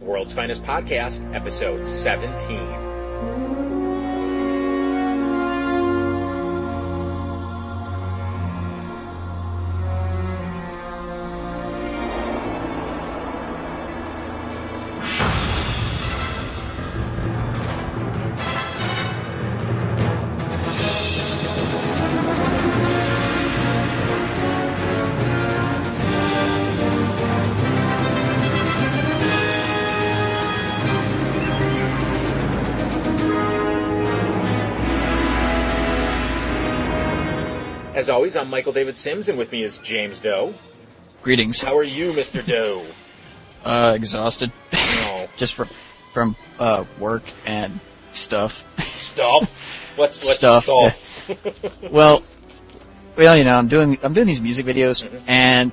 World's Finest Podcast, episode 17. As always, I'm Michael David Sims, and with me is James Doe. Greetings. How are you, Mr. Doe? Uh, exhausted. No. Just from from uh work and stuff. Stuff? What's, what's Stuff, stuff? well, well, you know, I'm doing I'm doing these music videos, Mhm. and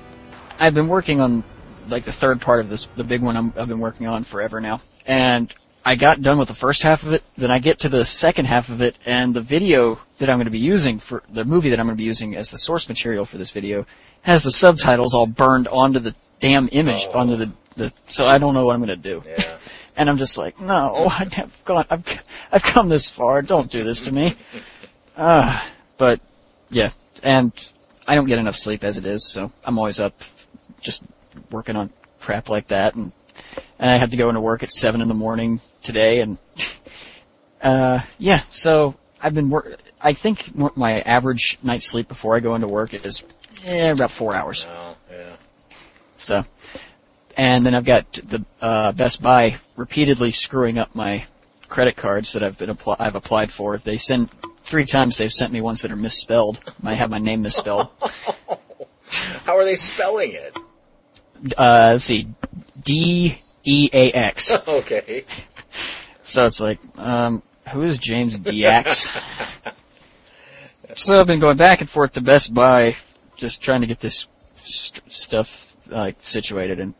I've been working on like the third part of this, the big one I'm, I've been working on forever now, and I got done with the first half of it. Then I get to the second half of it, and the video that I'm going to be using for the movie that I'm going to be using as the source material for this video has the subtitles all burned onto the damn image Oh. onto the the. So I don't know what I'm going to do. Yeah. And I'm just like, no, I've gone, I've, I've come this far. Don't do this to me. Uh, but yeah, and I don't get enough sleep as it is, so I'm always up, just working on crap like that. And, and I had to go into work at seven in the morning today, and uh, yeah, so I've been work. I think my average night's sleep before I go into work is eh, about four hours. Oh, yeah. So, and then I've got the uh, Best Buy repeatedly screwing up my credit cards that I've been apply- I've applied for. They send three times. They've sent me ones that are misspelled. I have my name misspelled. How are they spelling it? Uh, let's see, D E A X. Okay. So it's like, um, who is James DX? so I've been going back and forth to Best Buy, just trying to get this st- stuff like situated, and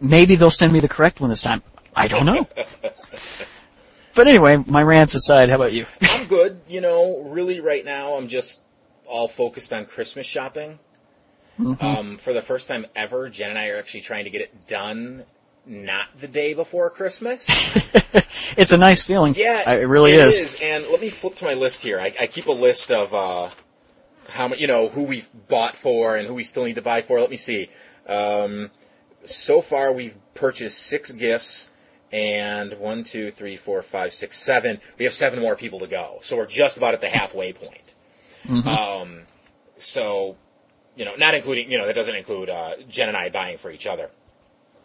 maybe they'll send me the correct one this time. I don't know. but anyway, my rants aside, how about you? I'm good. You know, really right now I'm just all focused on Christmas shopping. Mm-hmm. Um, for the first time ever, Jen and I are actually trying to get it done not the day before Christmas. it's a nice feeling. Yeah, it really it is. And let me flip to my list here. I, I keep a list of uh, how you know who we've bought for and who we still need to buy for. Let me see. Um, so far, we've purchased six gifts, and one, two, three, four, five, six, seven. We have seven more people to go, so we're just about at the halfway point. Mm-hmm. Um, so, you know, not including you know that doesn't include uh, Jen and I buying for each other.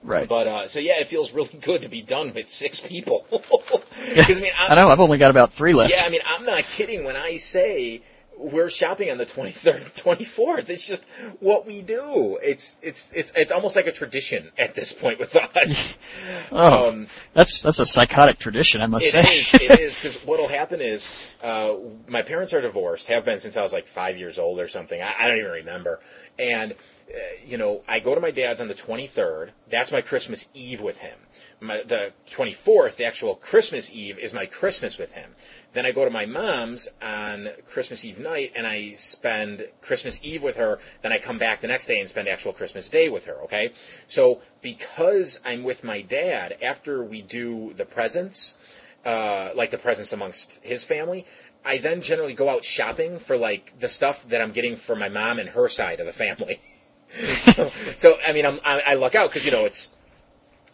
Right. But uh, so yeah, it feels really good to be done with six people. Because I mean, I'm, I know. I've only got about three left. yeah, I mean, I'm not kidding when I say we're shopping on the 23rd, 24th. It's just what we do. It's it's it's it's almost like a tradition at this point with us. oh, um, that's that's a psychotic tradition, I must It say. is. It is because what'll happen is uh, my parents are divorced. Have been since I was like five years old or something. I, I don't even remember. And uh, you know, I go to my dad's on the 23rd. That's my Christmas Eve with him. My, the 24th, the actual Christmas Eve, is my Christmas with him. Then I go to my mom's on Christmas Eve night, and I spend Christmas Eve with her. Then I come back the next day and spend actual Christmas Day with her. Okay, so because I'm with my dad, after we do the presents, uh, like the presents amongst his family. I then generally go out shopping for like the stuff that I'm getting for my mom and her side of the family. so, so, I mean, I'm, I, I luck out because you know it's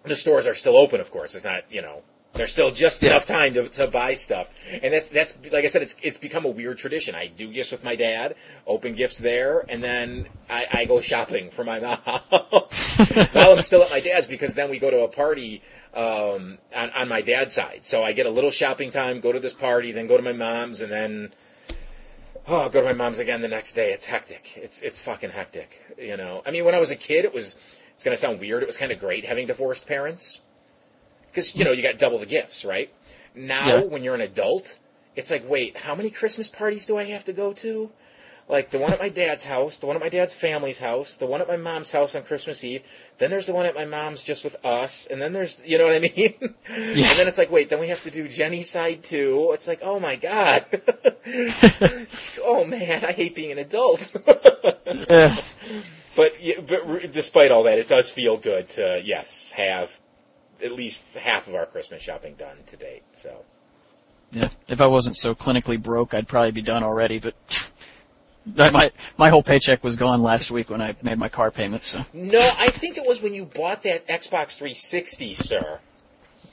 the stores are still open. Of course, it's not you know there's still just Yeah. enough time to, to buy stuff, and that's that's like I said, it's it's become a weird tradition. I do gifts with my dad, open gifts there, and then I, I go shopping for my mom while I'm still at my dad's because then we go to a party um, on, on my dad's side. So I get a little shopping time, go to this party, then go to my mom's, and then oh, I'll go to my mom's again the next day. It's hectic. It's it's fucking hectic. You know, I mean, when I was a kid, it was it's gonna sound weird. It was kind of great having divorced parents because you know you got double the gifts, right? Now, Yeah. when you're an adult, it's like, wait, how many Christmas parties do I have to go to? Like the one at my dad's house, the one at my dad's family's house, the one at my mom's house on Christmas Eve. Then there's the one at my mom's just with us, and then there's, you know what I mean? Yeah. And then it's like, wait, then we have to do Jenny's side too. It's like, oh my god, oh man, I hate being an adult. Eh, but, but despite all that, it does feel good to yes have at least half of our Christmas shopping done to date. So Yeah. If I wasn't so clinically broke, I'd probably be done already, but my my whole paycheck was gone last week when I made my car payment, so no, I think it was when you bought that Xbox 360, sir.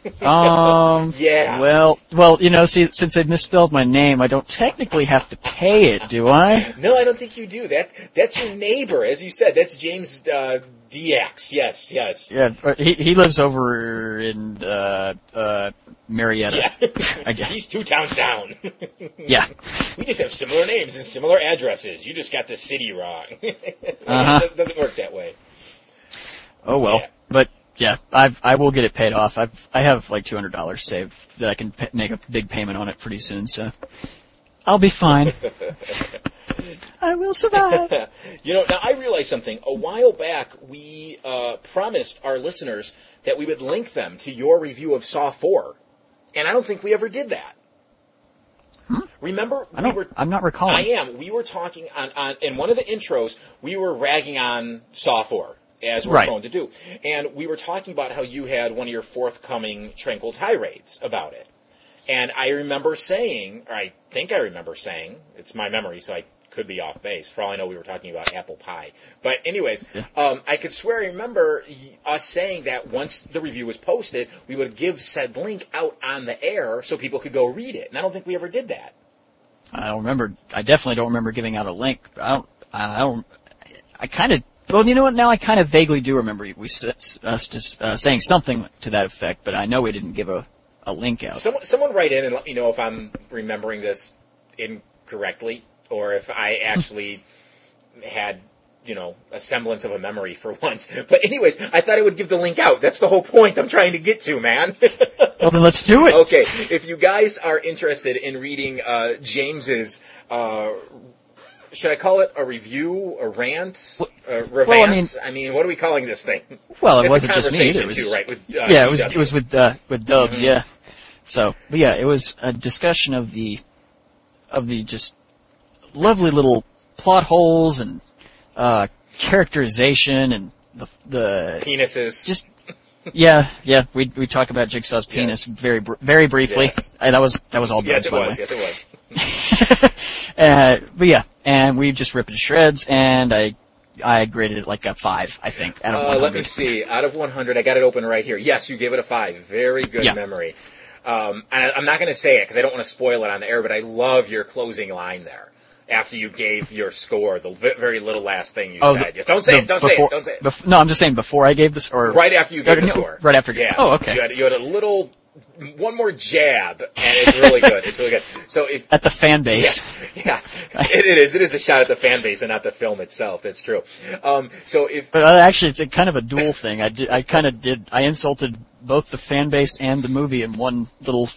Um. Yeah. Well, well, you know, see, since they misspelled my name, I don't technically have to pay it, do I? No, I don't think you do. That that's your neighbor, as you said. That's James uh, DX. Yes, yes. Yeah, he he lives over in uh uh Marietta, Yeah. I guess. He's two towns down. Yeah. we just have similar names and similar addresses. You just got the city wrong. Uh-huh. it doesn't work that way. Oh well, Yeah. but yeah, I've I will get it paid off. I've I have like two hundred dollars saved that I can pa make a big payment on it pretty soon, so I'll be fine. I will survive. You know, now I realized something. A while back, we uh, promised our listeners that we would link them to your review of Saw 4. And I don't think we ever did that. Remember, Hmm? I we were I'm not recalling. I am. We were talking on, on in one of the intros. We were ragging on Saw Four as we're Right. going to do, and we were talking about how you had one of your forthcoming tranquil tirades about it. And I remember saying, or I think I remember saying, it's my memory, so I could be off base. For all I know, we were talking about apple pie. But anyways, um, I could swear I remember us saying that once the review was posted, we would give said link out on the air so people could go read it. And I don't think we ever did that. I don't remember. I definitely don't remember giving out a link. I don't. I don't. I kind of. Well, you know what? Now I kind of vaguely do remember we us just uh, saying something to that effect, but I know we didn't give a a link out. Someone, someone write in and let me know if I'm remembering this incorrectly or if I actually had, you know, a semblance of a memory for once. But anyways, I thought I would give the link out. That's the whole point I'm trying to get to, man. well, then let's do it. okay, if you guys are interested in reading uh, James's, uh, should I call it a review, a rant, a revant? I mean- I mean, what are we calling this thing? Well, it It's wasn't just me either. It was too, right, with, uh, yeah, it was it was with uh, with Dubs, Mm-hmm. yeah. So, but yeah, it was a discussion of the of the just lovely little plot holes and uh, characterization and the the Penises. just yeah yeah we we talk about Jigsaw's penis very very briefly. Yes. Uh, that was that was all. yes, Dubs, it was. Yes, it was. Uh, but yeah, and we just ripped it to shreds, and I I graded it like a five, I think. Out of Uh, 100. let me see. Out of 100, I got it open right here. Yes, you gave it a five. Very good Yeah. memory. Um, and I, I'm not going to say it because I don't want to spoil it on the air, but I love your closing line there. After you gave your score, the v- very little last thing you Oh, said. the- Yes, don't say the- it. Don't say before- it. Don't say it. bef- no, I'm just saying before I gave this, or right after you gave or the no, score. Right after. Yeah. Oh, okay. You had, you had a little, one more jab, and it's really good. It's really good. So if At the fan base. yeah, it, it is. It is a shot at the fan base and not the film itself. That's true. Um, so if But uh, actually, it's a kind of a dual thing. I did, I kind of did, I insulted both the fan base and the movie in one little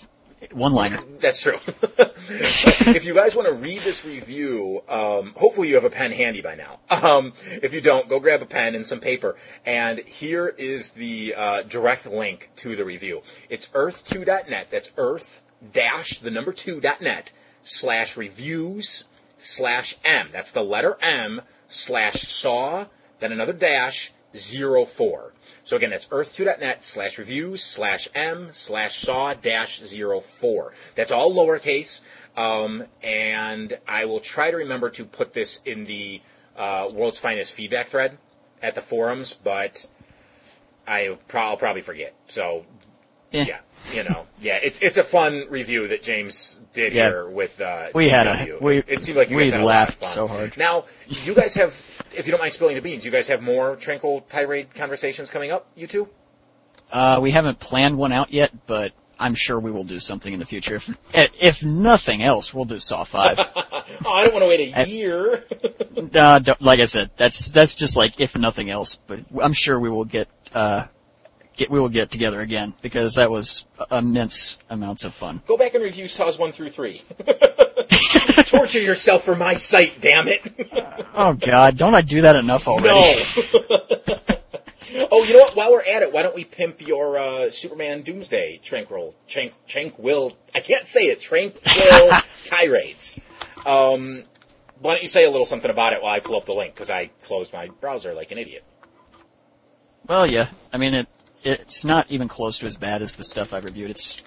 one-liner. That's true. if you guys want to read this review, um, hopefully you have a pen handy by now. Um, if you don't, go grab a pen and some paper. And here is the uh, direct link to the review. It's earth2.net. That's earth dash the number 2.net slash reviews slash M. That's the letter M slash saw, then another dash, zero four. So again, that's earth2.net slash reviews slash M slash saw dash zero four. That's all lowercase. Um, and I will try to remember to put this in the uh, world's finest feedback thread at the forums, but I pro- I'll probably forget. So Eh. yeah, you know, yeah, it's it's a fun review that James did Yeah. here with uh, We had a- DW. we- it seemed like you we guys had a lot of laughed so hard. Now, you guys have, if you don't mind spilling the beans, you guys have more tranquil tirade conversations coming up. You two? Uh, we haven't planned one out yet, but I'm sure we will do something in the future. If, if nothing else, we'll do Saw 5. Oh, I don't want to wait a year. uh, like I said, that's, that's just like if nothing else, but I'm sure we will get, uh, get, we will get together again because that was immense amounts of fun. Go back and review Saws one through three. Torture yourself for my site, damn it! Oh god, don't I do that enough already? No. oh, you know what? While we're at it, why don't we pimp your uh, Superman Doomsday tranquil, trank, tranquil? I can't say it. Tranquil tirades. Um, why don't you say a little something about it while I pull up the link? Because I closed my browser like an idiot. Well, yeah. I mean, it it's not even close to as bad as the stuff I've reviewed. It's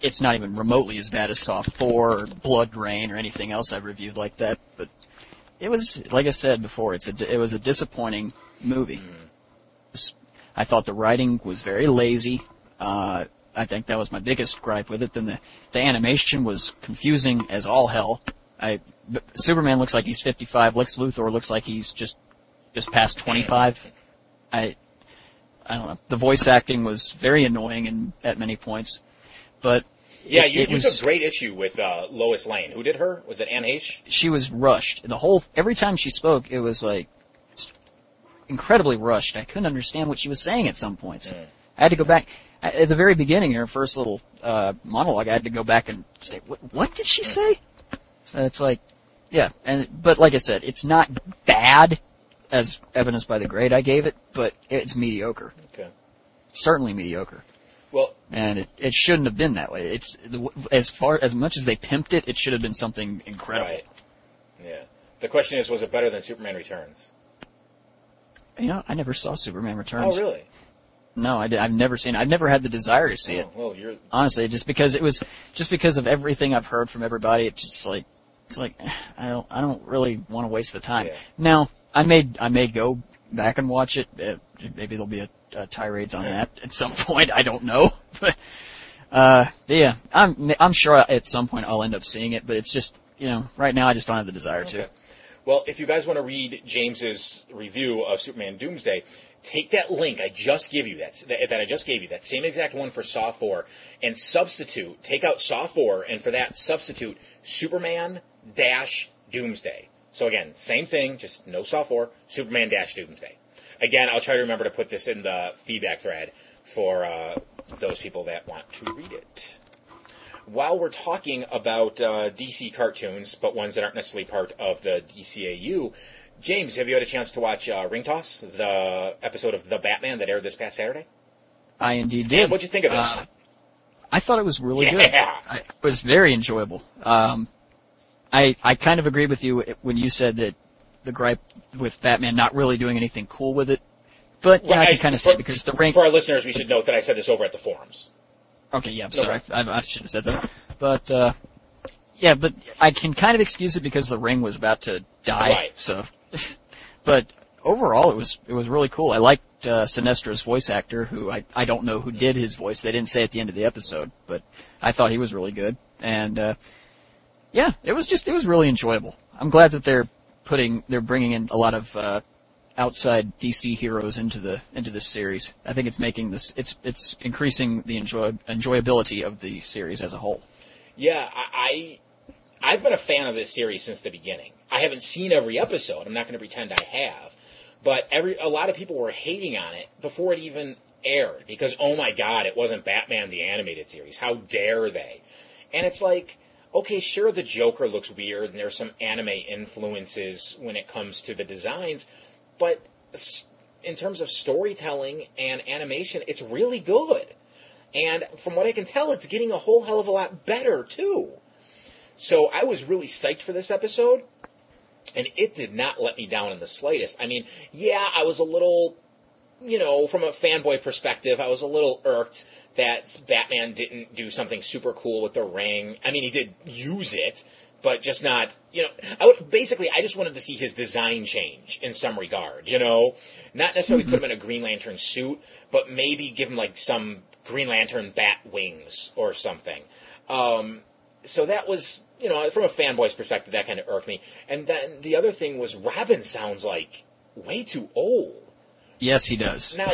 it's not even remotely as bad as Saw 4 or BloodRayne or anything else I've reviewed like that. But it was, like I said before, it's a, it was a disappointing movie. I thought the writing was very lazy. Uh, I think that was my biggest gripe with it. Then the, the animation was confusing as all hell. I, Superman looks like he's 55. Lex Luthor looks like he's just, just past 25. I, I don't know. The voice acting was very annoying in, at many points. But Yeah, it- you, it you was- took great issue with uh, Lois Lane. Who did her? Was it Anne Heche? she was rushed. The whole every time she spoke, it was like incredibly rushed. I couldn't understand what she was saying at some points. I had to go back at the very beginning. Her first little uh, monologue, I had to go back and say, "What, what did she say?" So it's like, yeah, and but like I said, it's not bad as evidenced by the grade I gave it, but it's mediocre. Okay. Certainly mediocre. And it, it shouldn't have been that way. It's as far as much as they pimped it, it should have been something incredible. right. Yeah. The question is, was it better than Superman Returns? You know, I never saw Superman Returns. Oh, really? No, I did, I've never seen. it. I've never had the desire to see it. Oh, well, you're Honestly, just because it was, just because of everything I've heard from everybody, it's just like, it's like, I don't, I don't really want to waste the time. Yeah. Now, I may, I may go back and watch it. Maybe there'll be a, a tirades on that at some point. I don't know, but, uh, yeah, I'm, I'm sure at some point I'll end up seeing it, but it's just, you know, right now I just don't have the desire to. Well, if you guys want to read James's review of Superman Doomsday, take that link I just give you that that I just gave you that same exact one for Saw 4 and substitute take out Saw 4 and for that substitute Superman dash Doomsday. So again, same thing, just no Saw 4, Superman dash Doomsday. Again, I'll try to remember to put this in the feedback thread for uh, those people that want to read it while we're talking about uh, DC cartoons, but ones that aren't necessarily part of the DCAU, James, have you had a chance to watch uh, Ring Toss, the episode of The Batman that aired this past Saturday? I indeed did. And what'd you think of this? Uh, I thought it was really good. Yeah. I, it was very enjoyable. Um, I I kind of agree with you when you said that the gripe with Batman not really doing anything cool with it. But yeah, I can kind of see it because the rank. For our listeners, we should note that I said this over at the forums. Okay, yeah, I'm sorry, I, I should have said that. But uh, yeah, but I can kind of excuse it because the ring was about to die. Right. So, but overall, it was it was really cool. I liked uh, Sinestro's voice actor, who I I don't know who did his voice. They didn't say at the end of the episode, but I thought he was really good. And uh, yeah, it was just it was really enjoyable. I'm glad that they're putting they're bringing in a lot of uh, outside DC heroes into the into this series. I think it's making this it's it's increasing the enjoy, enjoyability of the series as a whole. Yeah, I, I I've been a fan of this series since the beginning. I haven't seen every episode. I'm not going to pretend I have, but every a lot of people were hating on it before it even aired because oh my god, it wasn't Batman the animated series. How dare they? And it's like, okay, sure, the Joker looks weird and there's some anime influences when it comes to the designs, but in terms of storytelling and animation, it's really good. And from what I can tell, it's getting a whole hell of a lot better too. So I was really psyched for this episode, and it did not let me down in the slightest. I mean, yeah, I was a little, you know, from a fanboy perspective, I was a little irked that Batman didn't do something super cool with the ring. I mean, he did use it, but just not, you know, I would, basically, I just wanted to see his design change in some regard, you know? Not necessarily put him in a Green Lantern suit, but maybe give him like some Green Lantern bat wings or something. Um, so that was, you know, from a fanboy's perspective, that kind of irked me. And then the other thing was Robin sounds like way too old. Yes, he does. Now,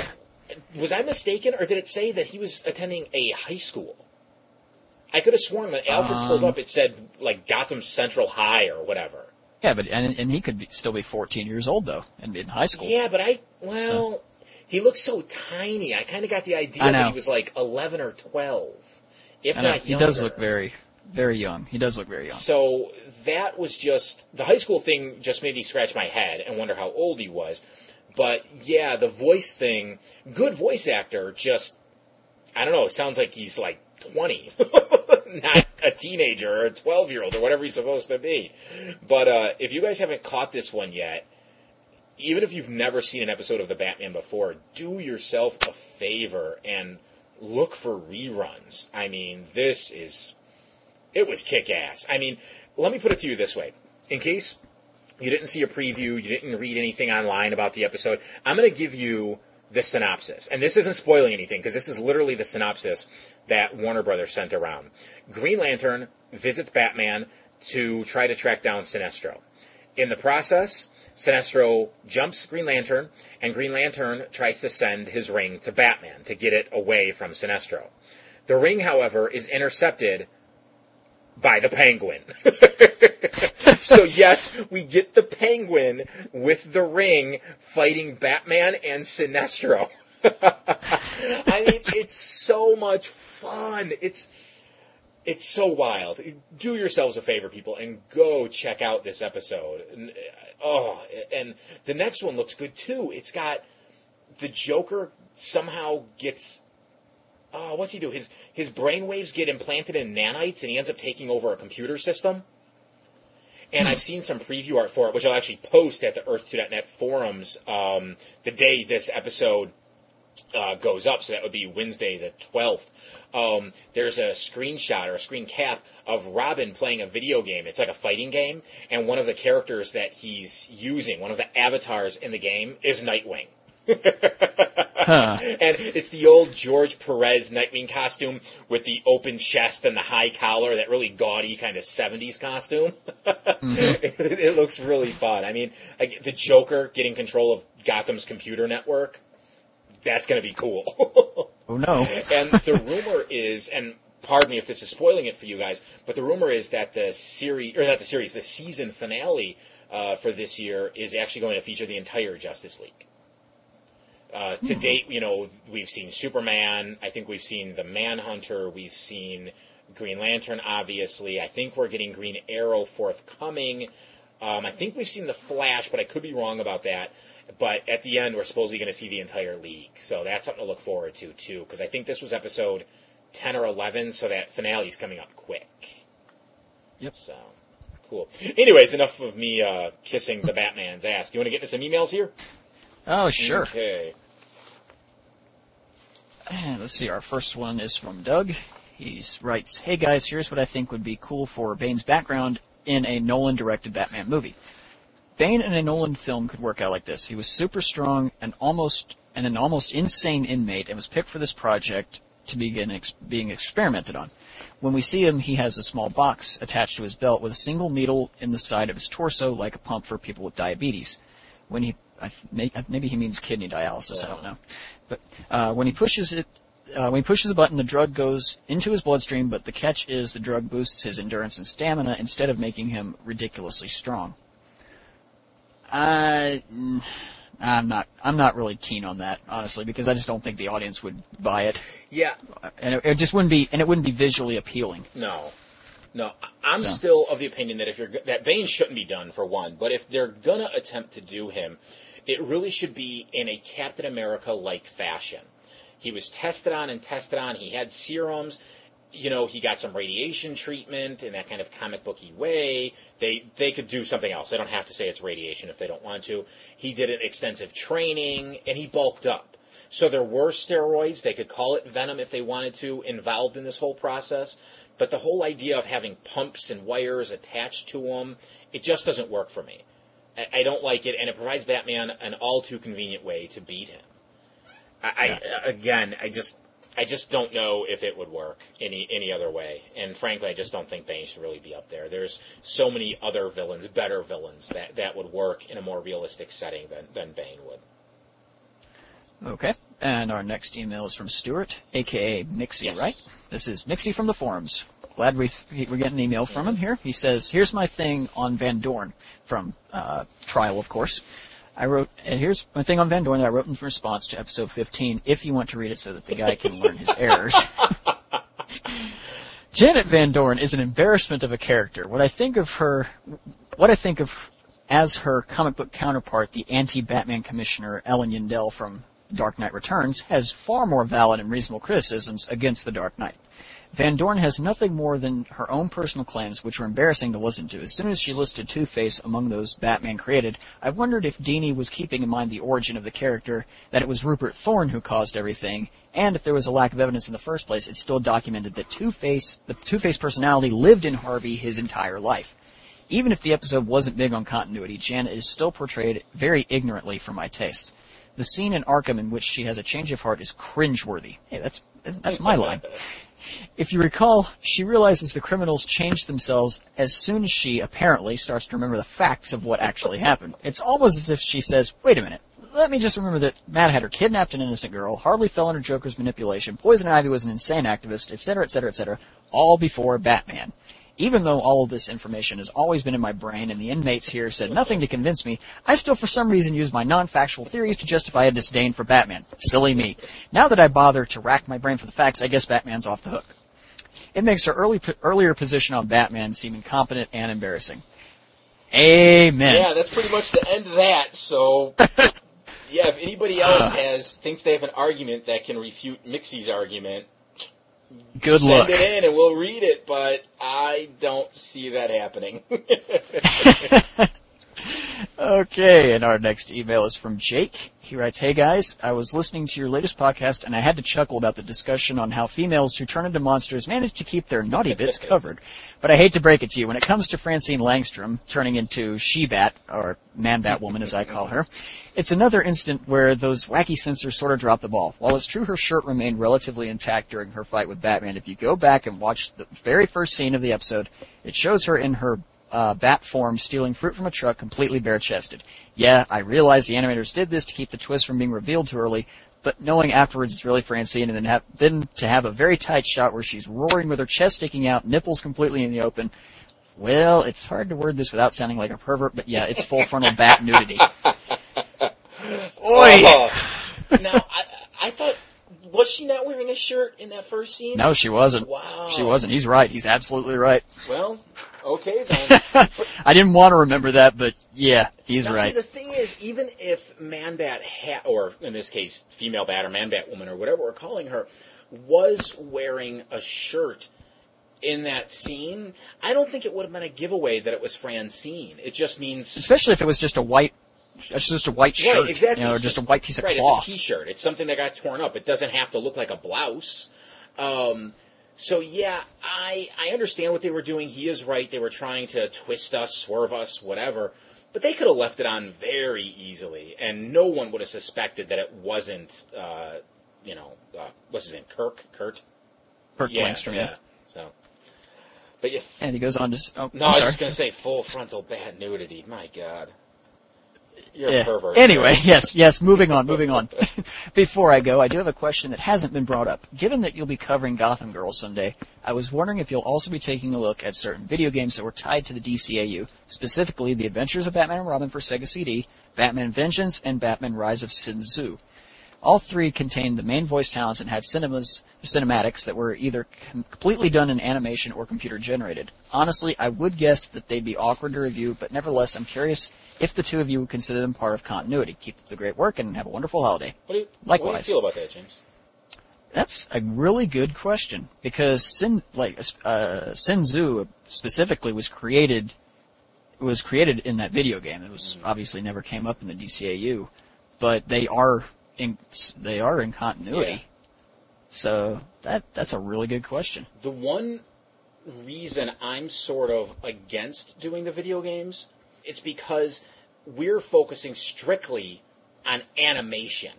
was I mistaken, or did it say that he was attending a high school? I could have sworn when Alfred pulled Um, up, it said like Gotham Central High or whatever. Yeah, but and and he could be, still be 14 years old though, and in high school. Yeah, but I well, he looks so tiny. I kind of got the idea that he was like eleven or twelve, if I know, not he younger. does look very, very young. He does look very young. So that was just the high school thing. Just made me scratch my head and wonder how old he was. But yeah, the voice thing, good voice actor. Just I don't know. It sounds like he's like twenty, not a teenager or a twelve year old or whatever he's supposed to be. But uh, if you guys haven't caught this one yet, even if you've never seen an episode of the Batman before, do yourself a favor and look for reruns. I mean, this is it was kick ass. I mean, let me put it to you this way: in case you didn't see a preview, you didn't read anything online about the episode, I'm going to give you the synopsis. And this isn't spoiling anything because this is literally the synopsis that Warner Brothers sent around. Green Lantern visits Batman to try to track down Sinestro. In the process, Sinestro jumps Green Lantern, and Green Lantern tries to send his ring to Batman to get it away from Sinestro. The ring, however, is intercepted by the Penguin. so yes, we get the Penguin with the ring fighting Batman and Sinestro. I mean, it's so much fun. It's it's so wild. Do yourselves a favor, people, and go check out this episode. And, oh, and the next one looks good too. It's got the Joker somehow gets. Oh, what's he do? His his brainwaves get implanted in nanites, and he ends up taking over a computer system. And I've seen some preview art for it, which I'll actually post at the Earth2.net forums um, the day this episode uh, goes up, so that would be Wednesday the 12th. Um, there's a screenshot or a screen cap of Robin playing a video game. It's like a fighting game, and one of the characters that he's using, one of the avatars in the game, is Nightwing. Huh. And it's the old George Perez Nightwing costume with the open chest and the high collar, that really gaudy kind of 70s costume. it, it looks really fun. I mean, I- the Joker getting control of Gotham's computer network, that's going to be cool. Oh no. and the rumor is, and pardon me if this is spoiling it for you guys, but the rumor is that the series, or not the series, the season finale uh, for this year is actually going to feature the entire Justice League. Uh, to date, you know, we've seen Superman. I think we've seen the Manhunter. We've seen Green Lantern, obviously. I think we're getting Green Arrow forthcoming. Um, I think we've seen the Flash, but I could be wrong about that. But at the end, we're supposedly going to see the entire league, so that's something to look forward to too. Because I think this was episode ten or eleven, so that finale's coming up quick. Yep. So cool. Anyways, enough of me uh, kissing the Batman's ass. Do you want to get into some emails here? Oh sure. Okay. And let's see, our first one is from Doug. He writes, Hey guys, here's what I think would be cool for Bane's background in a Nolan directed Batman movie. Bane in a Nolan film could work out like this. He was super strong and almost and an almost insane inmate and was picked for this project to begin ex- being experimented on. When we see him, he has a small box attached to his belt with a single needle in the side of his torso like a pump for people with diabetes. When he maybe he means kidney dialysis, I don't know. But uh, when he pushes it uh, when he pushes a button, the drug goes into his bloodstream, but the catch is the drug boosts his endurance and stamina instead of making him ridiculously strong. I, mm, I'm not, I'm not really keen on that, honestly, because I just don't think the audience would buy it, Yeah. and it, it just wouldn't be, and it wouldn't be visually appealing. No. No, I'm So. still of the opinion that if you're that Bane shouldn't be done for one, but if they're gonna attempt to do him, it really should be in a Captain America like fashion. He was tested on and tested on. He had serums. You know, he got some radiation treatment in that kind of comic booky way. They they could do something else. They don't have to say it's radiation if they don't want to. He did an extensive training and he bulked up. So there were steroids, they could call it venom if they wanted to, involved in this whole process. But the whole idea of having pumps and wires attached to them, it just doesn't work for me. I, I don't like it, and it provides Batman an all too convenient way to beat him. I, I again, I just, I just don't know if it would work any any other way. And frankly, I just don't think Bane should really be up there. There's so many other villains, better villains that that would work in a more realistic setting than than Bane would. Okay. And our next email is from Stuart, aka Mixie, Yes. right? This is Mixie from the forums. Glad we we're getting an email from him here. He says, "Here's my thing on Van Dorn from uh, Trial, of course. I wrote, and here's my thing on Van Dorn that I wrote in response to episode 15. If you want to read it, so that the guy can learn his errors." Janet Van Dorn is an embarrassment of a character. What I think of her, what I think of as her comic book counterpart, the anti-Batman commissioner Ellen Yindel from Dark Knight Returns, has far more valid and reasonable criticisms against the Dark Knight. Van Dorn has nothing more than her own personal claims, which were embarrassing to listen to. As soon as she listed Two-Face among those Batman created, I wondered if Dini was keeping in mind the origin of the character, that it was Rupert Thorne who caused everything, and if there was a lack of evidence in the first place, it's still documented that Two-Face, the Two-Face personality lived in Harvey his entire life. Even if the episode wasn't big on continuity, Janet is still portrayed very ignorantly for my tastes. The scene in Arkham in which she has a change of heart is cringeworthy. Hey, that's that's my line. If you recall, she realizes the criminals changed themselves as soon as she apparently starts to remember the facts of what actually happened. It's almost as if she says, "Wait a minute, let me just remember that Mad Hatter kidnapped an innocent girl, Harley fell under Joker's manipulation, Poison Ivy was an insane activist, etc., etc., etc., all before Batman." Even though all of this information has always been in my brain and the inmates here said nothing to convince me, I still for some reason use my non-factual theories to justify a disdain for Batman. Silly me. Now that I bother to rack my brain for the facts, I guess Batman's off the hook. It makes her early, earlier position on Batman seem incompetent and embarrassing. Amen. Yeah, that's pretty much the end of that. So, yeah, if anybody else has thinks they have an argument that can refute Mixie's argument, Good send luck. it in and we'll read it. But I don't see that happening. Okay, and our next email is from Jake. He writes, Hey guys, I was listening to your latest podcast and I had to chuckle about the discussion on how females who turn into monsters manage to keep their naughty bits covered. But I hate to break it to you, when it comes to Francine Langstrom turning into She-Bat, or Man-Bat Woman as I call her, it's another instant where those wacky censors sort of dropped the ball. While it's true her shirt remained relatively intact during her fight with Batman, if you go back and watch the very first scene of the episode, it shows her in her uh, bat form stealing fruit from a truck completely bare chested. Yeah, I realize the animators did this to keep the twist from being revealed too early, but knowing afterwards it's really Francine and then have, then to have a very tight shot where she's roaring with her chest sticking out, nipples completely in the open. Well, it's hard to word this without sounding like a pervert, but yeah, it's full frontal bat nudity. Oi! Oh. now, I, I thought, was she not wearing a shirt in that first scene? No, she wasn't. Wow. She wasn't. He's right. He's absolutely right. Well, okay then. I didn't want to remember that, but yeah, he's Now, right. see, the thing is, even if Man Bat ha- or in this case, female Bat or Man Bat Woman or whatever we're calling her, was wearing a shirt in that scene, I don't think it would have been a giveaway that it was Francine. It just means Especially if it was just a white, it's just a white shirt, right, exactly. you know, or just a white piece of right, cloth. It's a T-shirt. It's something that got torn up. It doesn't have to look like a blouse. Um, so yeah, I I understand what they were doing. He is right. They were trying to twist us, swerve us, whatever. But they could have left it on very easily, and no one would have suspected that it wasn't. Uh, you know, uh, what's his name? Kirk. Kurt. Kirk Langstrom, yeah. So, but yeah. And he goes on to, oh, No, I'm I was sorry. just gonna say full frontal bad nudity. My God. You're Yeah. pervert. Anyway, yes, yes, moving on, moving on. Before I go, I do have a question that hasn't been brought up. Given that you'll be covering Gotham Girls someday, I was wondering if you'll also be taking a look at certain video games that were tied to the DCAU, specifically The Adventures of Batman and Robin for Sega CD, Batman Vengeance, and Batman Rise of Sin Tzu. All three contained the main voice talents and had cinemas, cinematics that were either com- completely done in animation or computer generated. Honestly, I would guess that they'd be awkward to review, but nevertheless, I'm curious if the two of you would consider them part of continuity. Keep up the great work and have a wonderful holiday. What do you, What do you feel about that, James? That's a really good question because Sin, like uh, Sin Tzu specifically was created was created in that video game. It was obviously never came up in the DCAU, but they are in they are in continuity. Yeah. So that that's a really good question. The one reason I'm sort of against doing the video games, it's because we're focusing strictly on animation.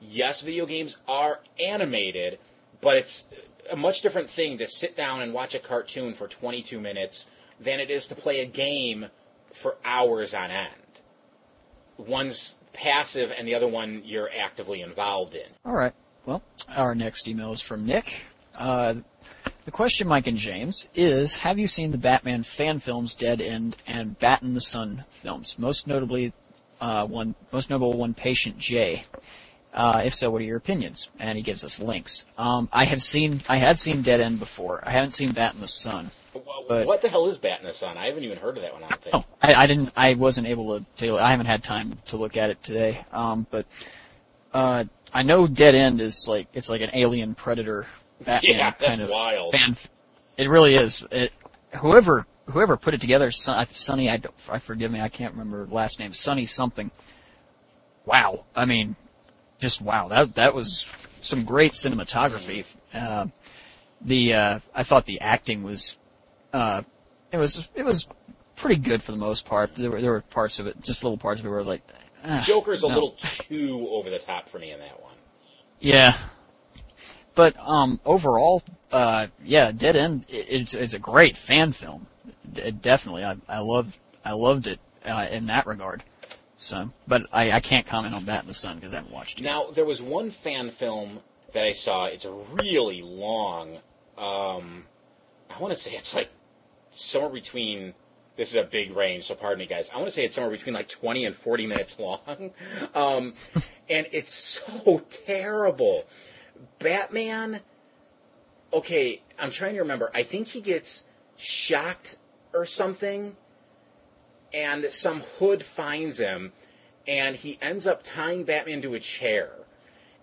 Yes, video games are animated, but it's a much different thing to sit down and watch a cartoon for 22 minutes than it is to play a game for hours on end. One's passive and the other one you're actively involved in. All right. Well, our next email is from Nick. Uh, the question, Mike and James, is: Have you seen the Batman fan films Dead End and Bat in the Sun films? Most notably, uh, one most notable one, Patient J. Uh, if so, what are your opinions? And he gives us links. Um, I have seen, I had seen Dead End before. I haven't seen Bat in the Sun. But- what the hell is Bat in the Sun? I haven't even heard of that one. I don't think. Oh, I, I didn't. I wasn't able to. I haven't had time to look at it today. Um, but uh, I know Dead End is like it's like an alien predator Batman Yeah, that's kind of wild. fan. It really is. It, whoever whoever put it together, Son- Sonny, I, don't- I forgive me, I can't remember last name, Sonny something. Wow, I mean, just wow. That that was some great cinematography. Uh, the uh, I thought the acting was, uh, it was it was pretty good for the most part. There were there were parts of it, just little parts of it where I was like, ah, Joker's a little too over the top for me in that one. Yeah. But um, overall, uh, yeah, Dead End. It's it's a great fan film. D- definitely, I I loved I loved it uh, in that regard. So, but I, I can't comment on that in the Sun because I haven't watched it. Now, there was one fan film that I saw. It's a really long. Um, I want to say it's like somewhere between. This is a big range, so pardon me, guys. I want to say it's somewhere between like 20 and 40 minutes long. Um, and it's so terrible. Batman. Okay, I'm trying to remember. I think he gets shocked or something, and some hood finds him, and he ends up tying Batman to a chair.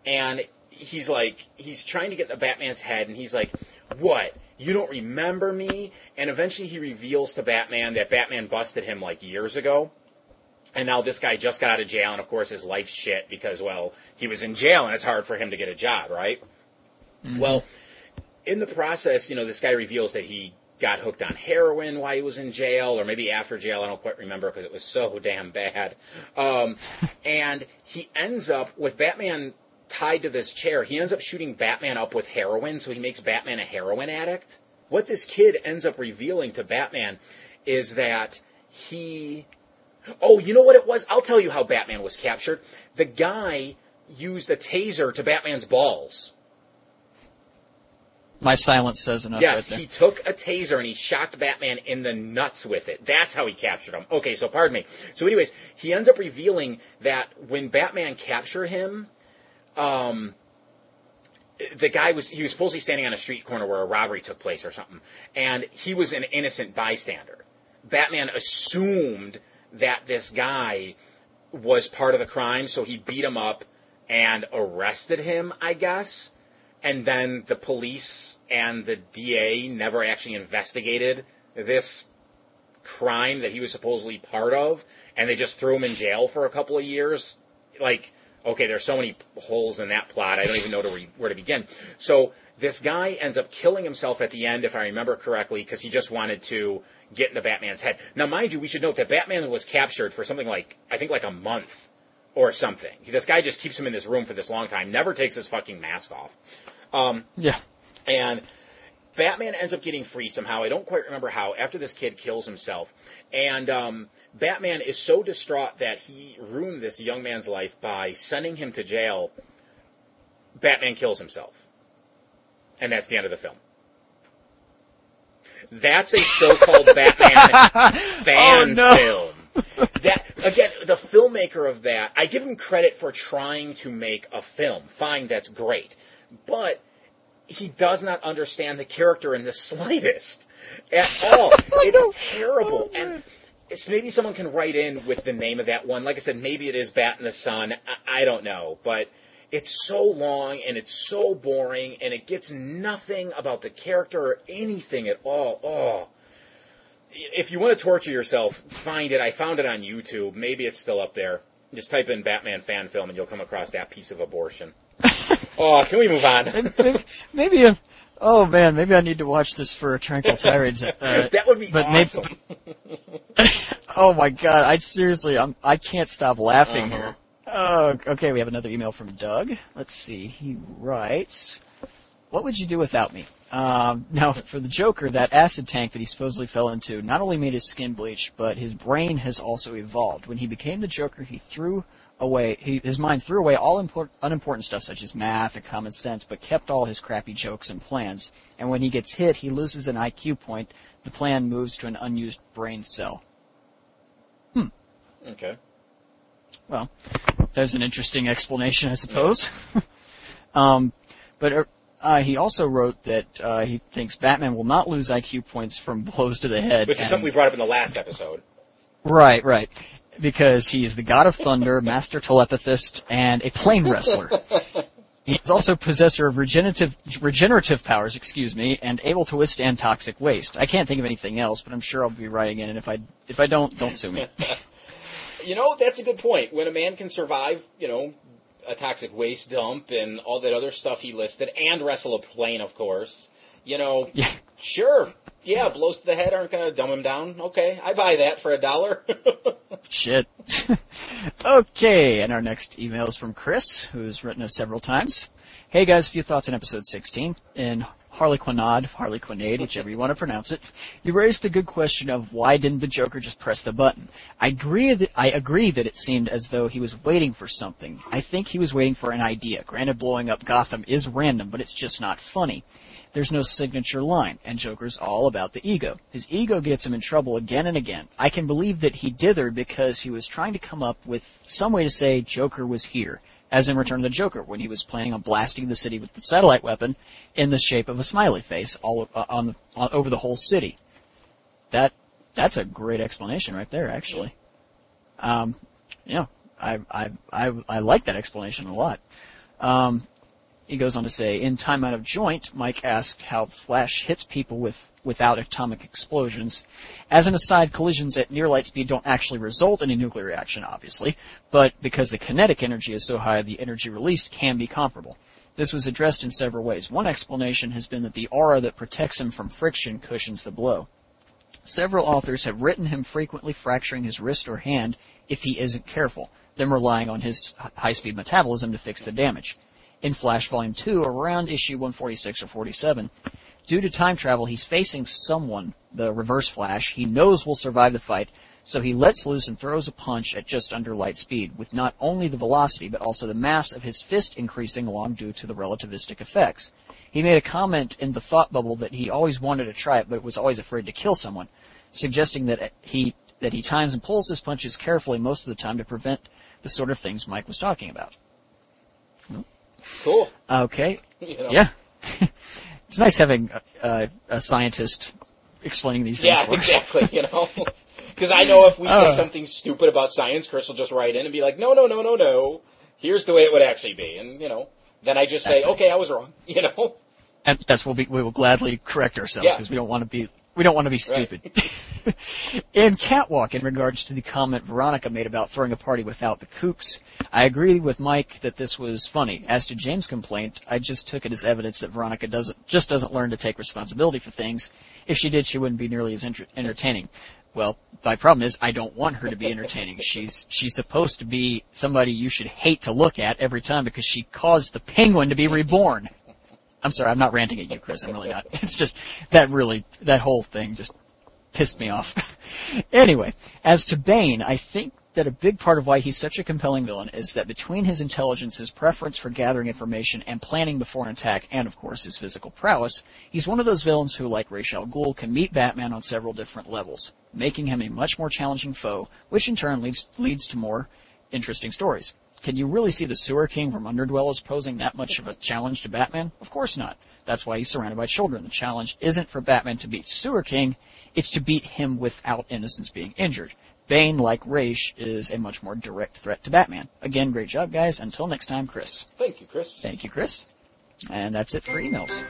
And he's like, he's trying to get the Batman's head, and he's like, What? You don't remember me? And eventually he reveals to Batman that Batman busted him like years ago. And now this guy just got out of jail, and of course his life's shit because, well, he was in jail and it's hard for him to get a job, right? Well, in the process, you know, this guy reveals that he got hooked on heroin while he was in jail, or maybe after jail. I don't quite remember because it was so damn bad. Um, and he ends up with Batman tied to this chair. He ends up shooting Batman up with heroin, so he makes Batman a heroin addict. What this kid ends up revealing to Batman is that he. Oh, you know what it was? I'll tell you how Batman was captured. The guy used a taser to Batman's balls. My silence says enough Yes, he took a taser and he shocked Batman in the nuts with it. That's how he captured him. Okay, so pardon me. So, anyways, he ends up revealing that when Batman captured him, um, the guy was he was supposedly standing on a street corner where a robbery took place or something, and he was an innocent bystander. Batman assumed that this guy was part of the crime, so he beat him up and arrested him, I guess. And then the police and the DA never actually investigated this crime that he was supposedly part of, and they just threw him in jail for a couple of years. Like, okay, there's so many holes in that plot, I don't even know to re- where to begin. So this guy ends up killing himself at the end, if I remember correctly, because he just wanted to get into Batman's head. Now, mind you, we should note that Batman was captured for something like, I think like a month or something. This guy just keeps him in this room for this long time, never takes his fucking mask off. Yeah. And Batman ends up getting free somehow. I don't quite remember how. After this kid kills himself, and um, Batman is so distraught that he ruined this young man's life by sending him to jail. Batman kills himself, and that's the end of the film. That's a so-called Batman fan Oh, no. film. That again, the filmmaker of that, I give him credit for trying to make a film. Fine, that's great, but he does not understand the character in the slightest at all. It's terrible. And it's maybe someone can write in with the name of that one. Like I said, maybe it is Bat in the Sun. I, I don't know, but it's so long and it's so boring and it gets nothing about the character or anything at all. Oh. If you want to torture yourself, find it. I found it on YouTube. Maybe it's still up there. Just type in Batman fan film and you'll come across that piece of abortion. oh, can we move on? maybe, maybe i oh man, maybe I need to watch this for Tranquil Tirades. Uh, That would be but maybe- awesome. oh my god, I seriously, I'm, I can't stop laughing Uh-huh. here. Oh, okay, we have another email from Doug. Let's see. He writes, "What would you do without me?" Um, now, for the Joker, that acid tank that he supposedly fell into not only made his skin bleach, but his brain has also evolved. When he became the Joker, he threw away he, his mind threw away all import, unimportant stuff such as math and common sense, but kept all his crappy jokes and plans. And when he gets hit, he loses an IQ point. The plan moves to an unused brain cell. Hmm. Okay. Well, there's an interesting explanation, I suppose. um, but uh, uh, he also wrote that uh, he thinks Batman will not lose IQ points from blows to the head. Which is and- something we brought up in the last episode. Right, right. Because he is the god of thunder, master telepathist, and a plane wrestler. He's also possessor of regenerative regenerative powers, excuse me, and able to withstand toxic waste. I can't think of anything else, but I'm sure I'll be writing in. And if I if I don't, don't sue me. You know, that's a good point. When a man can survive, you know, a toxic waste dump and all that other stuff he listed, and wrestle a plane, of course, you know, Yeah. sure, yeah, blows to the head aren't going to dumb him down. Okay, I buy that for a dollar. Shit. okay, and our next email is from Chris, who's written us several times. Hey guys, a few thoughts on episode 16. In Harlequinade, Harlequinade, whichever you want to pronounce it, you raised the good question of why didn't the Joker just press the button? I agree that, I agree that it seemed as though he was waiting for something. I think he was waiting for an idea. Granted, blowing up Gotham is random, but it's just not funny. There's no signature line, and Joker's all about the ego. His ego gets him in trouble again and again. I can believe that he dithered because he was trying to come up with some way to say Joker was here, as in Return of the Joker, when he was planning on blasting the city with the satellite weapon in the shape of a smiley face all uh, on the, on, over the whole city. That that's a great explanation right there, actually. Um, yeah, I I I I like that explanation a lot. Um, he goes on to say, in Time Out of Joint, Mike asked how Flash hits people with without atomic explosions. As an aside, collisions at near light speed don't actually result in a nuclear reaction, obviously, but because the kinetic energy is so high, the energy released can be comparable. This was addressed in several ways. One explanation has been that the aura that protects him from friction cushions the blow. Several authors have written him frequently fracturing his wrist or hand if he isn't careful, then relying on his high-speed metabolism to fix the damage. In Flash Volume 2, around issue 146 or 47, due to time travel, he's facing someone, the Reverse Flash, he knows will survive the fight, so he lets loose and throws a punch at just under light speed, with not only the velocity, but also the mass of his fist increasing along due to the relativistic effects. He made a comment in the thought bubble that he always wanted to try it, but was always afraid to kill someone, suggesting that he that he times and pulls his punches carefully most of the time to prevent the sort of things Mike was talking about. Cool. Okay, You know? yeah, it's nice having a, scientist explaining these things Yeah, exactly. You know, because I know if we say Uh. something stupid about science, Chris will just write in and be like, "No, no, no, no, no. Here's the way it would actually be," and you know, then I just say, "Okay, I was wrong." You know, and that's what we, we will gladly correct ourselves Yeah. because we don't want to be we don't want to be stupid. in Catwalk, in regards to the comment Veronica made about throwing a party without the kooks, I agree with Mike that this was funny. As to James' complaint, I just took it as evidence that Veronica doesn't just doesn't learn to take responsibility for things. If she did, she wouldn't be nearly as enter- entertaining. Well, my problem is I don't want her to be entertaining. She's she's supposed to be somebody you should hate to look at every time because she caused the penguin to be reborn. I'm sorry, I'm not ranting at you, Chris. I'm really not. It's just that really that whole thing just pissed me off. anyway, as to Bane, I think that a big part of why he's such a compelling villain is that between his intelligence, his preference for gathering information and planning before an attack, and of course his physical prowess, he's one of those villains who, like Ra's al Ghul, can meet Batman on several different levels, making him a much more challenging foe, which in turn leads leads to more interesting stories. Can you really see the Sewer King from Underdwellers posing that much of a challenge to Batman? Of course not. That's why he's surrounded by children. The challenge isn't for Batman to beat Sewer King, it's to beat him without innocence being injured. Bane, like Ra's, is a much more direct threat to Batman. Again, great job, guys. Until next time, Chris. thank you, Chris. Thank you, Chris. And that's it for emails.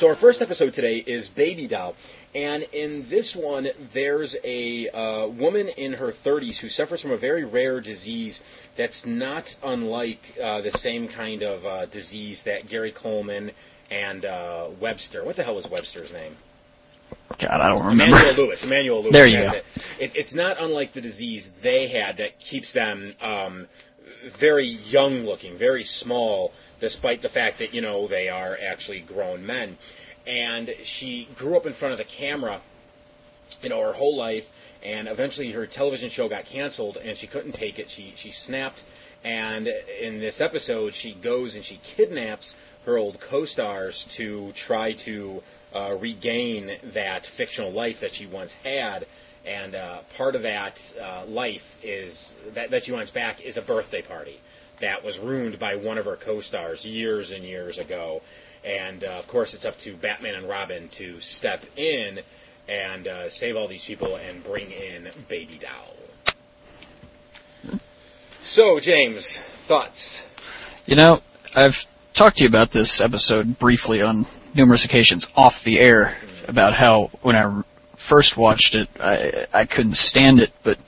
So our first episode today is Baby Doll, and in this one, there's a uh, woman in her 30s who suffers from a very rare disease that's not unlike uh, the same kind of uh, disease that Gary Coleman and uh, Webster. What the hell was Webster's name? God, I don't remember. Emmanuel Lewis. Emmanuel Lewis. There you go. It. It, it's not unlike the disease they had that keeps them um, very young looking, very small, despite the fact that you know they are actually grown men. And she grew up in front of the camera, you know, her whole life, and eventually her television show got canceled, and she couldn't take it. She she snapped, and in this episode, she goes and she kidnaps her old co-stars to try to uh, regain that fictional life that she once had. And uh, part of that uh, life is that that she wants back is a birthday party that was ruined by one of her co-stars years and years ago. And uh, of course it's up to Batman and Robin to step in and uh, save all these people and bring in Baby Doll. So, James, thoughts? You know, I've talked to you about this episode briefly on numerous occasions off the air about how when I first watched it, I, I couldn't stand it, but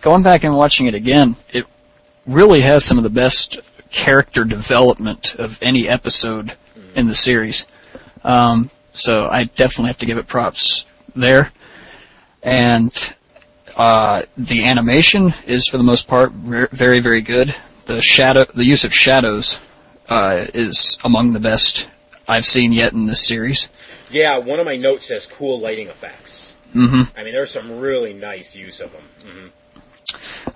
going back and watching it again, it really has some of the best character development of any episode in the series. Um, so I definitely have to give it props there. And uh, the animation is, for the most part, ver- very, very good. The shadow, the use of shadows, uh, is among the best I've seen yet in this series. Yeah, one of my notes says cool lighting effects. Mm-hmm. I mean, there's some really nice use of them. Mm-hmm.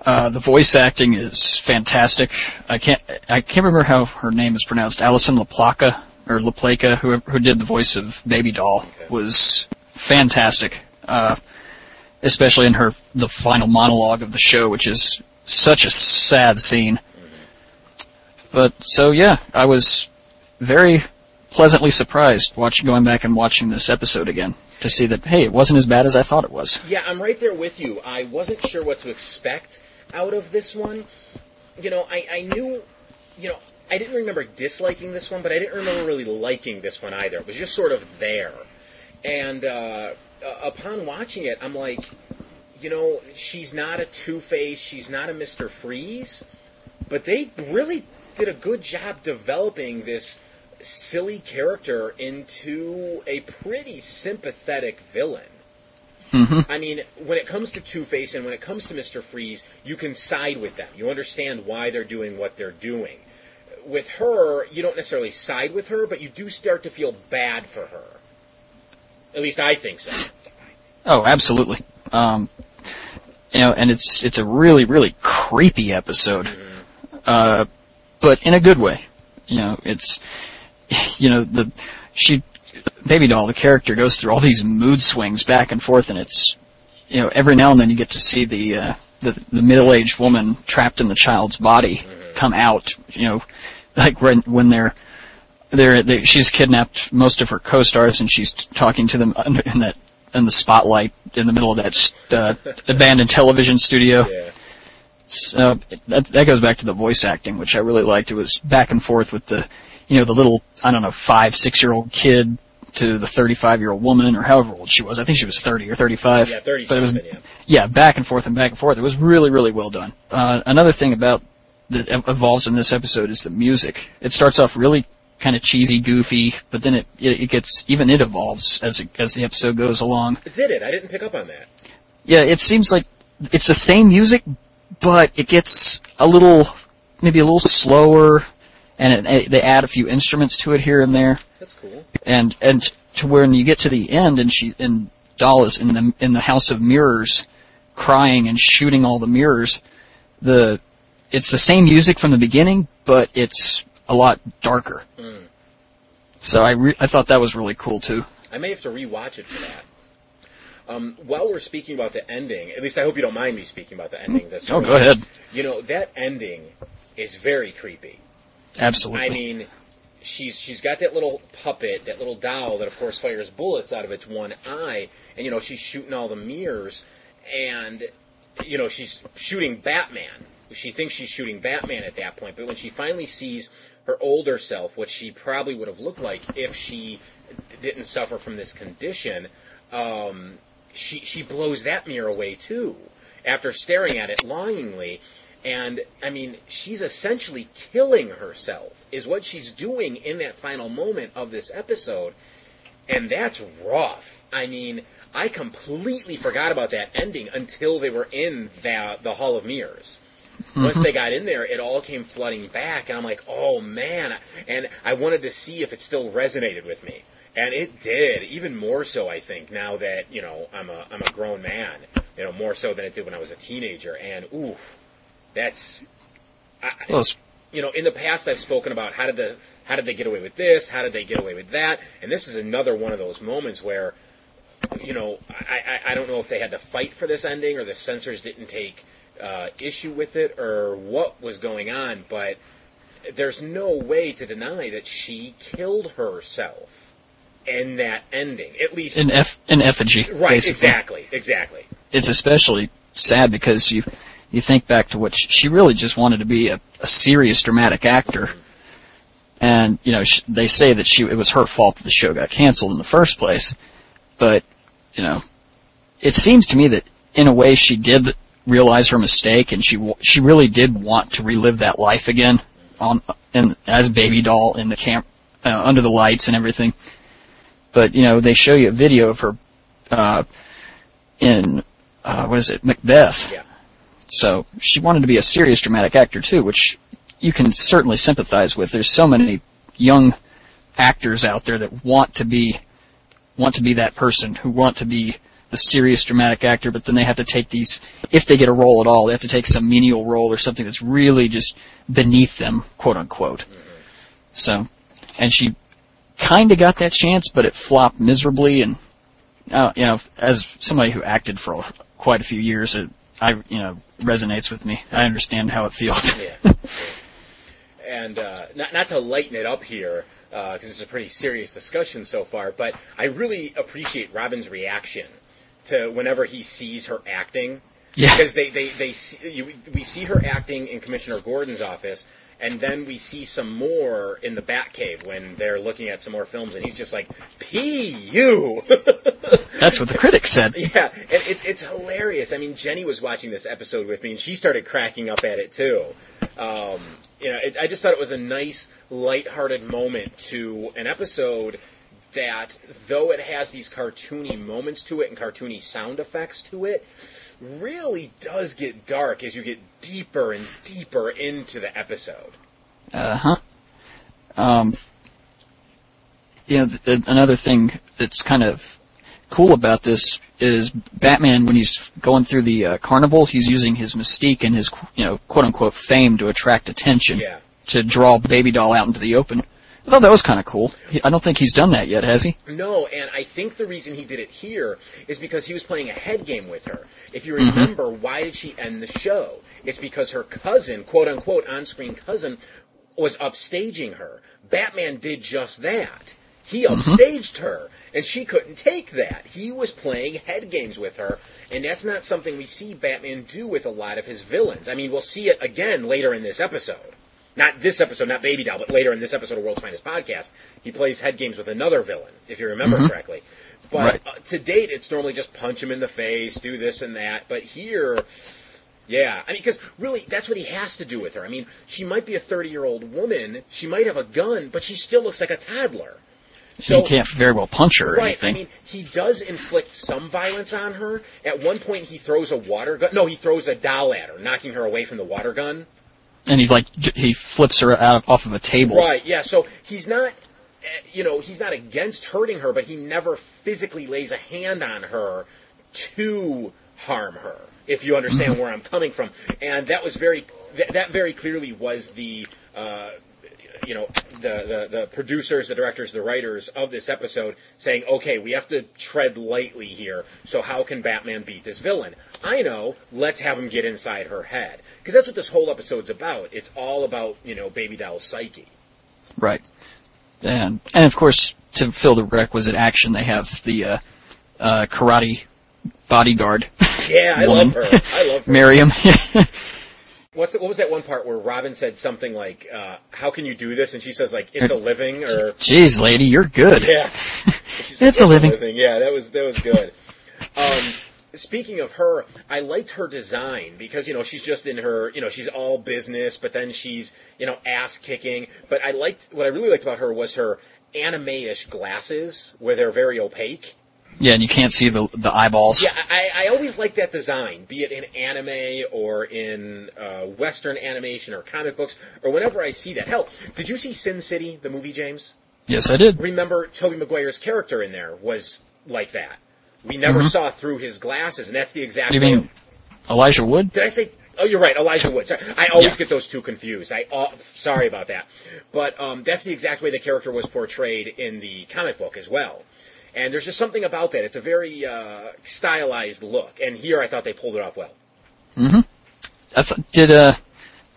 Uh, the voice acting is fantastic. I can't, I can't remember how her name is pronounced. Alison La Placa or La Placa, who who did the voice of Baby Doll, was fantastic. Uh, especially in her the final monologue of the show, which is such a sad scene. But so yeah, I was very pleasantly surprised watching going back and watching this episode again to see that hey, it wasn't as bad as I thought it was. Yeah, I'm right there with you. I wasn't sure what to expect out of this one. You know, I, I knew, you know, I didn't remember disliking this one, but I didn't remember really liking this one either. It was just sort of there. And uh, uh, upon watching it, I'm like, you know, she's not a Two Face, she's not a Mister Freeze, but they really did a good job developing this silly character into a pretty sympathetic villain. I mean, when it comes to Two Face and when it comes to Mister Freeze, you can side with them. You understand why they're doing what they're doing. With her, you don't necessarily side with her, but you do start to feel bad for her. At least I think so. Oh, absolutely. Um, you know, and it's it's a really really creepy episode, uh, but in a good way. You know, it's you know the she baby doll the character goes through all these mood swings back and forth, and it's you know every now and then you get to see the uh, the, the middle aged woman trapped in the child's body come out. You know, like when when they're they're, they, she's kidnapped most of her co-stars and she's talking to them under, in that in the spotlight in the middle of that uh, abandoned television studio. Yeah. So that that goes back to the voice acting, which I really liked. It was back and forth with the, you know, the little I don't know five six year old kid to the thirty five year old woman or however old she was. I think she was thirty or thirty five. Yeah, 30 But it was yeah. yeah, back and forth and back and forth. It was really really well done. Uh, another thing about that evolves in this episode is the music. It starts off really kind of cheesy, goofy, but then it it, it gets even it evolves as it, as the episode goes along. It did it. I didn't pick up on that. Yeah, it seems like it's the same music, but it gets a little, maybe a little slower, and it, they add a few instruments to it here and there, That's cool. and and to when you get to the end, and she and Doll is in the in the house of mirrors, crying and shooting all the mirrors. The it's the same music from the beginning, but it's a lot darker. So I re- I thought that was really cool too. I may have to rewatch it for that. Um, while we're speaking about the ending, at least I hope you don't mind me speaking about the ending. That's Oh, go ahead. You know that ending is very creepy. Absolutely. I mean, she's she's got that little puppet, that little doll that of course fires bullets out of its one eye, and you know she's shooting all the mirrors, and you know she's shooting Batman. She thinks she's shooting Batman at that point, but when she finally sees her older self, what she probably would have looked like if she didn't suffer from this condition, um, she she blows that mirror away too after staring at it longingly. And I mean, she's essentially killing herself, is what she's doing in that final moment of this episode. And that's rough. I mean, I completely forgot about that ending until they were in the, the Hall of Mirrors. Once mm-hmm. they got in there, it all came flooding back, and I'm like, oh man. And I wanted to see if it still resonated with me. And it did, even more so, I think, now that, you know, I'm a, I'm a grown man. You know, more so than it did when I was a teenager. And, ooh, that's, I, Well, you know, in the past I've spoken about how did the how did they get away with this? How did they get away with that? And this is another one of those moments where, you know, I, I, I don't know if they had to fight for this ending or the censors didn't take uh, issue with it or what was going on, but there's no way to deny that she killed herself in that ending. At least in eff in effigy. right, basically. exactly, exactly. It's especially sad because you you think back to what she, she really just wanted to be a, a serious dramatic actor, and you know sh they say that she it was her fault that the show got canceled in the first place, but you know, it seems to me that in a way she did realize her mistake and she she really did want to relive that life again on and as baby doll in the camp uh, under the lights and everything. But you know, they show you a video of her uh, in uh, what is it, Macbeth. Yeah. So she wanted to be a serious dramatic actor too, which you can certainly sympathize with. There's so many young actors out there that want to be want to be that person who want to be the serious dramatic actor, but then they have to take these if they get a role at all, they have to take some menial role or something that's really just beneath them, quote unquote. So, and she kind of got that chance, but it flopped miserably. And uh, you know, as somebody who acted for quite a few years, it I you know resonates with me. I understand how it feels. Yeah. and uh, not, not to lighten it up here, because it's a pretty serious discussion so far, but I really appreciate Robin's reaction to whenever he sees her acting. Yeah. Because they, they, they see, you, we see her acting in Commissioner Gordon's office, and then we see some more in the Batcave when they're looking at some more films, and he's just like, P.U. That's what the critics said. Yeah, and it's it's hilarious. I mean, Jenny was watching this episode with me, and she started cracking up at it too. Um, you know, it, I just thought it was a nice, lighthearted moment to an episode that, though it has these cartoony moments to it and cartoony sound effects to it, really does get dark as you get deeper and deeper into the episode. Uh huh. Um, you know, th- th- another thing that's kind of cool about this is Batman when he's going through the uh, carnival, he's using his mystique and his you know quote unquote fame to attract attention Yeah. to draw Baby Doll out into the open. I thought that was kind of cool. He, I don't think he's done that yet, has he? No, and I think the reason he did it here is because he was playing a head game with her. If you mm-hmm. remember, why did she end the show? It's because her cousin, quote unquote, on screen cousin, was upstaging her. Batman did just that. He mm-hmm. upstaged her, and she couldn't take that. He was playing head games with her, and that's not something we see Batman do with a lot of his villains. I mean, we'll see it again later in this episode. Not this episode, not Baby Doll, but later in this episode of World's Finest Podcast, he plays head games with another villain, if you remember correctly. But Right. uh, to date, it's normally just punch him in the face, do this and that. But here, yeah, I mean, because really, that's what he has to do with her. I mean, she might be a 30 year old woman, she might have a gun, but she still looks like a toddler. So he can't very well punch her or Right. anything. I mean, he does inflict some violence on her. At one point, he throws a water gun. No, he throws a doll at her, knocking her away from the water gun. And he like j- he flips her out off of a table. Right. Yeah. So he's not, eh, you know, he's not against hurting her, but he never physically lays a hand on her to harm her. If you understand where I'm coming from, and that was very, that, that very clearly was the. Uh, you know the, the the producers, the directors, the writers of this episode saying, "Okay, we have to tread lightly here. So how can Batman beat this villain? I know. Let's have him get inside her head because that's what this whole episode's about. It's all about you know Baby Doll's psyche. Right. And and of course to fill the requisite action they have the uh, uh, karate bodyguard Yeah, I love her. I love her. Miriam. What's the, what was that one part where Robin said something like, uh, "How can you do this?" and she says like, "It's a living," or Jeez, lady, you're good. yeah, It's a living." Yeah, that was that was good. um, speaking of her, I liked her design because you know she's just in her you know she's all business, but then she's you know ass kicking. But I liked what I really liked about her was her anime-ish glasses, where they're very opaque. Yeah, and you can't see the the eyeballs. Yeah, I, I always like that design, be it in anime or in uh, Western animation or comic books, or whenever I see that. Hell, did you see Sin City, the movie, James? Yes, I did. Remember, Tobey Maguire's character in there was like that. We never saw through his glasses, and that's the exact. Mm-hmm. You mean Elijah Wood? Did I say? Oh, you're right, Elijah Wood. Sorry, I always Yeah. get those two confused. I uh, sorry about that, but um, that's the exact way the character was portrayed in the comic book as well. And there's just something about that. It's a very uh, stylized look, and here I thought they pulled it off well. Th- did uh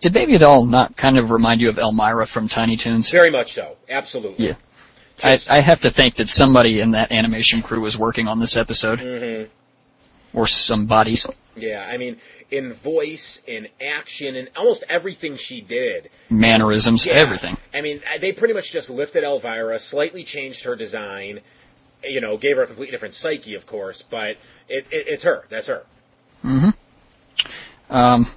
did Baby Doll not kind of remind you of Elmyra from Tiny Toons? Very much so. Absolutely. Yeah. I, I have to think that somebody in that animation crew was working on this episode. Mm-hmm. Or some bodies. Yeah, I mean, in voice, in action, in almost everything she did. Mannerisms, Yeah. everything. I mean, they pretty much just lifted Elvira, slightly changed her design, you know, gave her a completely different psyche, of course, but it, it, it's her. That's her. hmm Um,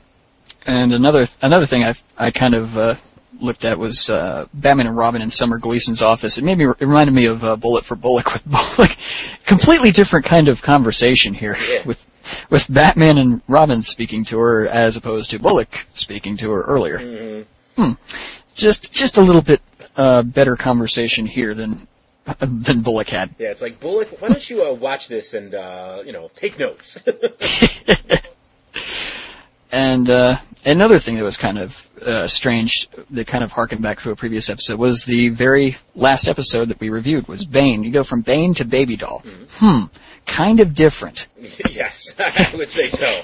and another another thing I I kind of uh, looked at was uh, Batman and Robin in Summer Gleason's office. It made me it reminded me of uh, Bullet for Bullock with Bullock. Completely different kind of conversation here Yeah. with with Batman and Robin speaking to her as opposed to Bullock speaking to her earlier. Mm-hmm. Just just a little bit uh, better conversation here than than Bullock had. Yeah, it's like, Bullock, why don't you uh, watch this and, uh, you know, take notes? And uh, another thing that was kind of uh, strange, that kind of harkened back to a previous episode, was the very last episode that we reviewed was Bane. You go from Bane to Baby Doll. Hmm, kind of different. yes, I would say so.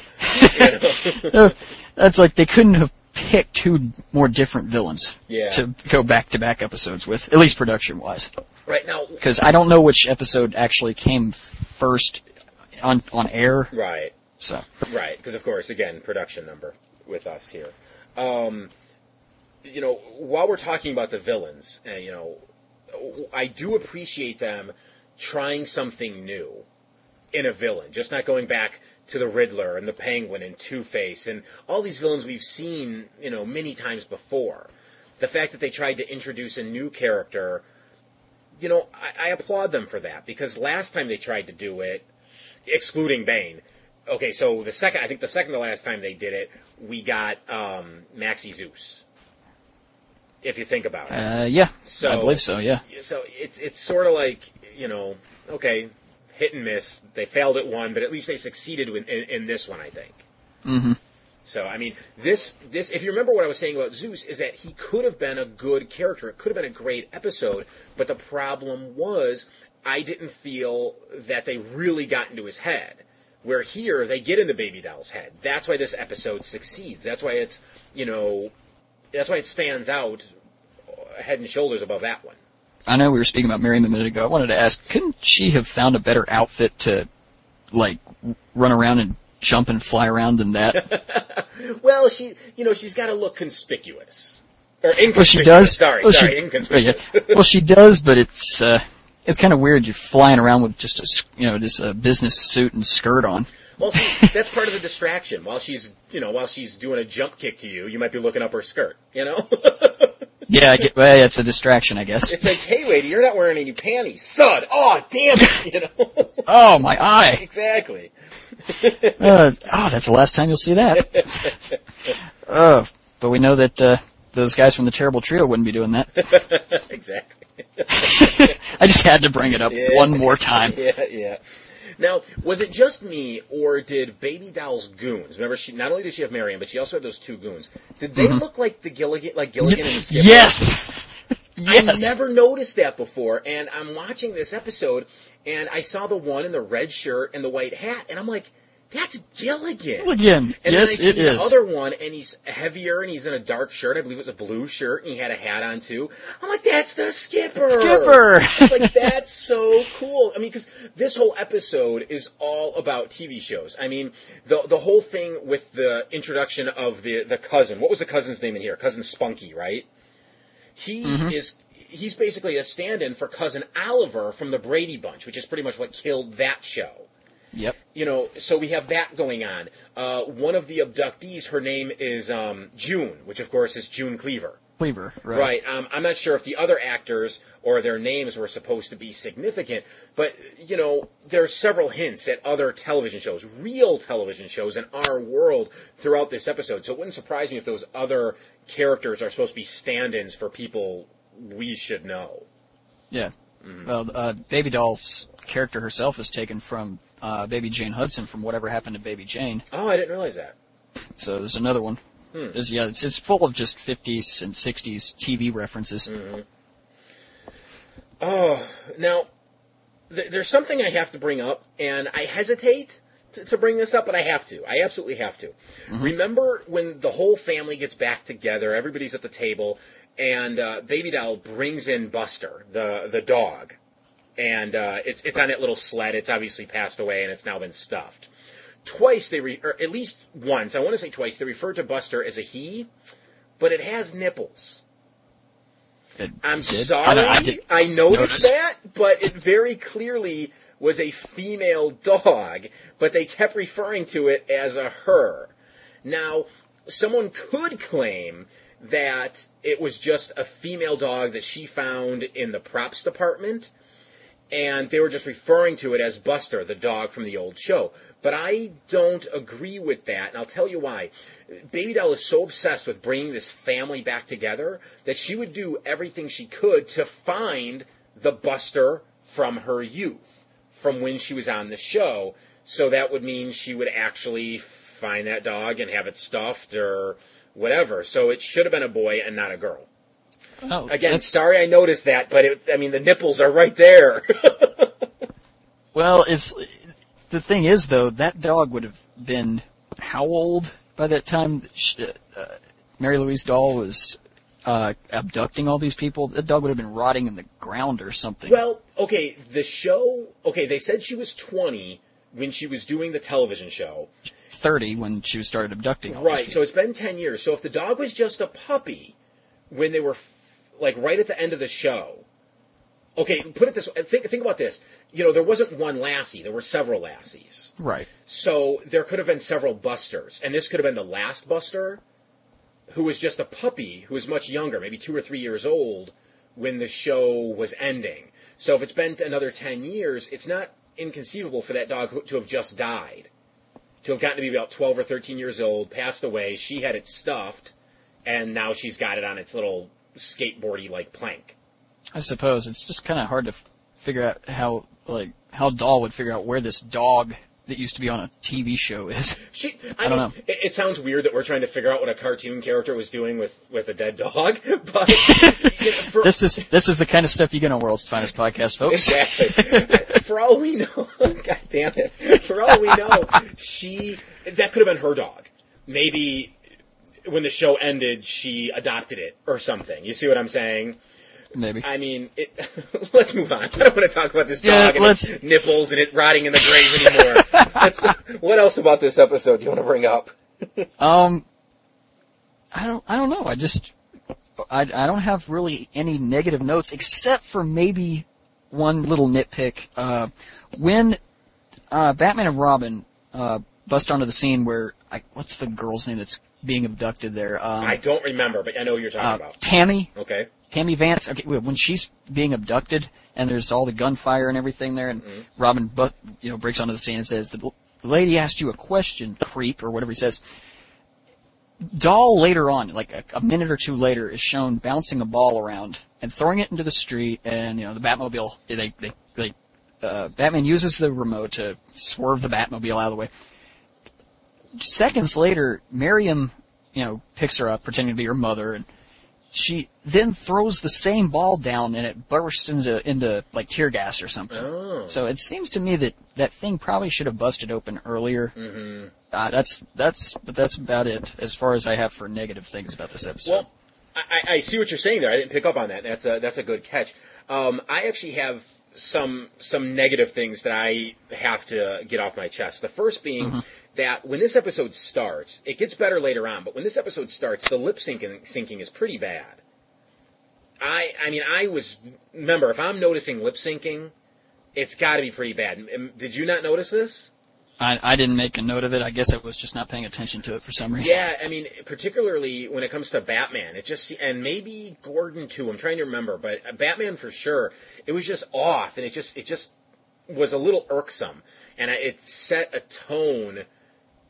You know? That's like they couldn't have picked two more different villains Yeah. to go back to back episodes with, at least production wise. Right now, Because I don't know which episode actually came first on on air. right. So Right, because of course, again, production number with us here. Um, you know, while we're talking about the villains, uh, you know, I do appreciate them trying something new in a villain, just not going back to the Riddler and the Penguin and Two Face and all these villains we've seen, you know, many times before. The fact that they tried to introduce a new character, you know, I, I applaud them for that because last time they tried to do it, excluding Bane. Okay, so the second, I think the second to last time they did it, we got um, Maxie Zeus. If you think about it, uh, yeah, So- I believe so. Yeah. so it's it's sort of like you know, okay, hit and miss. They failed at one, but at least they succeeded in, in this one, I think. hmm So I mean, this this if you remember what I was saying about Zeus is that he could have been a good character. It could have been a great episode, but the problem was I didn't feel that they really got into his head. Where here they get in the baby doll's head. That's why this episode succeeds. That's why it's you know, that's why it stands out head and shoulders above that one. I know we were speaking about Miriam a minute ago. I wanted to ask, couldn't she have found a better outfit to, like, run around and jump and fly around than that? Well, she you know she's got to look conspicuous or inconspicuous. well, she does. Sorry, well, sorry, she, inconspicuous. yeah. Well, she does, but it's uh, it's kind of weird. You're flying around with just a s- you know just a business suit and skirt on. Well, see, that's part of the distraction. While she's, you know, while she's doing a jump kick to you, you might be looking up her skirt. You know, Yeah, I get, well, yeah, it's a distraction, I guess. it's like, hey, lady, you're not wearing any panties. Thud. Oh, damn it. You know, Oh, my eye. exactly. Uh, oh, that's the last time you'll see that. Oh, but we know that uh, those guys from the Terrible Trio wouldn't be doing that. exactly. I just had to bring it up Yeah. one more time. Yeah, yeah. Now, was it just me, or did Baby Doll's goons? Remember, she not only did she have Marion, but she also had those two goons. Did they look like the Gilligan, like Gilligan and the Skipper? Mm-hmm. Yes. Yes. I never noticed that before, and I'm watching this episode, and I saw the one in the red shirt and the white hat, and I'm like, that's Gilligan. Again, And yes, then I it see is. the other one, and he's heavier, and he's in a dark shirt. I believe it was a blue shirt, and he had a hat on too. I'm like, that's the skipper. Skipper. It's like that's so cool. I mean, because this whole episode is all about TV shows. I mean, the the whole thing with the introduction of the the cousin. What was the cousin's name in here? Cousin Spunky, right? He Mm-hmm. is. He's basically a stand-in for cousin Oliver from the Brady Bunch, which is pretty much what killed that show Yep. you know, so we have that going on. Uh, one of the abductees, her name is um, June, which of course is June Cleaver. Cleaver, right? Right. Um, I'm not sure if the other actors or their names were supposed to be significant, but you know, there are several hints at other television shows, real television shows in our world throughout this episode. So it wouldn't surprise me if those other characters are supposed to be stand-ins for people we should know. Yeah. Mm-hmm. Well, uh, Baby Doll's character herself is taken from uh, Baby Jane Hudson from Whatever Happened to Baby Jane. Oh, I didn't realize that. So there's another one. Hmm. There's, yeah, it's, it's full of just 50s and 60s TV references. Hmm. Oh, now th- there's something I have to bring up, and I hesitate to, to bring this up, but I have to. I absolutely have to. Remember when the whole family gets back together, everybody's at the table, and uh, Baby Doll brings in Buster, the the dog, and uh, it's it's on that little sled. It's obviously passed away, and it's now been stuffed. Twice they, re- or at least once, I want to say twice, they refer to Buster as a he, but it has nipples. It- I'm it sorry, I, know, I, I noticed notice. that, but it very clearly was a female dog, but they kept referring to it as a her. Now, someone could claim that it was just a female dog that she found in the props department, and they were just referring to it as Buster, the dog from the old show. But I don't agree with that, and I'll tell you why. Baby Doll is so obsessed with bringing this family back together that she would do everything she could to find the Buster from her youth, from when she was on the show. So that would mean she would actually find that dog and have it stuffed or whatever. So it should have been a boy and not a girl. Oh, Again, that's- sorry I noticed that, but it, I mean the nipples are right there. Well, it's the thing is though that dog would have been how old by that time? sh- Uh, Mary Louise Dahl was uh, abducting all these people. That dog would have been rotting in the ground or something. well, okay, the show. Okay, they said she was 20 when she was doing the television show. Thirty when she started abducting. Right. So it's been 10 years. So if the dog was just a puppy when they were like right at the end of the show. Okay, put it this way. Think think about this. You know, there wasn't one lassie. There were several lassies. right. So there could have been several Busters, and this could have been the last Buster, who was just a puppy who was much younger, maybe two or three years old, when the show was ending. So if it's been another ten years, it's not inconceivable for that dog to have just died, to have gotten to be about twelve or thirteen years old, passed away. She had it stuffed, and now she's got it on its little skateboardy like plank. I suppose it's just kind of hard to f- figure out how like how Doll would figure out where this dog that used to be on a TV show is. She, I, I don't mean, know. It, it sounds weird that we're trying to figure out what a cartoon character was doing with, with a dead dog, but you know, for, this is this is the kind of stuff you get on World's Finest Podcast, folks. exactly. for all we know, God damn it. For all we know, she that could have been her dog. Maybe when the show ended, she adopted it or something. You see what I'm saying? Maybe. I mean, it, let's move on. I don't want to talk about this dog Yeah, and its nipples and it rotting in the grave anymore. What else about this episode do you want to bring up? Um, I don't, I don't know. I just, I, I don't have really any negative notes except for maybe one little nitpick. Uh, when uh, Batman and Robin uh, bust onto the scene where, I, what's the girl's name that's being abducted there? Um, I don't remember, but I know what you're talking uh, about. Tammy. Okay. Tammy Vance. Okay, when she's being abducted and there's all the gunfire and everything there, and Mm-hmm. Robin, but you know, breaks onto the scene and says, "The lady asked you a question, creep," or whatever he says. Doll later on, like a, a minute or two later, is shown bouncing a ball around and throwing it into the street, and you know the Batmobile. They they they. Uh, Batman uses the remote to swerve the Batmobile out of the way. Seconds later, Miriam, you know, picks her up, pretending to be her mother, and she then throws the same ball down and it bursts into into like tear gas or something. Oh. So it seems to me that that thing probably should have busted open earlier. Mm-hmm. Uh, that's that's but that's about it as far as I have for negative things about this episode. Well, I, I see what you're saying there. I didn't pick up on that. That's a that's a good catch. Um, I actually have some some negative things that I have to get off my chest. The first being that when this episode starts, it gets better later on, but when this episode starts, the lip syncing syncing is pretty bad. I I mean, I was remember if I'm noticing lip syncing, it's got to be pretty bad. Did you not notice this? I I didn't make a note of it. I guess I was just not paying attention to it for some reason. Yeah, I mean, particularly when it comes to Batman, it just and maybe Gordon too. I'm trying to remember, but Batman for sure, it was just off, and it just it just was a little irksome, and it set a tone.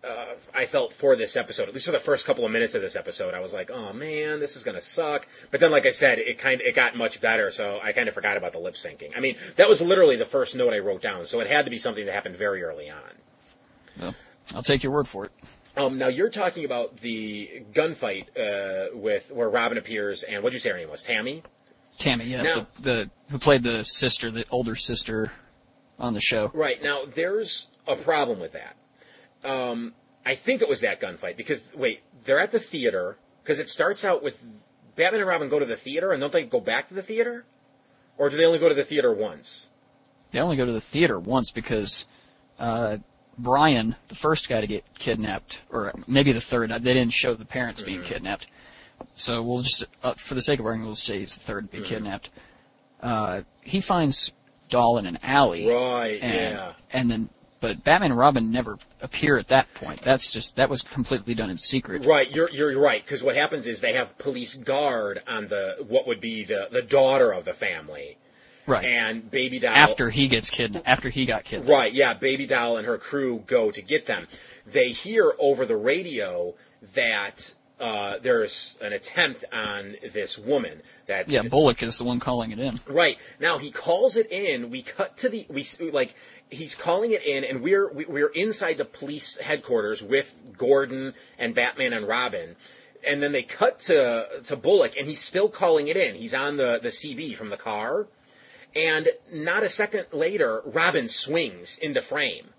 Uh, I felt for this episode, at least for the first couple of minutes of this episode, I was like, "Oh man, this is gonna suck." But then, like I said, it kind of, it got much better, so I kind of forgot about the lip syncing. I mean, that was literally the first note I wrote down, so it had to be something that happened very early on. Well, I'll take your word for it. Um, now you're talking about the gunfight uh, with where Robin appears, and what'd you say her name was? Tammy. Tammy, yeah, Now- the, the who played the sister, the older sister on the show. Right now, there's a problem with that. Um, I think it was that gunfight because wait, they're at the theater because it starts out with Batman and Robin go to the theater and don't they go back to the theater, or do they only go to the theater once? They only go to the theater once because uh, Brian, the first guy to get kidnapped, or maybe the third. They didn't show the parents being kidnapped, so we'll just, uh, for the sake of argument, we'll say he's the third to be kidnapped. Uh, he finds Doll in an alley, Right. and, yeah. and then, but Batman and Robin never appear at that point. That's just that was completely done in secret. Right, you're you're right because what happens is they have police guard on the what would be the the daughter of the family, Right. and Baby Doll after he gets kidnapped, after he got kidnapped. Right, yeah, Baby Doll and her crew go to get them. They hear over the radio that uh, there's an attempt on this woman. That Yeah, Bullock is the one calling it in. Right now, he calls it in. We cut to the we like he's calling it in, and we're we, we're inside the police headquarters with Gordon and Batman and Robin. And then they cut to to Bullock, and he's still calling it in. He's on the the CB from the car, and not a second later, Robin swings into frame.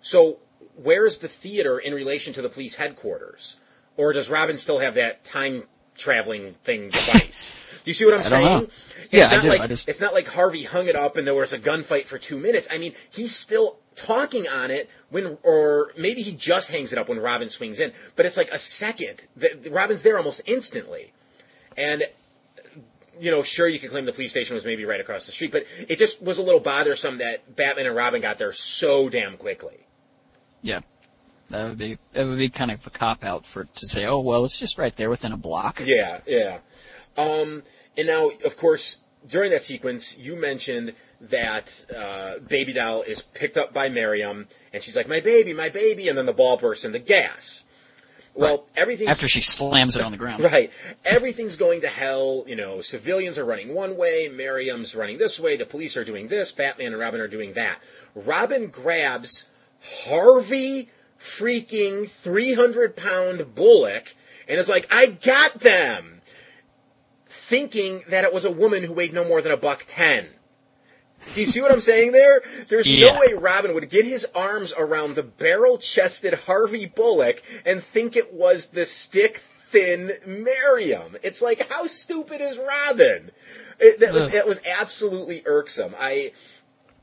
So where's the theater in relation to the police headquarters? Or does Robin still have that time traveling thing device? do you see what I'm I saying? It's Yeah, I not like I just- it's not like Harvey hung it up and there was a gunfight for two minutes. I mean, he's still talking on it when, or maybe he just hangs it up when Robin swings in. But it's like a second. The, the- Robin's there almost instantly, and you know, sure, you could claim the police station was maybe right across the street, but it just was a little bothersome that Batman and Robin got there so damn quickly. Yeah. That would be that would be kind of a cop out for to say, oh well, it's just right there within a block. Yeah, yeah. Um, and now, of course, during that sequence, you mentioned that uh, Baby Doll is picked up by Miriam, and she's like, "My baby, my baby," and then the ball bursts into gas. Well, Right. everything's After she slams it on the ground. Right. Everything's going to hell. You know, civilians are running one way, Miriam's running this way, the police are doing this, Batman and Robin are doing that. Robin grabs Harvey freaking 300 pound Bullock and is like, I got them! Thinking that it was a woman who weighed no more than a buck ten. Do you see what I'm saying there? There's Yeah. no way Robin would get his arms around the barrel chested Harvey Bullock and think it was the stick thin Miriam. It's like, how stupid is Robin? It, that was, was absolutely irksome. I,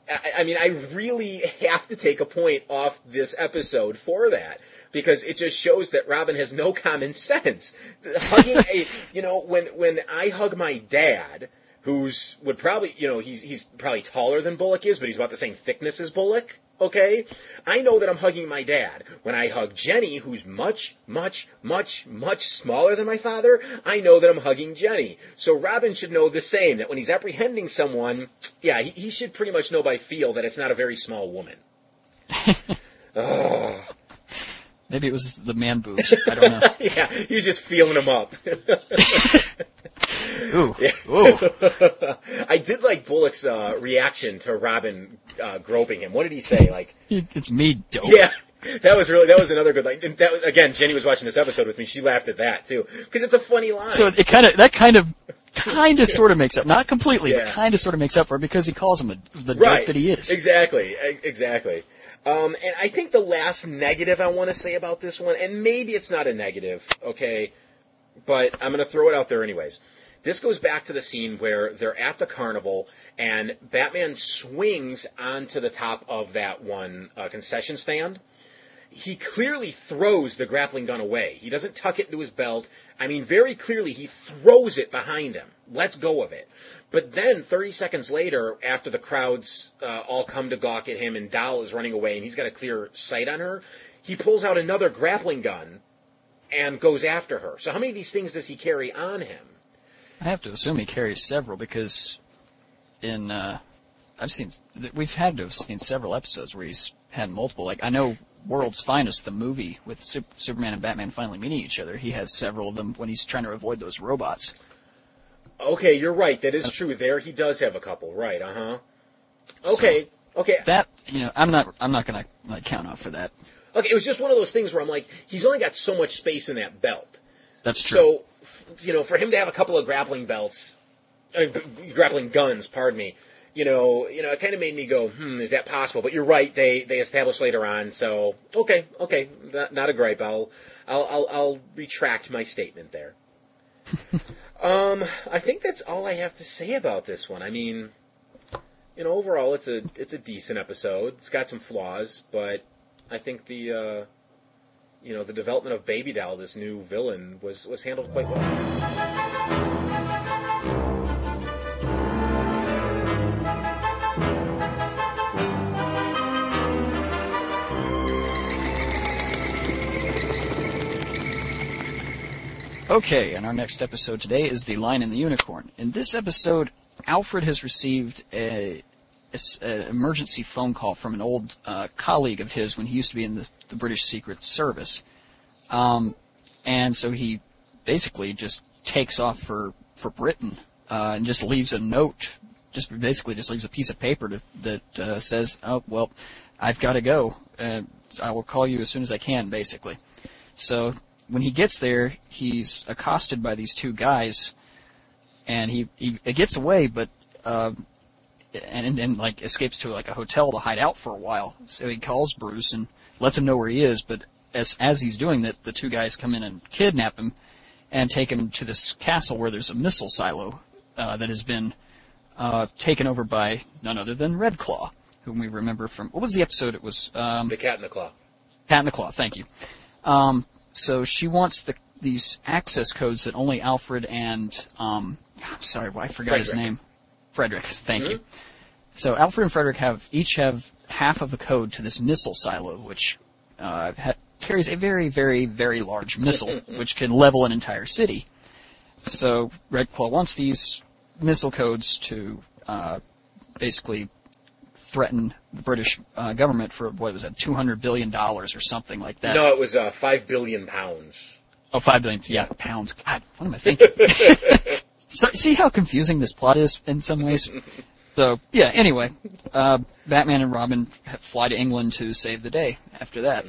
I, I mean, I really have to take a point off this episode for that because it just shows that Robin has no common sense. Hugging a, you know, when when I hug my dad, who's would probably, you know, he's he's probably taller than Bullock is, but he's about the same thickness as Bullock. Okay, I know that I'm hugging my dad. When I hug Jenny, who's much, much, much, much smaller than my father, I know that I'm hugging Jenny. So Robin should know the same. That when he's apprehending someone, yeah, he, he should pretty much know by feel that it's not a very small woman. Maybe it was the man boobs. I don't know. Yeah, he's just feeling them up. Ooh. Ooh. I did like Bullock's uh, reaction to Robin uh, groping him. What did he say? Like, It's me, dope. yeah, that was really that was another good line. That was again, Jenny was watching this episode with me. She laughed at that too because it's a funny line. So it kind of that kind of kind of sort of makes up, not completely, Yeah. but kind of sort of makes up for it because he calls him a, the right dope that he is. Exactly, exactly. Um, and I think the last negative I want to say about this one, and maybe it's not a negative, okay, but I'm going to throw it out there anyways. This goes back to the scene where they're at the carnival and Batman swings onto the top of that one uh, concession stand. He clearly throws the grappling gun away. He doesn't tuck it into his belt. I mean, very clearly, he throws it behind him. Let's go of it. But then, 30 seconds later, after the crowds uh, all come to gawk at him and Doll is running away and he's got a clear sight on her, he pulls out another grappling gun and goes after her. So, how many of these things does he carry on him? I have to assume he carries several because in uh, I've seen we've had to have seen several episodes where he's had multiple. Like I know World's Finest, the movie with Superman and Batman finally meeting each other. He has several of them when he's trying to avoid those robots. Okay, you're right. That is true. There, he does have a couple. Right? Uh huh. Okay. Okay. That you know, I'm not I'm not gonna like count off for that. Okay. It was just one of those things where I'm like, he's only got so much space in that belt. That's true. So, you know, for him to have a couple of grappling belts, uh, grappling guns, pardon me, you know, you know, it kind of made me go, hmm, is that possible? But you're right. They they established later on. So okay, okay, not, not a gripe. I'll I'll I'll, I'll retract my statement there. um, I think that's all I have to say about this one. I mean, you know, overall, it's a it's a decent episode. It's got some flaws, but I think the uh, you know the development of Baby Doll, this new villain, was was handled quite well. Okay, and our next episode today is The Lion and the Unicorn. In this episode, Alfred has received a, an emergency phone call from an old uh, colleague of his when he used to be in the, the British Secret Service. Um, and so he basically just takes off for, for Britain uh, and just leaves a note, just basically just leaves a piece of paper to, that uh, says, oh, well, I've got to go. and I will call you as soon as I can, basically. So when he gets there, he's accosted by these two guys, and he he gets away, but uh, and and like escapes to like a hotel to hide out for a while. So he calls Bruce and lets him know where he is. But as as he's doing that, the two guys come in and kidnap him and take him to this castle where there's a missile silo uh, that has been uh, taken over by none other than Red Claw, whom we remember from what was the episode? It was um, The Cat in the Claw. Cat in the Claw. Thank you. Um, so she wants the, these access codes that only Alfred and um, I'm sorry, well, I forgot his name. Frederick. Thank you. So Alfred and Frederick have each have half of the code to this missile silo, which uh, ha- carries a very, very, very large missile, which can level an entire city. So Red Claw wants these missile codes to uh, basically threaten the British uh, government for what was it, two hundred billion dollars or something like that. No, it was uh, five billion pounds. Oh, five billion. Yeah, pounds. God, what am I thinking? so, see how confusing this plot is in some ways. So yeah. Anyway, uh, Batman and Robin fly to England to save the day. After that,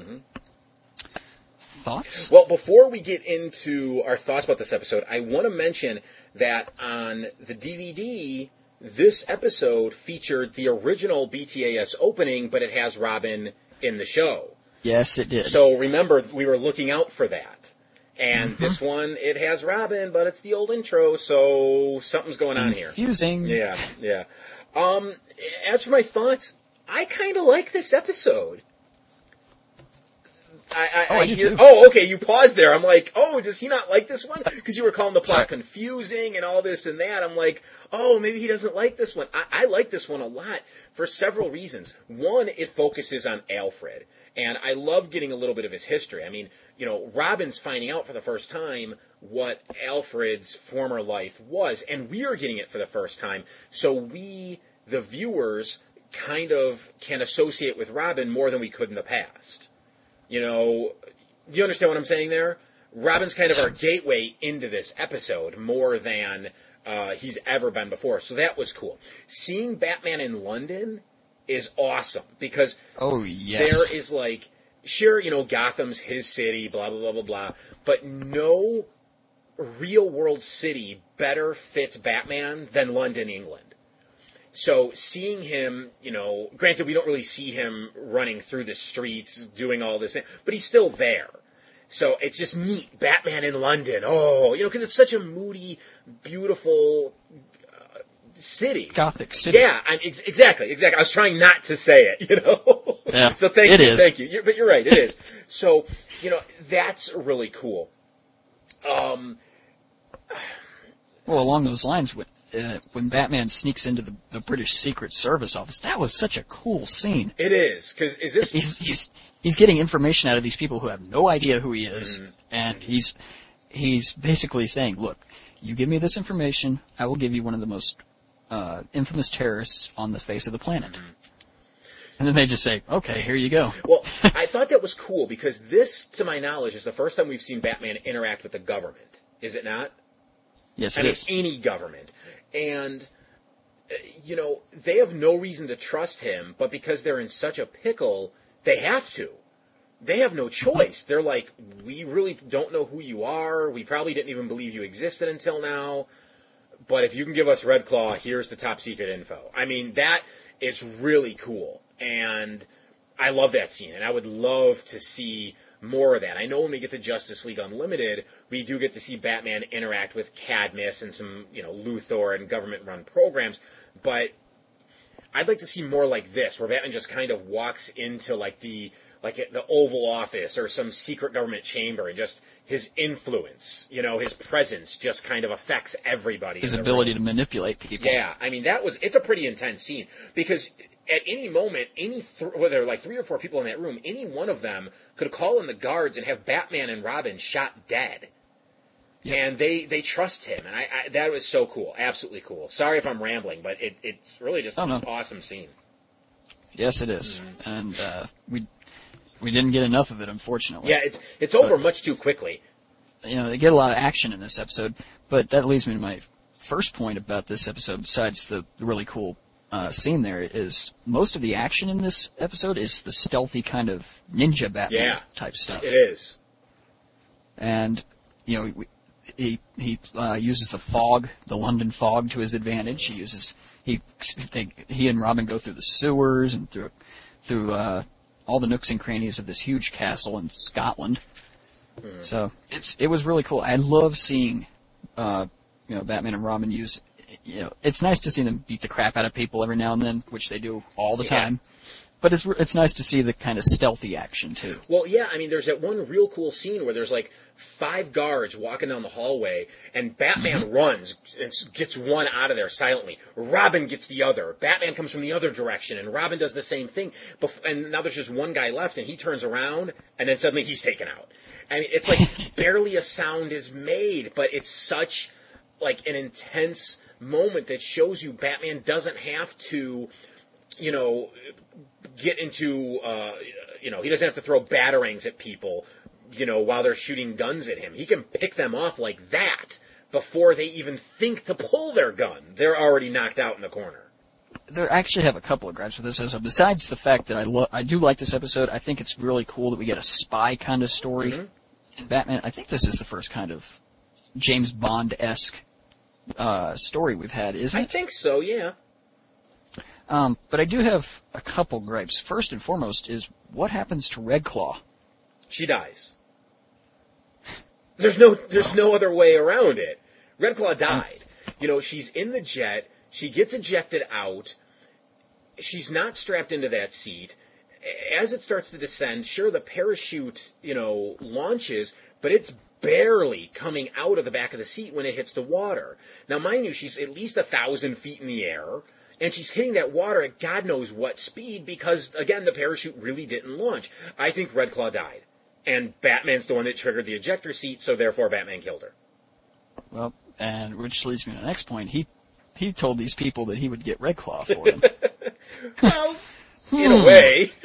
thoughts? Well, before we get into our thoughts about this episode, I want to mention that on the DVD, this episode featured the original BTAS opening, but it has Robin in the show. Yes, it did. So remember, we were looking out for that. And this one, it has Robin, but it's the old intro, so something's going on here. confusing. Yeah, yeah. Um, as for my thoughts, I kind of like this episode. I, I, Oh, I hear- oh, okay. You paused there. I'm like, oh, does he not like this one? Because you were calling the plot Sorry. confusing and all this and that. I'm like, oh, maybe he doesn't like this one. I, I like this one a lot for several reasons. One, it focuses on Alfred, and I love getting a little bit of his history. I mean, you know, Robin's finding out for the first time what Alfred's former life was, and we are getting it for the first time. So we, the viewers, kind of can associate with Robin more than we could in the past. You know, you understand what I'm saying there? Robin's kind of our gateway into this episode more than uh, he's ever been before. So that was cool. Seeing Batman in London is awesome because Oh yes. there is like, sure, you know, Gotham's his city, blah, blah, blah, blah, blah, but no real world city better fits Batman than London, England. So seeing him, you know, granted we don't really see him running through the streets doing all this, but he's still there. So it's just neat. Batman in London. Oh, you know, because it's such a moody, beautiful city. Gothic City. Yeah, I'm, ex- exactly, exactly. I was trying not to say it, you know. Yeah, so thank it you, is. thank you. You're, but you're right, it is. So you know that's really cool. Um, Well, along those lines, when, uh, when Batman sneaks into the, the British Secret Service office, that was such a cool scene. it is because is this He's he's he's getting information out of these people who have no idea who he is, Mm-hmm. and he's he's basically saying, "Look, you give me this information, I will give you one of the most uh, infamous terrorists on the face of the planet." Mm-hmm. And then they just say, "Okay, here you go." Well, I thought that was cool because this, to my knowledge, is the first time we've seen Batman interact with the government. Is it not? Yes, I it mean, is. any government. And, uh, you know, they have no reason to trust him, but because they're in such a pickle, they have to. They have no choice. They're like, we really don't know who you are. We probably didn't even believe you existed until now. But if you can give us Red Claw, here's the top secret info. I mean, that is really cool, and I love that scene, and I would love to see more of that. I know when we get to Justice League Unlimited, we do get to see Batman interact with Cadmus and some, you know, Luthor and government-run programs, but I'd like to see more like this, where Batman just kind of walks into like the like the Oval Office or some secret government chamber, and just his influence, you know, his presence just kind of affects everybody. His ability room. to manipulate people. Yeah, I mean that was it's a pretty intense scene because at any moment, any th- there are like three or four people in that room, any one of them could call in the guards and have Batman and Robin shot dead. Yep. And they, they trust him, and I, I that was so cool, absolutely cool. Sorry if I'm rambling, but it, it's really just Oh, no. an awesome scene. Yes, it is. Mm-hmm. and uh, we we didn't get enough of it, unfortunately. Yeah, it's it's over much too quickly. you know, they get a lot of action in this episode, but that leads me to my first point about this episode, besides the really cool uh, scene there, is most of the action in this episode is the stealthy kind of ninja Batman Yeah. type stuff. It is. And, you know, we- he, he uh, uses the fog, the London fog to his advantage. He uses, he, they, he and Robin go through the sewers and through, through, uh, all the nooks and crannies of this huge castle in Scotland. So it's it was really cool. I love seeing, uh, you know, Batman and Robin use. You know, it's nice to see them beat the crap out of people every now and then, which they do all the Yeah. time. But it's it's nice to see the kind of stealthy action too. Well, yeah, I mean, there's that one real cool scene where there's like five guards walking down the hallway, and Batman Mm-hmm. runs and gets one out of there silently. Robin gets the other. Batman comes from the other direction, and Robin does the same thing. Bef- and now there's just one guy left, and he turns around, and then suddenly he's taken out. I mean, it's like barely a sound is made, but it's such like an intense moment that shows you Batman doesn't have to, you know, get into, uh, you know, he doesn't have to throw batarangs at people, you know, while they're shooting guns at him. He can pick them off like that before they even think to pull their gun. They're already knocked out in the corner. There I actually have a couple of gripes with this episode. Besides the fact that I lo- I do like this episode, I think it's really cool that we get a spy kind of story in Batman. I think this is the first kind of James Bond esque uh, story we've had, isn't I it? think so, yeah. Um, but I do have a couple gripes. First and foremost is what happens to Red Claw? She dies. There's no, there's no other way around it. Red Claw died. You know, she's in the jet. She gets ejected out. She's not strapped into that seat. As it starts to descend, sure, the parachute, you know, launches, but it's barely coming out of the back of the seat when it hits the water. Now, mind you, she's at least a thousand feet in the air, and she's hitting that water at God knows what speed because, again, the parachute really didn't launch. I think Red Claw died. And Batman's the one that triggered the ejector seat, so therefore Batman killed her. Well, and which leads me to the next point. He he told these people that he would get Red Claw for them. Well, in a hmm. way.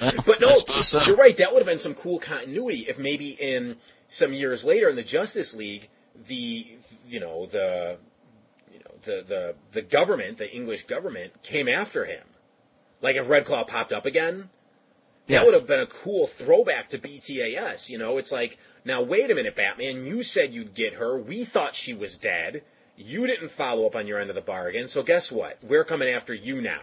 But no, so. you're right. That would have been some cool continuity if maybe in some years later in the Justice League, the you know the the the the government, the English government, came after him. Like if Red Claw popped up again, Yeah. that would have been a cool throwback to BTAS. You know, it's like now wait a minute, Batman. You said you'd get her. We thought she was dead. You didn't follow up on your end of the bargain. So guess what? We're coming after you now.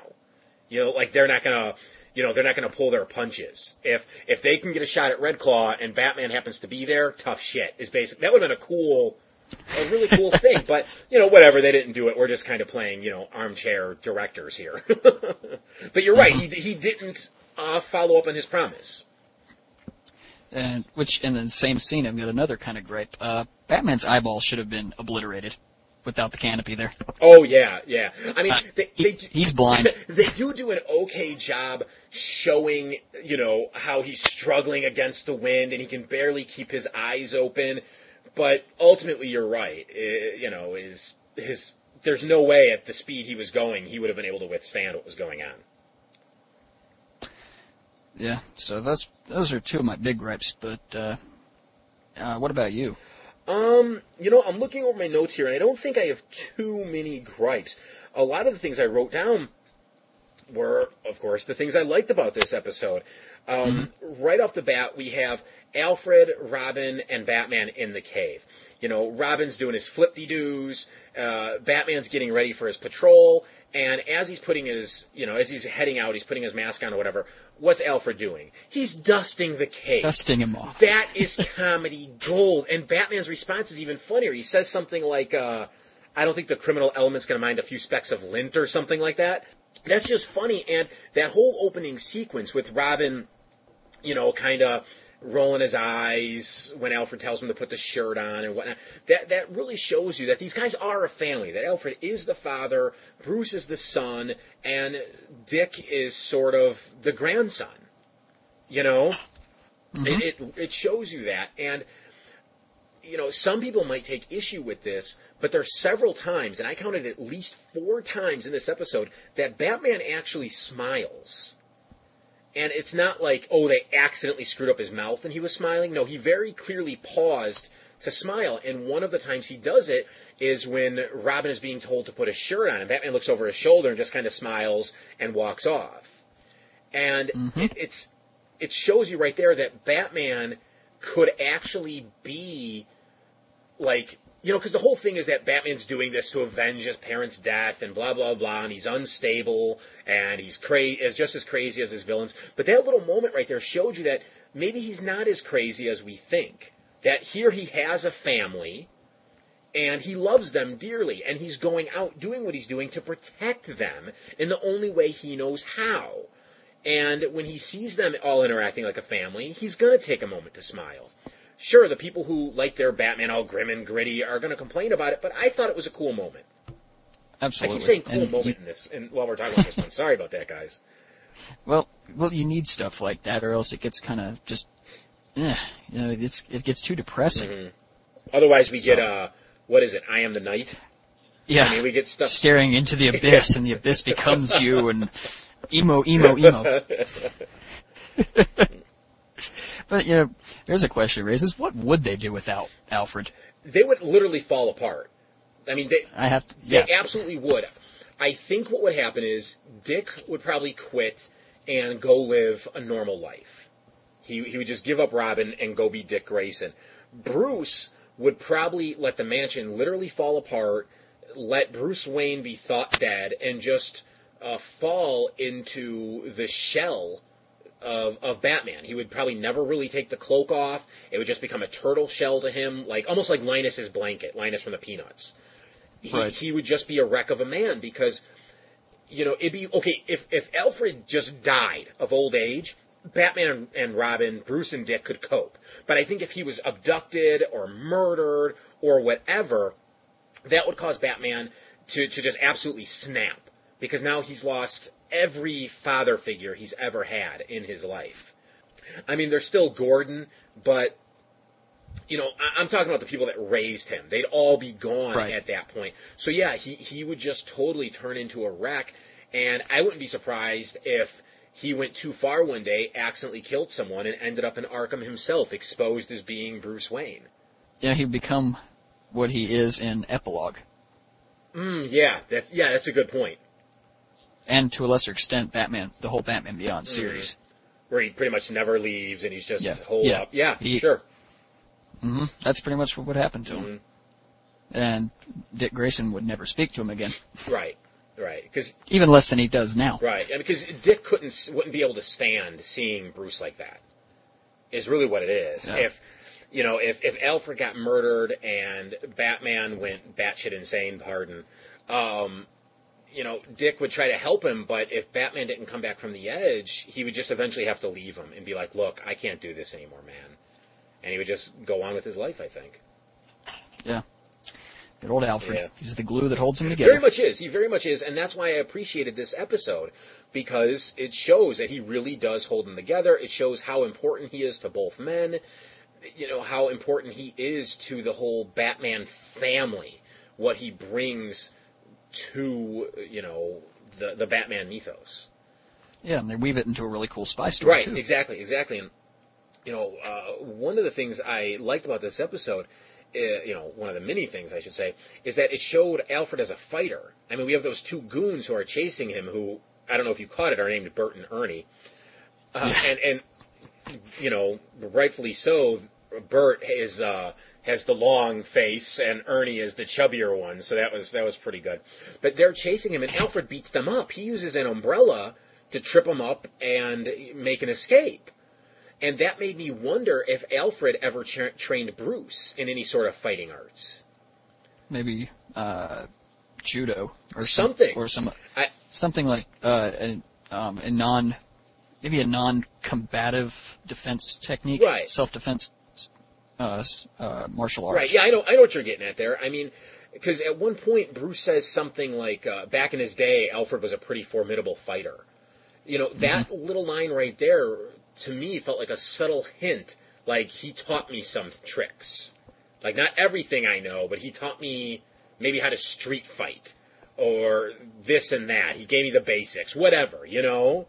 You know, like they're not gonna, you know, they're not gonna pull their punches. If if they can get a shot at Red Claw and Batman happens to be there, tough shit is basic. That would have been a cool, a really cool thing. But you know, whatever, they didn't do it. We're just kind of playing, you know, armchair directors here. but you're right. He he didn't uh, follow up on his promise. and which in the same scene, I've got another kind of gripe. Uh, Batman's eyeball should have been obliterated without the canopy there. Oh yeah, yeah. I mean, Uh, they, he- they, he's blind. They do do an okay job showing, you know, how he's struggling against the wind and he can barely keep his eyes open. But ultimately, you're right. I- you know, is his there's no way at the speed he was going he would have been able to withstand what was going on. Yeah, so those those are two of my big gripes. But uh, uh, what about you? Um, you know, I'm looking over my notes here, and I don't think I have too many gripes. A lot of the things I wrote down were, of course, the things I liked about this episode. Um, Right off the bat, we have Alfred, Robin, and Batman in the cave. You know, Robin's doing his flip doos. Uh, Batman's getting ready for his patrol, and as he's putting his, you know, as he's heading out, he's putting his mask on or whatever. What's Alfred doing? He's dusting the cave. Dusting him off. That is comedy gold. And Batman's response is even funnier. He says something like, uh, I don't think the criminal element's going to mind a few specks of lint or something like that. That's just funny. And that whole opening sequence with Robin, you know, kind of rolling his eyes when Alfred tells him to put the shirt on and whatnot. That that really shows you that these guys are a family. That Alfred is the father, Bruce is the son, and Dick is sort of the grandson. You know, mm-hmm. it, it it shows you that, and you know, some people might take issue with this. But there's several times, and I counted at least four times in this episode, that Batman actually smiles and it's not like, oh, they accidentally screwed up his mouth and he was smiling. No, he very clearly paused to smile. And one of the times he does it is when Robin is being told to put a shirt on, and Batman looks over his shoulder and just kind of smiles and walks off. And mm-hmm. it, it's it shows you right there that Batman could actually be like you know, because the whole thing is that Batman's doing this to avenge his parents' death and blah blah blah, and he's unstable and he's crazy, is just as crazy as his villains. But that little moment right there showed you that maybe he's not as crazy as we think. That here he has a family, and he loves them dearly, and he's going out doing what he's doing to protect them in the only way he knows how. And when he sees them all interacting like a family, he's to take a moment to smile sure, the people who like their Batman all grim and gritty are going to complain about it, but I thought it was a cool moment. Absolutely. I keep saying cool and moment you... in this, and while we're talking about this one. Sorry about that, guys. Well, well, you need stuff like that, or else it gets kind of just, eh, you know, it's it gets too depressing. Mm-hmm. Otherwise, we so, get uh, what is it? I am the night. Yeah, I mean, we get stuff staring into the abyss, and the abyss becomes you, and emo, emo, emo. But you know, there's a question raises: What would they do without Alfred? They would literally fall apart. I mean, they. I have to. Yeah. They absolutely would. I think what would happen is Dick would probably quit and go live a normal life. He he would just give up Robin and go be Dick Grayson. Bruce would probably let the mansion literally fall apart, let Bruce Wayne be thought dead, and just uh, fall into the shell of, of Batman. He would probably never really take the cloak off. It would just become a turtle shell to him, like almost like Linus's blanket, Linus from the Peanuts. He, right. he would just be a wreck of a man because, you know, it'd be okay if if Alfred just died of old age. Batman and, and Robin, Bruce and Dick could cope. But I think if he was abducted or murdered or whatever, that would cause Batman to, to just absolutely snap because now he's lost every father figure he's ever had in his life. I mean, there's still Gordon, but you know, I, am talking about the people that raised him. They'd all be gone right. at that point. So yeah, he he would just totally turn into a wreck, and I wouldn't be surprised if he went too far one day, accidentally killed someone, and ended up in Arkham himself, exposed as being Bruce Wayne. Yeah, he'd become what he is in Epilogue. Mm, yeah, that's yeah, that's a good point and to a lesser extent, Batman, the whole Batman Beyond mm-hmm. series, mm-hmm. where he pretty much never leaves and he's just yeah. holed yeah. up. Yeah, he, sure. Mm-hmm. That's pretty much what would happen to him. Mm-hmm. And Dick Grayson would never speak to him again. Right, right. Because even less than he does now. Right, and because Dick couldn't wouldn't be able to stand seeing Bruce like that. Is really what it is. Yeah. If you know, if if Alfred got murdered and Batman went batshit insane, pardon, um, you know, Dick would try to help him, but if Batman didn't come back from the edge, he would just eventually have to leave him and be like, "Look, I can't do this anymore, man," and he would just go on with his life. I think. Yeah. Good old Alfred. Yeah. He's the glue that holds him together. Very much is. He very much is, and that's why I appreciated this episode because it shows that he really does hold them together. It shows how important he is to both men. You know how important he is to the whole Batman family. What he brings to you know the the Batman mythos. Yeah, and they weave it into a really cool spy story right, too. exactly, exactly. And you know, uh, one of the things I liked about this episode, uh, you know, one of the many things I should say, is that it showed Alfred as a fighter. I mean, we have those two goons who are chasing him, who I don't know if you caught it, are named Bert and Ernie, uh, and and you know, rightfully so, Bert is uh, has the long face and Ernie is the chubbier one. So that was that was pretty good. But they're chasing him, and Alfred beats them up. He uses an umbrella to trip them up and make an escape. And that made me wonder if Alfred ever tra- trained Bruce in any sort of fighting arts. Maybe uh, judo or Something. some, or some I, something like uh, a, um, a non, maybe a non-combative defense technique, Right. self-defense, uh, uh, martial art. Right. Yeah, I know. I know what you're getting at there. I mean, because at one point Bruce says something like, uh, "Back in his day, Alfred was a pretty formidable fighter." You know, that little line right there to me felt like a subtle hint, like he taught me some tricks. Like not everything I know, but he taught me maybe how to street fight or this and that. He gave me the basics, whatever. You know.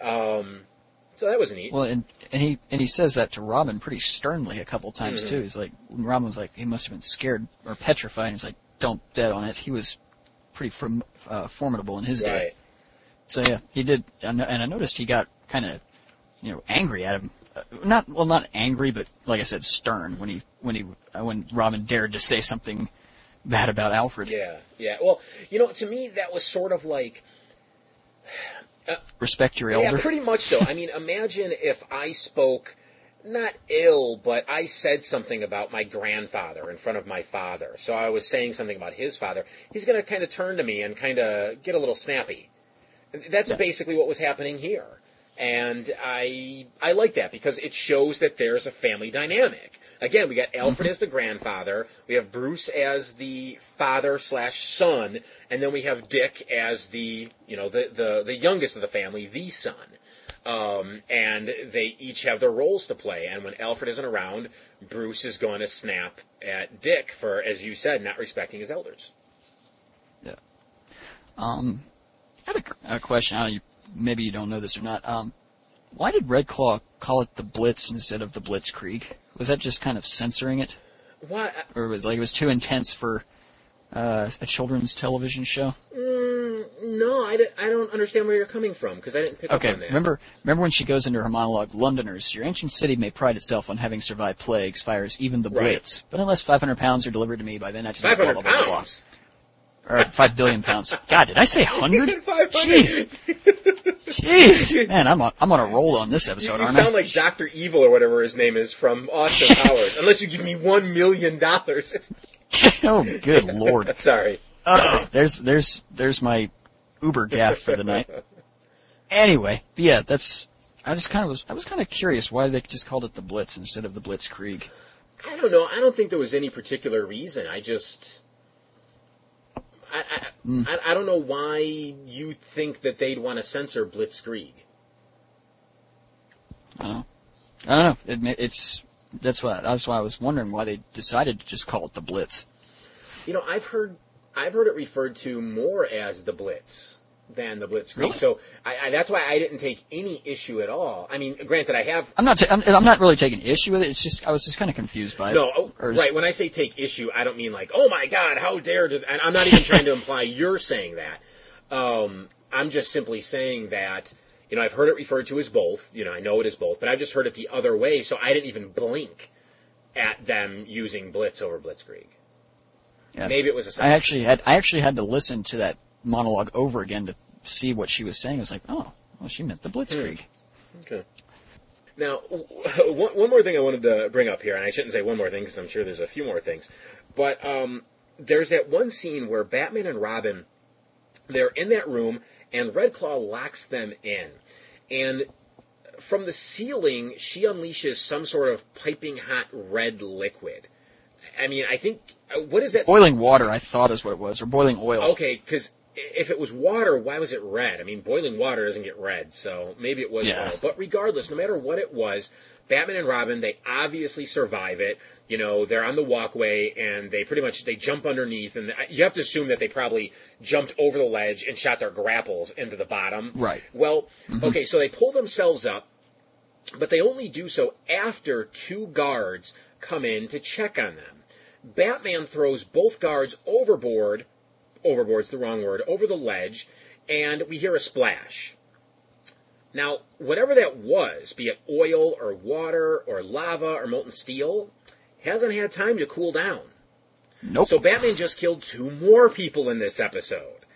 Um, so that was neat. Well, and and he and he says that to Robin pretty sternly a couple times Mm-hmm. too. He's like, Robin was like, he must have been scared or petrified. And he's like, don't bet on it. He was pretty form, uh, formidable in his day. So yeah, he did, and and I noticed he got kind of, you know, angry at him. Uh, not well, not angry, but like I said, stern when he when he uh, when Robin dared to say something bad about Alfred. Yeah. Yeah. Well, you know, to me that was sort of like. Uh, respect your elder. Yeah, pretty much so. I mean, imagine if I spoke not ill, but I said something about my grandfather in front of my father. So I was saying something about his father. He's going to kind of turn to me and kind of get a little snappy. That's Yeah. basically what was happening here. And I I like that because it shows that there's a family dynamic. Again, we got Alfred as the grandfather, we have Bruce as the father slash son, and then we have Dick as the you know the the, the youngest of the family, the son. Um, and they each have their roles to play. And when Alfred isn't around, Bruce is going to snap at Dick for, as you said, not respecting his elders. Yeah. Um, I have a, a question. I you, maybe you don't know this or not. Um, why did Red Claw call it the Blitz instead of the Blitzkrieg? Was that just kind of censoring it, Why? or was like it was too intense for uh, a children's television show? Mm, no, I, don't- I don't understand where you're coming from because I didn't pick Okay, up on that. remember remember when she goes into her monologue, Londoners, your ancient city may pride itself on having survived plagues, fires, even the Right. Blitz. But unless 500 pounds are delivered to me by then, I just blah, 500 blah, blah, blah, blah. Or 5 billion pounds. God, did I say 100? You said 500. Jeez. Jeez. Man, I'm on, I'm on a roll on this episode, you aren't sound I? like Doctor Evil or whatever his name is from Austin Powers. Unless you give me one million dollars. oh, good lord. Sorry. Oh, there's, there's, there's my Uber gaff for the night. Anyway, yeah, that's, I just kind of was, I was kind of curious why they just called it the Blitz instead of the Blitzkrieg. I don't know. I don't think there was any particular reason. I just. I, I, Hmm. I, I don't know why you think that they'd want to censor Blitzkrieg. I don't know. I don't know. It, it's, that's why, that's why I was wondering why they decided to just call it the Blitz. You know, I've heard I've heard it referred to more as the Blitz than the Blitzkrieg. Really? So I, I, that's why I didn't take any issue at all. I mean, granted, I have I'm not, ta- I'm, I'm not really taking issue with it. It's just, I was just kind of confused by it. no oh, is- right. When I say take issue, I don't mean like, oh my God, how dare! Did, and I'm not even trying to imply you're saying that. Um, I'm just simply saying that. You know, I've heard it referred to as both. You know, I know it is both, but I've just heard it the other way, so I didn't even blink at them using Blitz over Blitzkrieg. Yeah. Maybe it was a I actually had I actually had to listen to that monologue over again to see what she was saying. I was like, oh, well, she meant the Blitzkrieg. Okay. Now, one, one more thing I wanted to bring up here, and I shouldn't say one more thing because I'm sure there's a few more things, but um, there's that one scene where Batman and Robin, they're in that room, and Red Claw locks them in, and from the ceiling, she unleashes some sort of piping hot red liquid. I mean, I think uh, what is that? Boiling water, I thought is what it was, or boiling oil. Okay, because if it was water, why was it red? I mean, boiling water doesn't get red, so maybe it was Yeah. oil. But regardless, no matter what it was, Batman and Robin, they obviously survive it. You know, they're on the walkway and they pretty much they jump underneath, and uh, you have to assume that they probably jumped over the ledge and shot their grapples into the bottom. Right. Well, mm-hmm. okay, so they pull themselves up, but they only do so after two guards come in to check on them. Batman throws both guards overboard, overboard's the wrong word, over the ledge, and we hear a splash. Now, whatever that was, be it oil or water or lava or molten steel, hasn't had time to cool down. Nope. So Batman just killed two more people in this episode.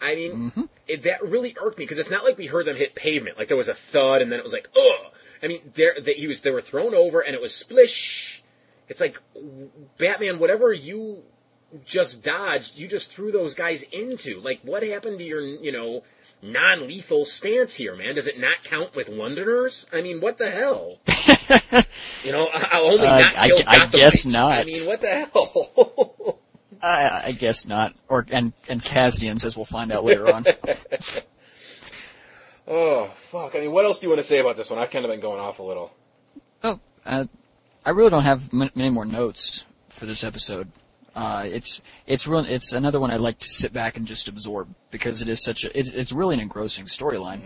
I mean, Mm-hmm. it, that really irked me because it's not like we heard them hit pavement. Like there was a thud and then it was like, ugh. I mean, there they, he was they were thrown over and it was splish. It's like Batman, whatever you just dodged, you just threw those guys into. Like, what happened to your you know non-lethal stance here, man? Does it not count with Londoners? I mean, what the hell? you know, I- I'll only Uh, not I- kill I guess Gothamites. not. I mean, what the hell? I, I guess not. Or and and Kasdians, as we'll find out later on. Oh, fuck. I mean, what else do you want to say about this one? I've kind of been going off a little. oh, uh, I really don't have many more notes for this episode. Uh, it's it's real. It's another one I'd like to sit back and just absorb because it is such a. It's, it's really an engrossing storyline.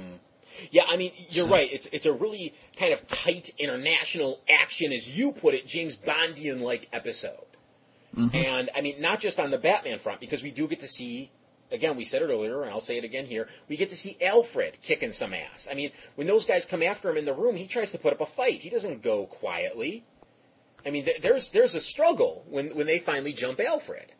Yeah, I mean, you're So- right. It's it's a really kind of tight international action, as you put it, James Bondian like episode. And I mean, not just on the Batman front, because we do get to see. Again, we said it earlier, and I'll say it again here. We get to see Alfred kicking some ass. I mean, when those guys come after him in the room, he tries to put up a fight. He doesn't go quietly. I mean, th- there's there's a struggle when when they finally jump Alfred.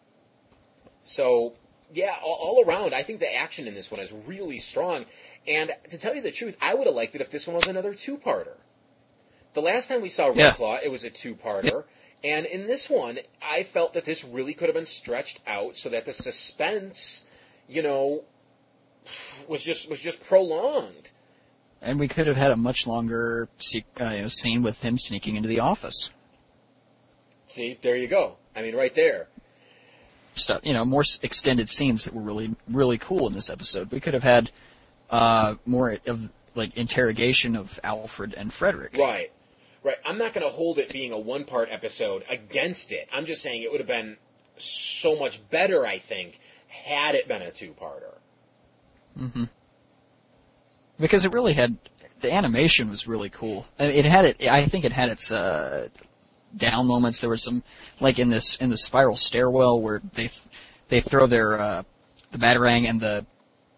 So yeah, all, all around, I think the action in this one is really strong. And to tell you the truth, I would have liked it if this one was another two-parter. The last time we saw Red Yeah. Claw, it was a two-parter. And in this one, I felt that this really could have been stretched out so that the suspense, you know, was just was just prolonged. And we could have had a much longer uh, you know, scene with him sneaking into the office. See, there you go. I mean, right there. Stuff, you know, more extended scenes that were really, really cool in this episode. We could have had uh, more of like interrogation of Alfred and Frederick. Right. Right. I'm not going to hold it being a one part episode against it. I'm just saying it would have been so much better, I think, had it been a two parter. Mm-hmm. Because it really had the animation was really cool. It had it. I think it had its uh, down moments. There were some like in this in the spiral stairwell where they th- they throw their uh, the batarang and the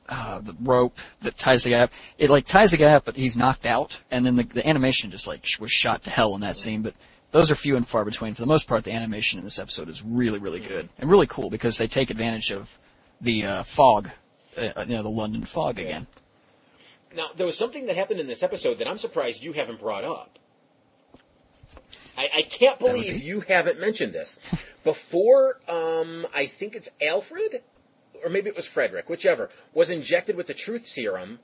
uh, the rope that ties the guy up. It like ties the guy up, but he's knocked out, and then the, the animation just like sh- was shot to hell in that scene. But those are few and far between. For the most part, the animation in this episode is really really good and really cool because they take advantage of the uh, fog, uh, you know, the London fog again. Now, there was something that happened in this episode that I'm surprised you haven't brought up. I, I can't believe be? you haven't mentioned this. Before, um, I think it's Alfred, or maybe it was Frederick, whichever, was injected with the truth serum,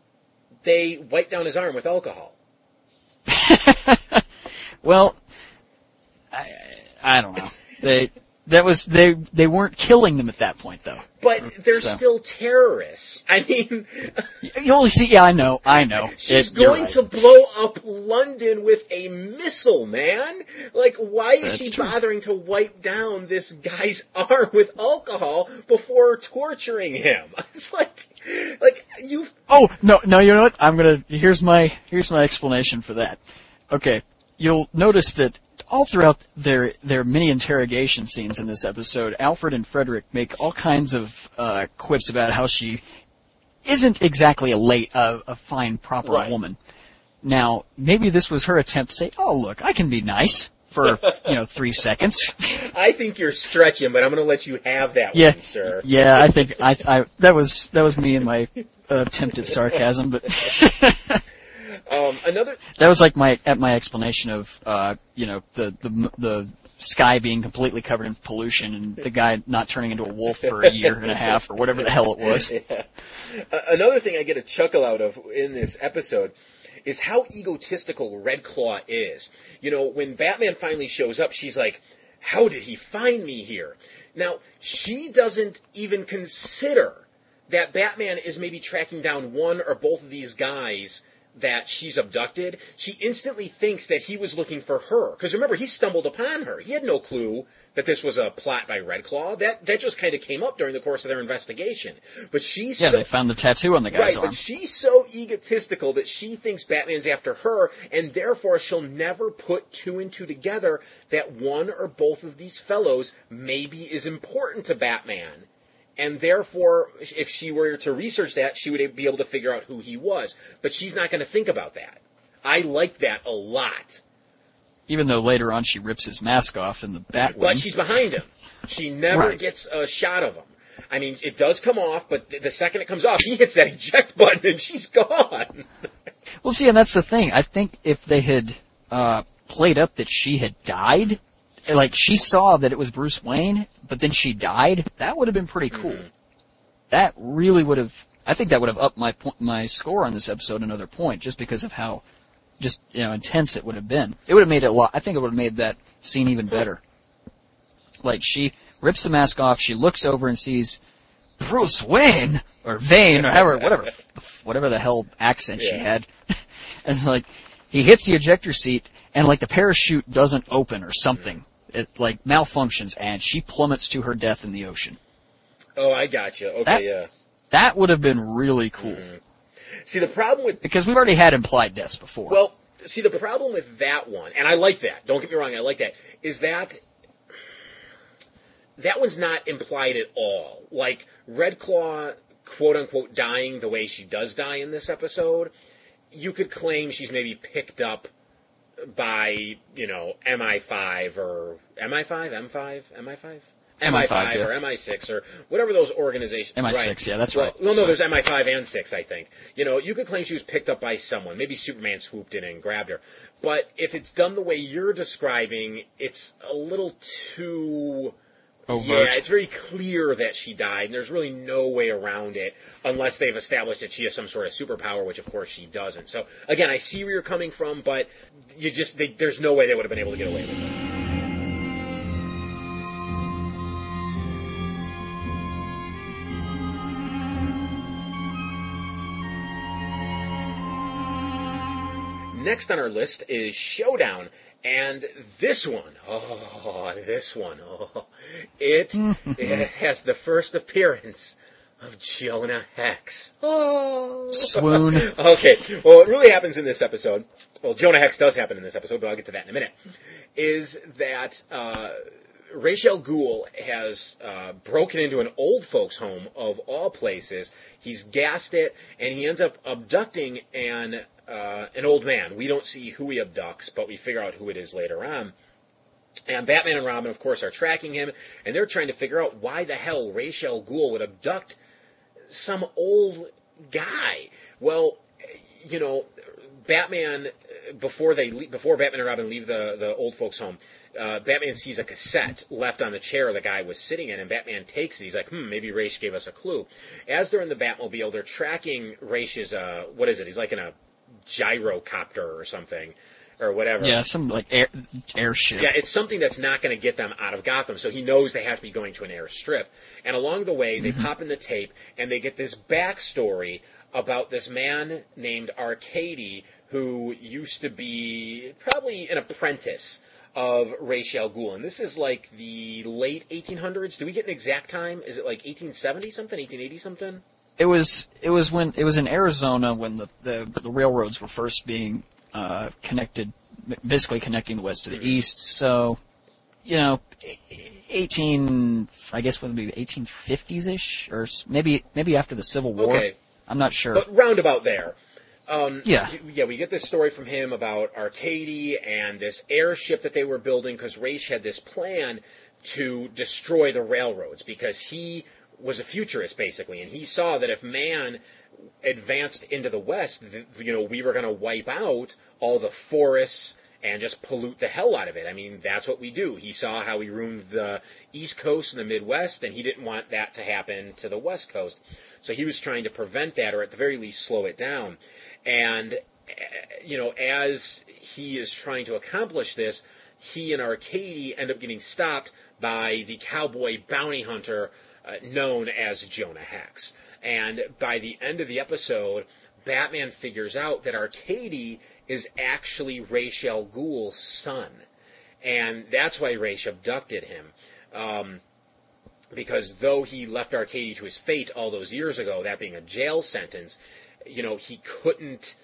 they wiped down his arm with alcohol. Well, I, I don't know. They that was they they weren't killing them at that point though. But they're So. still terrorists. I mean, You only see, yeah, I know, I know. she's It- going right. to blow up London with a missile, man. Like, why is That's she true. bothering to wipe down this guy's arm with alcohol before torturing him? It's like, like you. Oh no, no, you know what? I'm gonna. Here's my here's my explanation for that. Okay, you'll notice that all throughout their their many interrogation scenes in this episode, Alfred and Frederick make all kinds of uh, quips about how she isn't exactly a late uh, a fine proper Right. woman. Now, maybe this was her attempt to say, "Oh, look, I can be nice." For you know three seconds, I think you're stretching, but I'm going to let you have that yeah, one, sir. yeah. I think I, I that was that was me and my uh, attempt at sarcasm, but Um, another. that was like my at my explanation of uh, you know the the the sky being completely covered in pollution and the guy not turning into a wolf for a year and a half or whatever the hell it was. Uh, another thing I get a chuckle out of in this episode is how egotistical Red Claw is. You know, when Batman finally shows up, she's like, How did he find me here? Now, she doesn't even consider that Batman is maybe tracking down one or both of these guys that she's abducted. She instantly thinks that he was looking for her. Because remember, he stumbled upon her. He had no clue that this was a plot by Red Claw. That, that just kind of came up during the course of their investigation. But she's Yeah, so, they found the tattoo on the guy's Right, arm. but she's so egotistical that she thinks Batman's after her, and therefore she'll never put two and two together that one or both of these fellows maybe is important to Batman. And therefore, if she were to research that, she would be able to figure out who he was. But she's not going to think about that. I like that a lot. Even though later on she rips his mask off in the Batwing. But she's behind him. She never Right. gets a shot of him. I mean, it does come off, but th- the second it comes off, he hits that eject button and she's gone. Well, see, and that's the thing. I think if they had uh, played up that she had died, like she saw that it was Bruce Wayne, but then she died, that would have been pretty cool. Mm-hmm. That really would have. I think that would have upped my my score on this episode another point, just because of how just you know intense it would have been. It would have made it a lot. I think it would have made that scene even better. Like she rips the mask off, she looks over and sees Bruce Wayne or Vane or however, whatever, whatever the hell accent she had. and it's like he hits the ejector seat and like the parachute doesn't open or something. Mm-hmm. It like malfunctions and she plummets to her death in the ocean. Oh, I got you. Okay, That- yeah. That would have been really cool mm-hmm. See, the problem with because we've already had implied deaths before. Well, see, the problem with that one, and I like that. Don't get me wrong, I like that. Is that that one's not implied at all. Like Red Claw, quote unquote, dying the way she does die in this episode. You could claim she's maybe picked up by you know MI5 or MI5, M5, MI5. MI5, MI5 yeah. or MI6 or whatever those organizations. MI6, right. yeah, that's Well, right. No, no, Sorry. there's MI5 and 6, I think. You know, you could claim she was picked up by someone. Maybe Superman swooped in and grabbed her. But if it's done the way you're describing, it's a little too. Overt. Yeah, it's very clear that she died, and there's really no way around it unless they've established that she has some sort of superpower, which of course she doesn't. So again, I see where you're coming from, but you just they, there's no way they would have been able to get away with it. Next on our list is Showdown. And this one, oh, this one, oh, it, it has the first appearance of Jonah Hex. Oh. Swoon. Okay, well, what really happens in this episode, well, Jonah Hex does happen in this episode, but I'll get to that in a minute, is that uh, Ra's al Ghul has uh, broken into an old folks' home of all places. He's gassed it, and he ends up abducting an uh, an old man. We don't see who he abducts, but we figure out who it is later on. And Batman and Robin, of course, are tracking him, and they're trying to figure out why the hell Ra's al Ghul would abduct some old guy. Well, you know, Batman before they before Batman and Robin leave the the old folks' home, uh, Batman sees a cassette left on the chair the guy was sitting in, and Batman takes it. He's like, "Hmm, maybe Ra's gave us a clue." As they're in the Batmobile, they're tracking Raish's uh, what is it? He's like in a gyrocopter or something, or whatever. Yeah, some like air airship. Yeah, it's something that's not going to get them out of Gotham. So he knows they have to be going to an airstrip. And along the way, they mm-hmm. pop in the tape and they get this backstory about this man named Arkady who used to be probably an apprentice of Ra's al Ghul. And this is like the late 1800s. Do we get an exact time? Is it like 1870 something, 1880 something? It was it was when it was in Arizona when the the, the railroads were first being uh, connected, basically connecting the west to the east. So, you know, eighteen I guess would be eighteen fifties ish, or maybe maybe after the Civil War. Okay. I'm not sure. But roundabout there. Um, Yeah. Yeah, we get this story from him about Arkady and this airship that they were building because Ra's had this plan to destroy the railroads because he was a futurist basically, and he saw that if man advanced into the west, you know, we were going to wipe out all the forests and just pollute the hell out of it. I mean, that's what we do. He saw how we ruined the East Coast and the Midwest, and he didn't want that to happen to the West Coast. So he was trying to prevent that, or at the very least, slow it down. And, eh, you know, as he is trying to accomplish this, he and Arkady end up getting stopped by the cowboy bounty hunter known as Jonah Hex. And by the end of the episode, Batman figures out that Arkady is actually Ra's al Ghul's son. And that's why Ra's abducted him. Um, because though he left Arkady to his fate all those years ago, that being a jail sentence, you know, he couldn't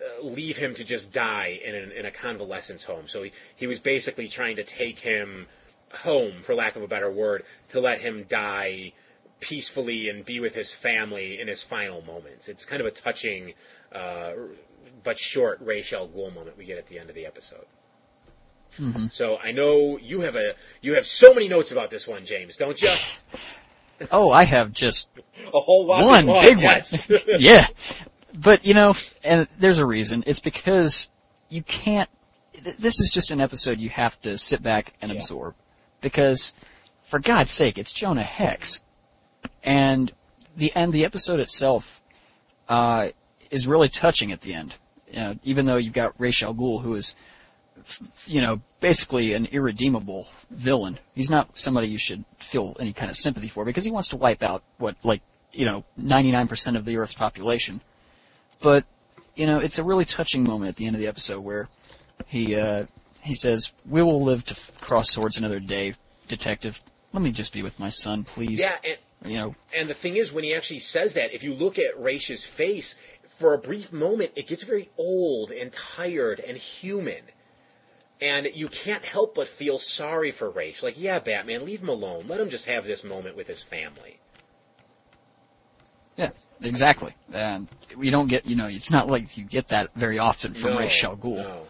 uh, leave him to just die in, an, in a convalescence home. So he, he was basically trying to take him home, for lack of a better word, to let him die peacefully and be with his family in his final moments. It's kind of a touching, uh, but short Ra's al Ghul moment we get at the end of the episode. Mm-hmm. So I know you have a you have so many notes about this one, James, don't you? Oh, I have just a whole lot. one one, big yes. one. yeah. But, you know, and there's a reason. It's because you can't, this is just an episode you have to sit back and Yeah. absorb. Because, for God's sake, it's Jonah Hex. And the, and the episode itself, uh, is really touching at the end. You know, even though you've got Ra's al Ghul, who is, you know, basically an irredeemable villain. He's not somebody you should feel any kind of sympathy for because he wants to wipe out what, like, you know, 99% of the Earth's population. But, you know, it's a really touching moment at the end of the episode where he, uh, he says, we will live to f- cross swords another day, detective. Let me just be with my son, please. Yeah, and, You know, and the thing is, when he actually says that, if you look at Raish's face, for a brief moment, it gets very old and tired and human. And you can't help but feel sorry for Ra's. Like, yeah, Batman, leave him alone. Let him just have this moment with his family. yeah, exactly. And we don't get, you know, it's not like you get that very often from no, Ra's al Ghul. no.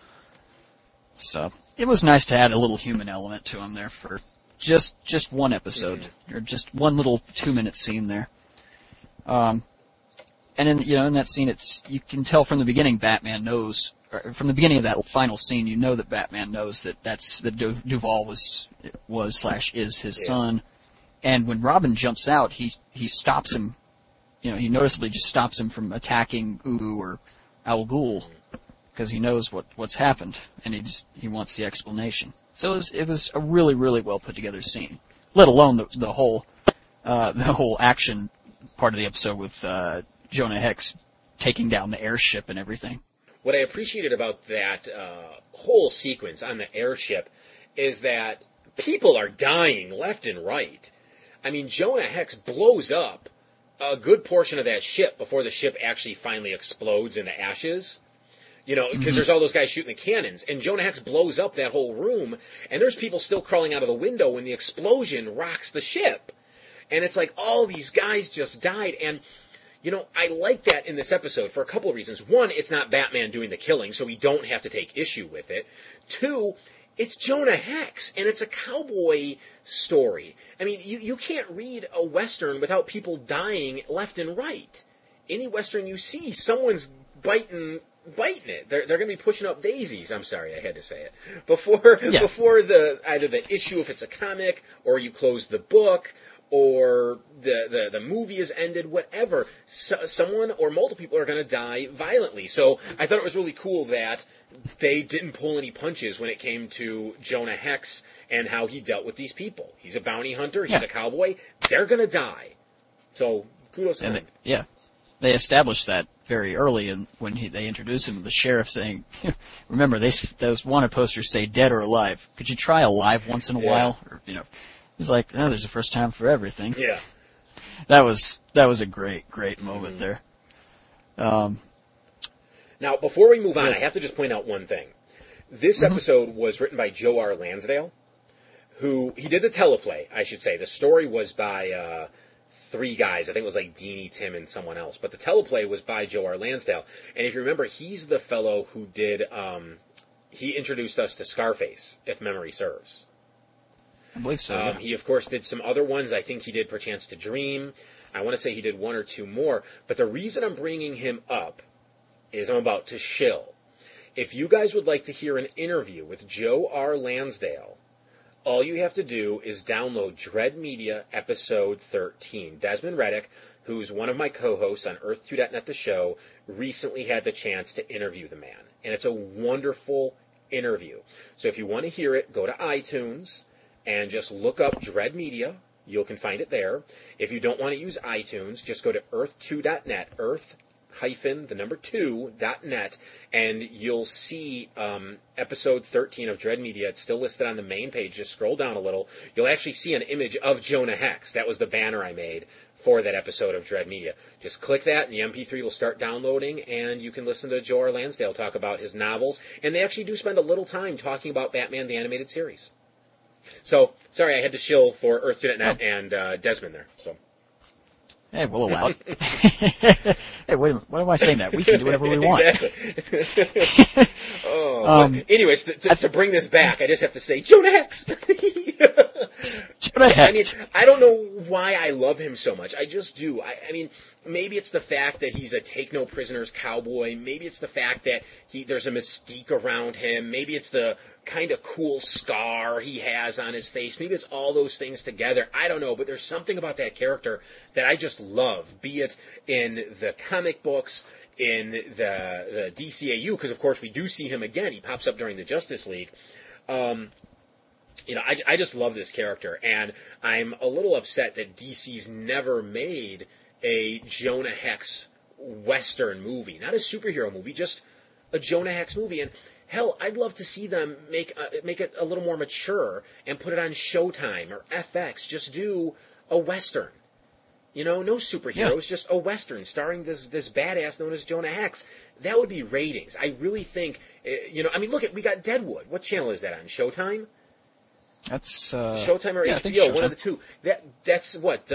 So it was nice to add a little human element to him there for just just one episode or just one little two minute scene there. Um, and in you know in that scene, it's you can tell from the beginning Batman knows. Or from the beginning of that final scene, you know that Batman knows that that's that Du- Duvall was was slash is his Yeah. son. And when Robin jumps out, he he stops him. You know, he noticeably just stops him from attacking Ubu or Al Ghul because he knows what what's happened and he just he wants the explanation. So it was, it was a really really well put together scene. Let alone the the whole uh, the whole action part of the episode with uh, Jonah Hex taking down the airship and everything. What I appreciated about that uh, whole sequence on the airship is that people are dying left and right. I mean, Jonah Hex blows up a good portion of that ship before the ship actually finally explodes into ashes. You know, because mm-hmm. there's all those guys shooting the cannons, and Jonah Hex blows up that whole room, and there's people still crawling out of the window when the explosion rocks the ship. And it's like all these guys just died, and you know, I like that in this episode for a couple of reasons. One, it's not Batman doing the killing, so we don't have to take issue with it. Two, it's Jonah Hex, and it's a cowboy story. I mean, you, you can't read a Western without people dying left and right. Any Western you see, someone's biting biting it. They're they're going to be pushing up daisies. I'm sorry, I had to say it before Yeah. before the either the issue if it's a comic or you close the book or the the, the movie is ended. Whatever, so, someone or multiple people are going to die violently. So I thought it was really cool that they didn't pull any punches when it came to Jonah Hex and how he dealt with these people. He's a bounty hunter. He's Yeah. a cowboy. They're going to die. So kudos to him. yeah, they established that very early, and when he, they introduced him to the sheriff, saying, "Remember, they those wanted posters say dead or alive. Could you try alive once in a Yeah. while?" Or you know, he's like, "No, there's a first time for everything." Yeah. That was that was a great great Mm-hmm. moment there. Um, Now, before we move on, Yeah. I have to just point out one thing. This episode was written by Joe R. Lansdale, who he did the teleplay, I should say. The story was by uh, three guys. I think it was like Dini, Timm, and someone else. But the teleplay was by Joe R. Lansdale. And if you remember, he's the fellow who did. Um, he introduced us to Scarface, if memory serves. I believe so. Um, yeah. he, of course, did some other ones. I think he did Perchance to Dream. I want to say he did one or two more. But the reason I'm bringing him up is I'm about to shill. If you guys would like to hear an interview with Joe R. Lansdale, all you have to do is download Dread Media episode 13. Desmond Reddick, who's one of my co-hosts on Earth2.net the show, recently had the chance to interview the man. And it's a wonderful interview. So if you want to hear it, go to iTunes and just look up Dread Media. You can find it there. If you don't want to use iTunes, just go to earth2.net, earth hyphen the number two dot net and you'll see um, episode 13 of dread media. It's still listed on the main page. Just scroll down a little. You'll actually see an image of jonah hex. That was the banner i made for that episode of dread media. Just click that and the mp3 will start downloading and you can listen to joe r lansdale talk about his novels and they actually do spend a little time talking about batman the animated series. So sorry i had to shill for earth.net Oh. and uh, desmond there so Hey, we'll allow it. hey, wait a minute. What am I saying that? We can do whatever we want. Exactly. oh, Um, anyways, to, to, to bring this back, I just have to say Jonah Hex. I mean, I don't know why I love him so much. I just do. I, I mean, maybe it's the fact that he's a take no prisoners cowboy. Maybe it's the fact that he there's a mystique around him. Maybe it's the kind of cool scar he has on his face. Maybe it's all those things together. I don't know, but there's something about that character that I just love. Be it in the comic books, in the the DCAU, because of course we do see him again. He pops up during the Justice League. Um, you know, I, I just love this character, and I'm a little upset that DC's never made a Jonah Hex Western movie, not a superhero movie, just a Jonah Hex movie. And hell, I'd love to see them make uh, make it a little more mature and put it on Showtime or FX. Just do a Western. You know, no superheroes, Yeah. just a Western starring this this badass known as Jonah Hex. That would be ratings. I really think, uh, you know, I mean, look at we got Deadwood. What channel is that on? Showtime. That's uh, Showtime or yeah, HBO, one of the two. That that's what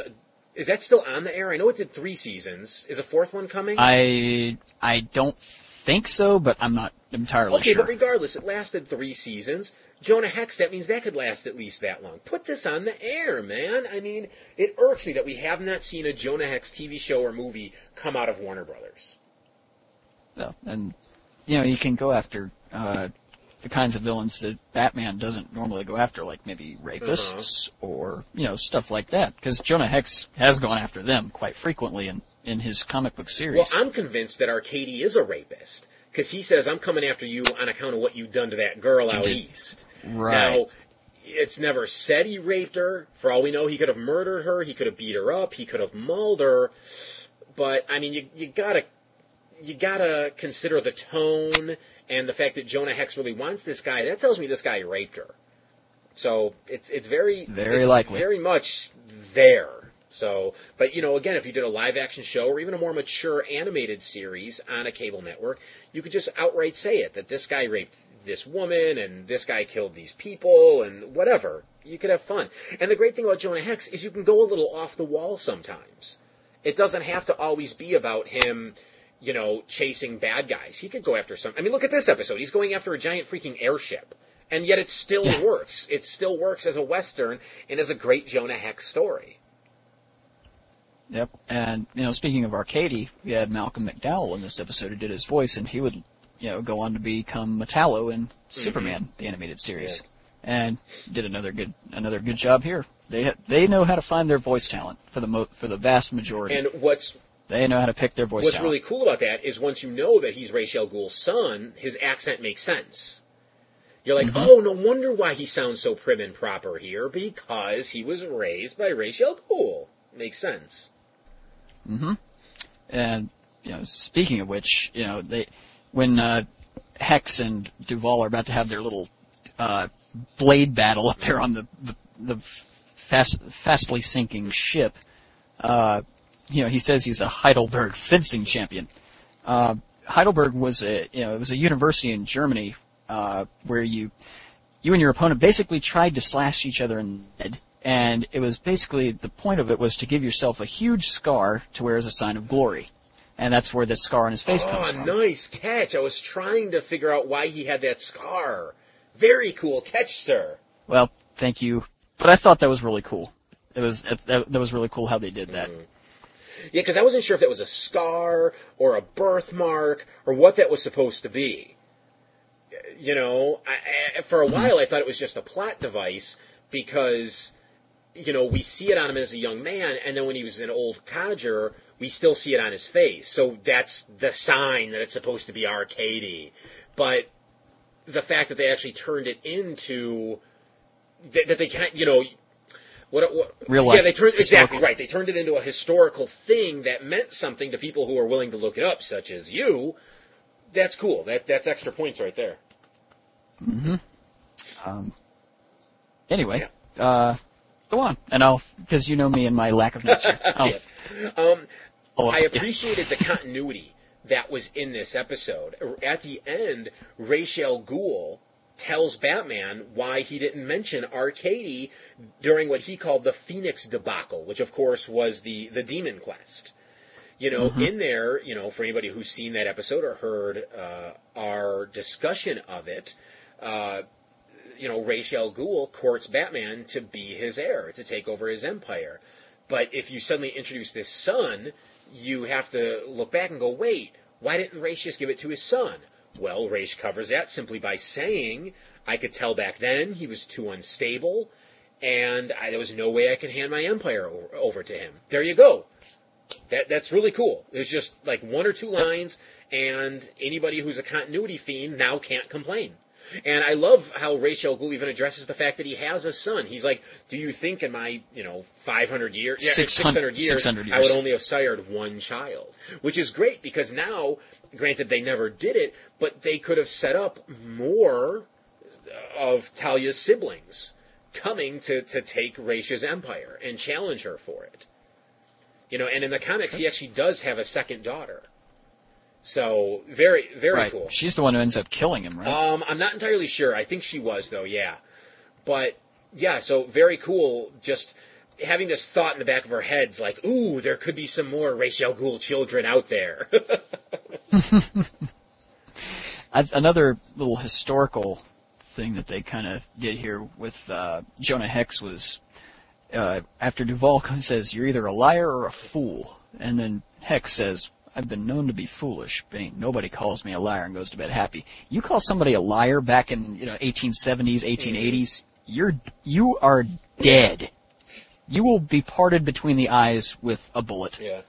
is that still on the air? I know it did three seasons. Is a fourth one coming? I I don't think so, but I'm not entirely okay, sure. Okay, but regardless, it lasted three seasons. Jonah Hex, that means that could last at least that long. Put this on the air, man. I mean, it irks me that we have not seen a Jonah Hex TV show or movie come out of Warner Brothers. Yeah, and you know you can go after uh, the kinds of villains that Batman doesn't normally go after, like maybe rapists Uh-huh. or you know stuff like that. Because Jonah Hex has gone after them quite frequently in in his comic book series. Well. I'm convinced that Arkady is a rapist because he says, "I'm coming after you on account of what you've done to that girl out east." right. Now, it's never said he raped her. For all we know, he could have murdered her. He could have beat her up. He could have mauled her. But I mean, you you gotta you gotta consider the tone and the fact that Jonah Hex really wants this guy. That tells me this guy raped her. So it's it's very Very it's likely. very much there. So, but you know, again, if you did a live action show or even a more mature animated series on a cable network, you could just outright say it that this guy raped this woman and this guy killed these people and whatever. You could have fun. And the great thing about Jonah Hex is you can go a little off the wall sometimes. It doesn't have to always be about him, you know, chasing bad guys. He could go after some. I mean, look at this episode. He's going after a giant freaking airship. And yet it still Yeah. works. It still works as a Western and as a great Jonah Hex story. Yep. And you know, speaking of Arkady, we had Malcolm McDowell in this episode who did his voice, and he would you know go on to become Metallo in mm-hmm. Superman, the animated series, and did another good another good job here. They ha- they know how to find their voice talent for the mo- for the vast majority. And what's they know how to pick their voice what's talent. really cool about that is once you know that he's Ra's al Ghul's son, his accent makes sense. You're like, oh, no wonder why he sounds so prim and proper here, because he was raised by Ra's al Ghul. Makes sense. Mm-hmm. And you know, speaking of which, you know, they when uh, Hex and Duvall are about to have their little uh, blade battle up there on the the, the fast, fastly sinking ship, uh, you know, he says he's a Heidelberg fencing champion. Uh, Heidelberg was a you know it was a university in Germany uh, where you you and your opponent basically tried to slash each other in the head. And it was basically the point of it was to give yourself a huge scar to wear as a sign of glory, and that's where this scar on his face comes Oh, from. nice catch. I was trying to figure out why he had that scar. Very cool catch, sir. Well, thank you, but I thought that was really cool. It was that, that was really cool how they did that. Yeah, because I wasn't sure if that was a scar or a birthmark or what that was supposed to be. You know, I, I, for a hmm. while I thought it was just a plot device because, you know, we see it on him as a young man, and then when he was an old codger, we still see it on his face. So that's the sign that it's supposed to be Arkady. But the fact that they actually turned it into that, that they can't, you know, what, what Real Yeah, they turned exactly right. They turned it into a historical thing that meant something to people who are willing to look it up, such as you. That's cool. That that's extra points right there. Hmm. Um. Anyway, uh, go on, and I'll because you know me and my lack of notes. Yes. Um, up I appreciated the continuity that was in this episode. At the end, Ra's al Ghul tells Batman why he didn't mention Arkady during what he called the Phoenix debacle, which of course was the the Demon Quest. You know, Mm-hmm. in there, you know, for anybody who's seen that episode or heard uh, our discussion of it, uh, you know, Ra's al Ghul courts Batman to be his heir, to take over his empire. But if you suddenly introduce this son, you have to look back and go, wait, why didn't just give it to his son? Well, Ra's covers that simply by saying, I could tell back then he was too unstable, and I, there was no way I could hand my empire over, over to him. There you go. That that's really cool. There's just like one or two lines, and anybody who's a continuity fiend now can't complain. And I love how Ra's al Ghul even addresses the fact that he has a son. He's like, "Do you think in my you know 500 years, yeah, 600 600 years, 600 I would only have sired one child?" Which is great because now, granted, they never did it, but they could have set up more of Talia's siblings coming to, to take Raisha's empire and challenge her for it. You know, and in the comics, he actually does have a second daughter. So very, very right. cool. She's the one who ends up killing him, right? Um, I'm not entirely sure. I think she was though. Yeah, but yeah. So very cool. Just having this thought in the back of our heads, like, ooh, there could be some more Ra's al Ghul children out there. Another little historical thing that they kind of did here with uh, Jonah Hex was uh, after Duvall says, "You're either a liar or a fool," and then Hex says, "I've been known to be foolish, but ain't nobody calls me a liar and goes to bed happy." You call somebody a liar back in you know 1870s, 1880s, you're you are dead. You will be parted between the eyes with a bullet. yeah.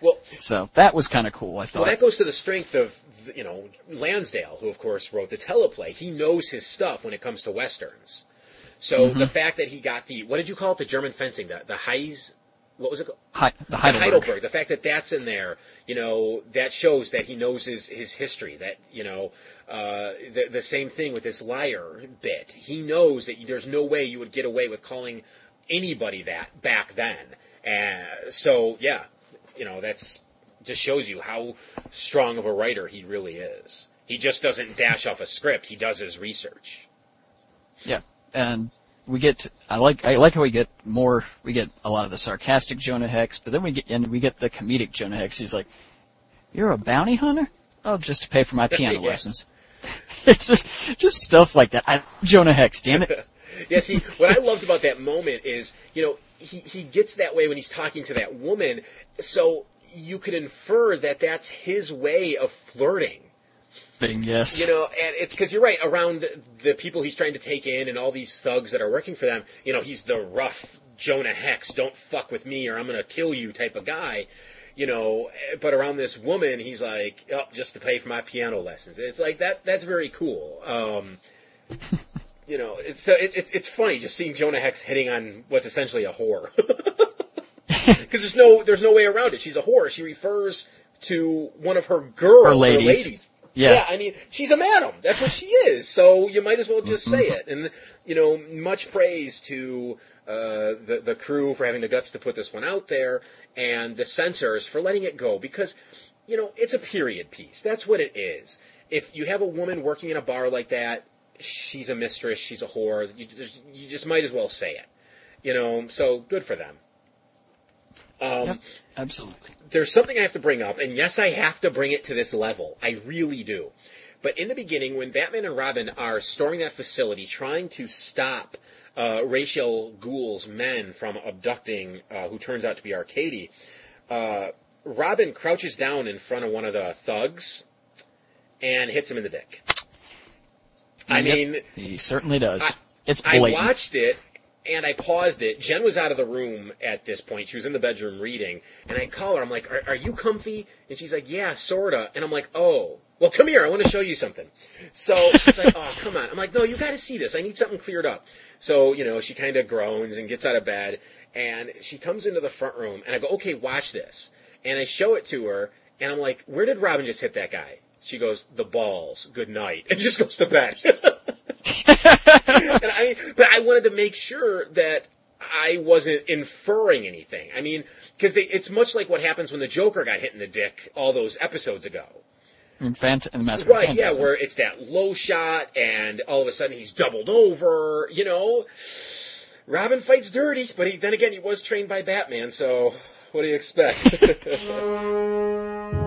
Well, So that was kind of cool. I thought. Well, that goes to the strength of you know Lansdale, who of course wrote the teleplay. He knows his stuff when it comes to westerns. So Mm-hmm. the fact that he got the what did you call it? The German fencing, the the Heis, what was it? called? Hei- the The Heidelberg. Heidelberg. The fact that that's in there, you know, that shows that he knows his his history. That you know, uh, the the same thing with this liar bit. He knows that there's no way you would get away with calling anybody that back then. And so, yeah, you know, that's just shows you how strong of a writer he really is. He just doesn't dash off a script. He does his research. Yeah, and we get I like I like how we get more we get a lot of the sarcastic Jonah Hex, but then we get and we get the comedic Jonah Hex. He's like, "You're a bounty hunter? Oh, just to pay for my piano Yeah. lessons." it's just just stuff like that. I Jonah Hex, damn it. Yeah, see, what I loved about that moment is, you know, he, he gets that way when he's talking to that woman, so you could infer that that's his way of flirting. Bing, yes. You know, and it's because you're right, around the people he's trying to take in and all these thugs that are working for them, you know, he's the rough Jonah Hex, don't fuck with me or I'm going to kill you type of guy. You know, but around this woman, he's like, oh, just to pay for my piano lessons. It's like that. That's very cool. Um, you know, it's so it, it's it's funny just seeing Jonah Hex hitting on what's essentially a whore. Because there's no there's no way around it. She's a whore. She refers to one of her girls Her or ladies. Yeah. yeah, I mean, she's a madam. That's what she is. So you might as well just say it. And you know, much praise to uh, the the crew for having the guts to put this one out there, and the censors for letting it go because you know it's a period piece. That's what it is. If you have a woman working in a bar like that, she's a mistress. She's a whore. You just, you just might as well say it. You know, so good for them. Um, Yep, absolutely. there's something I have to bring up, and yes, I have to bring it to this level. I really do. But in the beginning, when Batman and Robin are storming that facility, trying to stop uh, Ra's al Ghul's men from abducting, uh, who turns out to be Arkady, uh, Robin crouches down in front of one of the thugs and hits him in the dick. I Yep, mean, he certainly does. I- it's I watched it and I paused it. Jen was out of the room at this point. She was in the bedroom reading, and I call her. I'm like, "Are, are you comfy?" And she's like, "Yeah, sorta." And I'm like, "Oh, well, come here. I want to show you something." So she's like, "Oh, come on." I'm like, "No, you got to see this. I need something cleared up." So you know, she kind of groans and gets out of bed, and she comes into the front room, and I go, "Okay, watch this." And I show it to her, and I'm like, "Where did Robin just hit that guy?" She goes, "The balls. Good night," and just goes to bed. and I, but I wanted to make sure that I wasn't inferring anything. I mean, because it's much like what happens when the Joker got hit in the dick all those episodes ago. in, Phant- in the Massacre of Right, yeah, where it's that low shot and all of a sudden he's doubled over, you know. Robin fights dirty, but he, then again, he was trained by Batman, so what do you expect?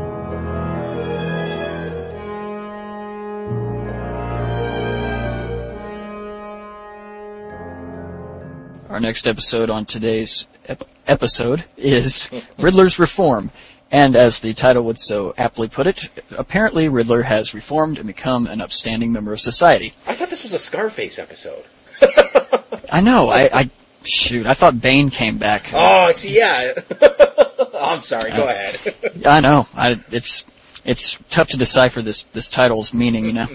Our next episode on today's ep- episode is Riddler's Reform. And as the title would so aptly put it, apparently Riddler has reformed and become an upstanding member of society. I thought this was a Scarface episode. I know, I, I shoot, I thought Bane came back. Oh, see, yeah. I'm sorry, go ahead. I know, I, it's, it's tough to decipher this, this title's meaning, you know.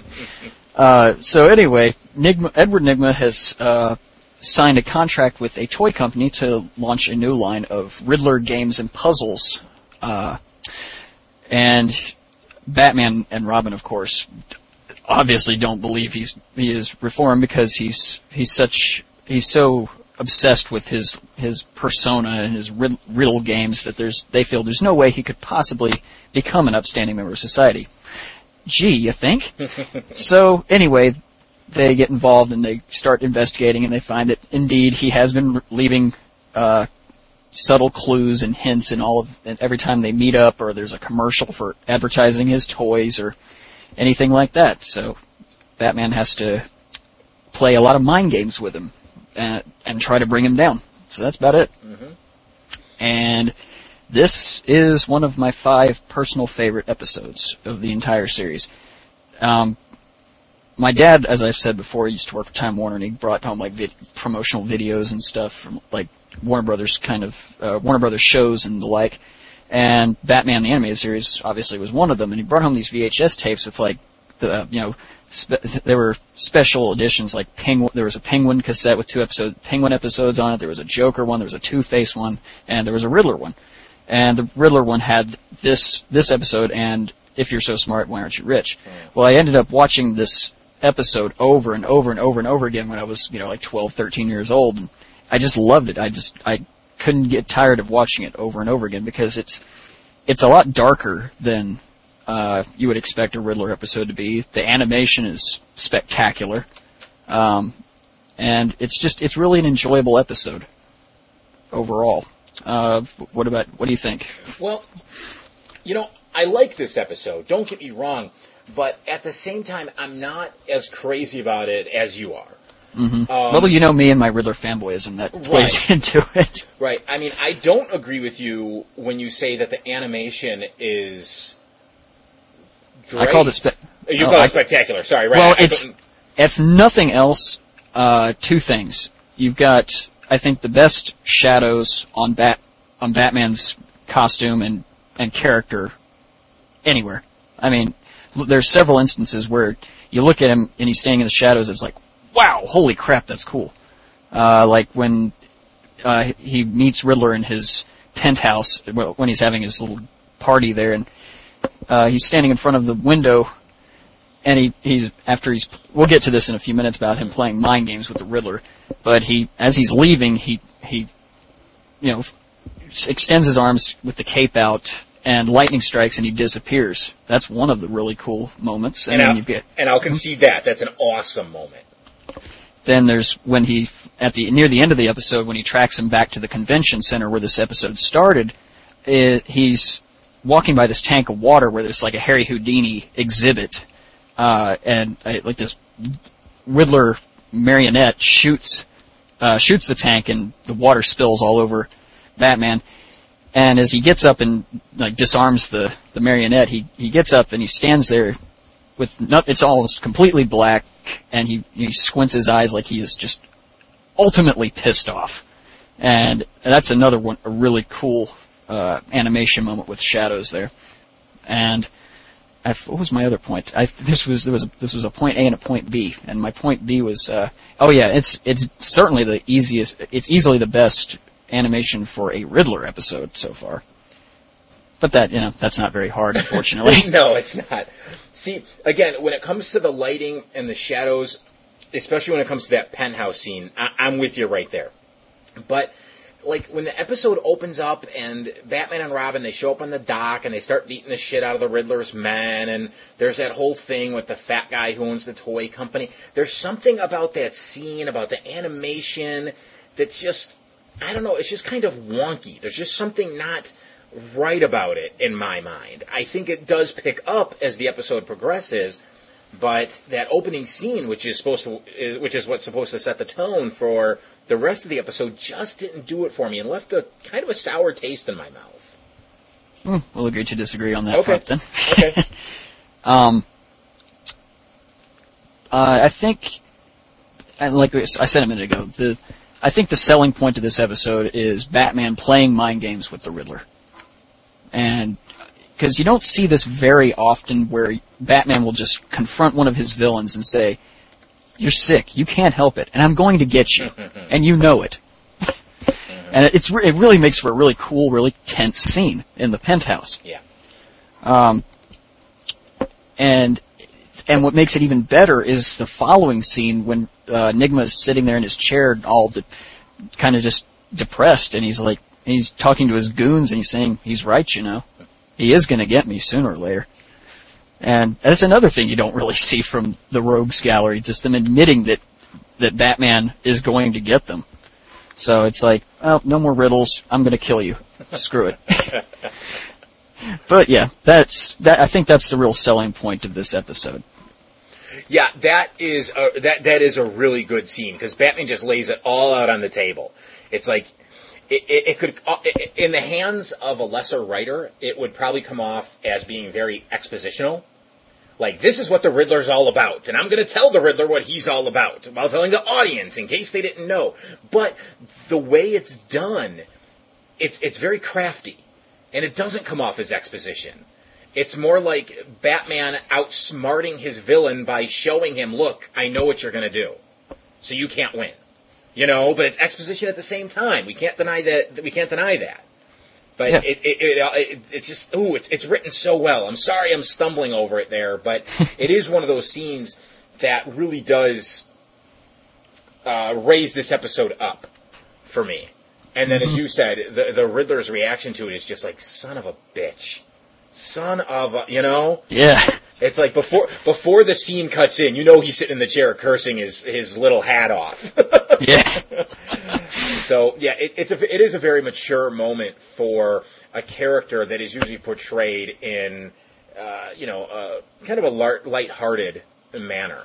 Uh, so anyway, Nigma, Edward Nigma has, uh, signed a contract with a toy company to launch a new line of Riddler games and puzzles. Uh, and Batman and Robin, of course, obviously don't believe he's he is reformed because he's he's such he's so obsessed with his his persona and his rid- riddle games that there's they feel there's no way he could possibly become an upstanding member of society. Gee, you think? so anyway, they get involved and they start investigating and they find that indeed he has been leaving uh, subtle clues and hints and all of and every time they meet up or there's a commercial for advertising his toys or anything like that. So Batman has to play a lot of mind games with him and, and try to bring him down. So that's about it. And this is one of my five personal favorite episodes of the entire series. Um, my dad, as I've said before, used to work for Time Warner, and he brought home like vid- promotional videos and stuff from like Warner Brothers kind of uh, Warner Brothers shows and the like. And Batman the animated series obviously was one of them, and he brought home these VHS tapes with like the uh, you know spe- there were special editions like Penguin. There was a Penguin cassette with two episode Penguin episodes on it. There was a Joker one. There was a Two Face one, and there was a Riddler one. And the Riddler one had this this episode and If You're So Smart, Why Aren't You Rich? Well, I ended up watching this episode over and over and over and over again when I was you know like 12, 13 years old. And I just loved it. I just I couldn't get tired of watching it over and over again because it's it's a lot darker than uh, you would expect a Riddler episode to be. The animation is spectacular, um, and it's just it's really an enjoyable episode overall. Uh, what about what do you think? Well, you know, I like this episode. Don't get me wrong, but at the same time, I'm not as crazy about it as you are. well, you know me and my Riddler fanboyism that plays Right. into it. Right. I mean, I don't agree with you when you say that the animation is. Great. I called it. Spe- You oh, call I- it spectacular. Sorry. Right. Well, I it's couldn't- if nothing else, uh, two things. You've got, I think, the best shadows on Bat on Batman's costume and and character anywhere. I mean, there's several instances where you look at him and he's standing in the shadows. It's like, wow, holy crap, that's cool. Uh, like when uh, he meets Riddler in his penthouse when he's having his little party there, and uh, he's standing in front of the window and he he's after he's we'll get to this in a few minutes about him playing mind games with the Riddler, but he as he's leaving he he you know extends his arms with the cape out and lightning strikes and he disappears. That's one of the really cool moments. And, and, then I'll, you get and I'll concede that. That's an awesome moment. then there's when he at the near the end of the episode when he tracks him back to the convention center where this episode started. It, he's walking by this tank of water where there's like a Harry Houdini exhibit, uh, and uh, like this Riddler marionette shoots uh, shoots the tank and the water spills all over Batman. And as he gets up and like disarms the the marionette, he he gets up and he stands there with it's almost completely black, and he he squints his eyes like he is just ultimately pissed off. And that's another one, a really cool uh, animation moment with shadows there. And I, what was my other point? I, this was there was a, this was a point A and a point B, and my point B was uh, oh yeah, it's it's certainly the easiest, it's easily the best animation for a Riddler episode so far. But that you know that's not very hard, unfortunately. no, it's not. See, again, when it comes to the lighting and the shadows, especially when it comes to that penthouse scene, I- I'm with you right there. But like when the episode opens up and Batman and Robin they show up on the dock and they start beating the shit out of the Riddler's men and there's that whole thing with the fat guy who owns the toy company. There's something about that scene about the animation that's just I don't know, it's just kind of wonky. There's just something not right about it in my mind. I think it does pick up as the episode progresses, but that opening scene, which is supposed to, is, which is what's supposed to set the tone for the rest of the episode, just didn't do it for me and left a kind of a sour taste in my mouth. Hmm, we'll agree to disagree on that Okay. front then. Okay. Um, uh, I think, and like I said a minute ago, the I think the selling point of this episode is Batman playing mind games with the Riddler, and because you don't see this very often, where Batman will just confront one of his villains and say, "You're sick. You can't help it, and I'm going to get you, and you know it." And it's it really makes for a really cool, really tense scene in the penthouse. yeah. Um, and and what makes it even better is the following scene when uh, Enigma is sitting there in his chair, all de- kind of just depressed, and he's like, and he's talking to his goons, and he's saying, "He's right, you know, he is going to get me sooner or later." And that's another thing you don't really see from the Rogues Gallery, just them admitting that that Batman is going to get them. So it's like, oh, no more riddles. I'm going to kill you. Screw it. But yeah, that's that. I think that's the real selling point of this episode. Yeah, that is a, that that is a really good scene because Batman just lays it all out on the table. It's like it, it, it could uh, i- in the hands of a lesser writer, it would probably come off as being very expositional. Like this is what the Riddler's all about, and I'm going to tell the Riddler what he's all about while telling the audience in case they didn't know. But the way it's done, it's it's very crafty, and it doesn't come off as exposition. It's more like Batman outsmarting his villain by showing him, "Look, I know what you're going to do, so you can't win." You know, but it's exposition at the same time. We can't deny that. We can't deny that. But Yeah. it, it, it, it, it's just ooh, it's it's written so well. I'm sorry, I'm stumbling over it there, but it is one of those scenes that really does uh, raise this episode up for me. And then, as you said, the the Riddler's reaction to it is just like son of a bitch, son of a, you know. Yeah, It's like before before the scene cuts in, you know he's sitting in the chair cursing his his little hat off. yeah, so yeah, it, it's a it is a very mature moment for a character that is usually portrayed in uh, you know uh, kind of a lar- lighthearted manner.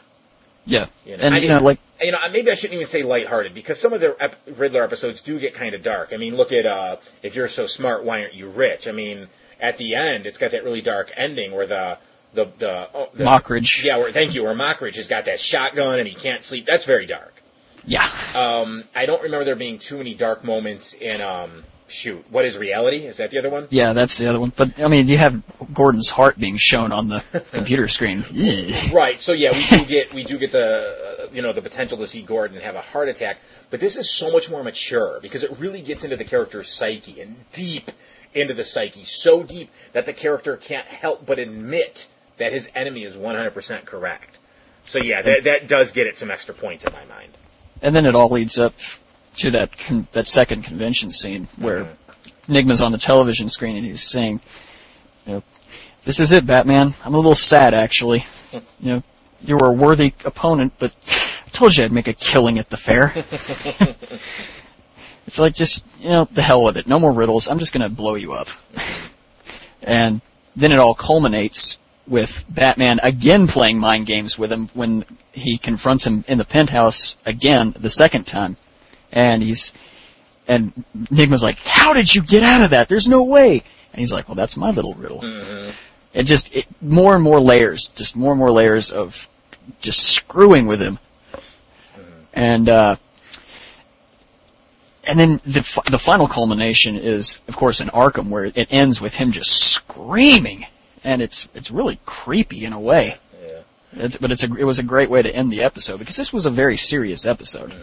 yeah. You know, and I you know, like You know, maybe I shouldn't even say lighthearted because some of the ep- Riddler episodes do get kind of dark. I mean, look at uh, if you're so smart, why aren't you rich? I mean, at the end, it's got that really dark ending where the the the, oh, the Mockridge. Yeah, where, thank you. Where Mockridge has got that shotgun and he can't sleep. That's very dark. yeah, Um, I don't remember there being too many dark moments in um, shoot. What is reality? Is that the other one? yeah. That's the other one. But I mean, you have Gordon's heart being shown on the computer screen. Right. So yeah, we do get we do get the uh, you know the potential to see Gordon have a heart attack, but this is so much more mature because it really gets into the character's psyche and deep into the psyche, so deep that the character can't help but admit that his enemy is 100% correct. So yeah, that that does get it some extra points in my mind. And then it all leads up to that con- that second convention scene where mm-hmm. Enigma's on the television screen and he's saying, you know, "This is it, Batman. I'm a little sad, actually. You know, you were a worthy opponent, but I told you I'd make a killing at the fair." it's like just you know, the hell with it. No more riddles. I'm just gonna blow you up. and then it all culminates with Batman again playing mind games with him when he confronts him in the penthouse again the second time. And he's, and Enigma's like, how did you get out of that? There's no way. And he's like, well, that's my little riddle. It just, it, more and more layers, just more and more layers of just screwing with him. And, uh, and then the the final culmination is, of course, in Arkham, where it ends with him just screaming, and it's it's really creepy in a way. Yeah. It's, but it's a it was a great way to end the episode because this was a very serious episode.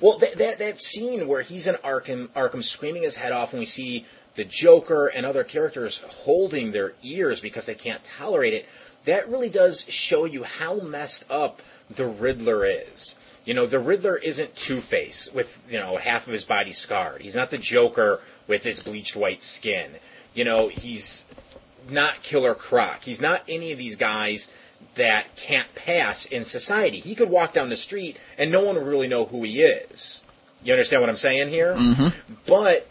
Well, that, that that scene where he's in Arkham, Arkham screaming his head off, and we see the Joker and other characters holding their ears because they can't tolerate it. That really does show you how messed up the Riddler is. You know, the Riddler isn't Two Face with you know half of his body scarred. He's not the Joker with his bleached white skin. You know, he's not Killer Croc. He's not any of these guys that can't pass in society. He could walk down the street and no one would really know who he is. You understand what I'm saying here? Mm-hmm. But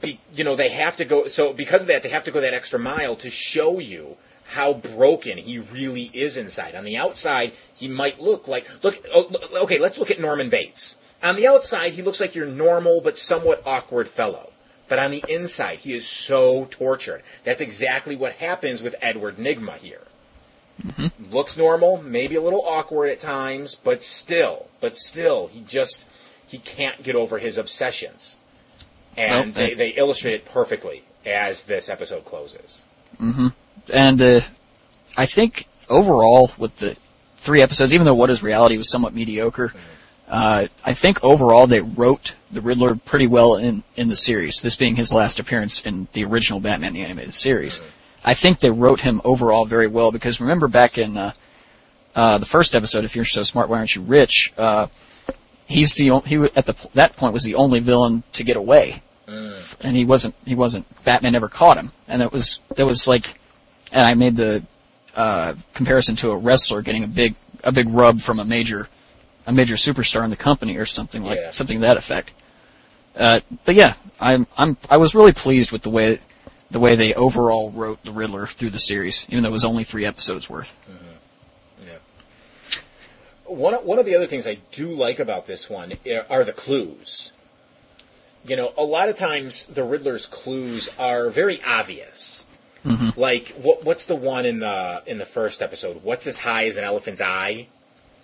be, you know they have to go. So because of that, they have to go that extra mile to show you how broken he really is inside. On the outside, he might look like look. oh, Okay, let's look at Norman Bates. On the outside, he looks like your normal but somewhat awkward fellow. But on the inside, he is so tortured. That's exactly what happens with Edward Nigma here. Mm-hmm. Looks normal, maybe a little awkward at times, but still, but still, he just he can't get over his obsessions. And Nope. they, they illustrate it perfectly as this episode closes. Mm-hmm. And uh, I think overall, with the three episodes, even though What Is Reality was somewhat mediocre, uh, I think overall they wrote the Riddler pretty well in, in the series. This being his last appearance in the original Batman the Animated Series. I think they wrote him overall very well because remember back in uh, uh, the first episode, if you're so smart, why aren't you rich? Uh, he's the he at the that point was the only villain to get away, and he wasn't he wasn't Batman never caught him, and that was that was like and I made the uh, comparison to a wrestler getting a big a big rub from a major a major superstar in the company or something like Yeah. something to that effect. Uh, but yeah, I'm I'm I was really pleased with the way the way they overall wrote the Riddler through the series, even though it was only three episodes worth. Yeah. One one of the other things I do like about this one are the clues. You know, a lot of times the Riddler's clues are very obvious. Mm-hmm. Like what what's the one in the in the first episode? What's as high as an elephant's eye?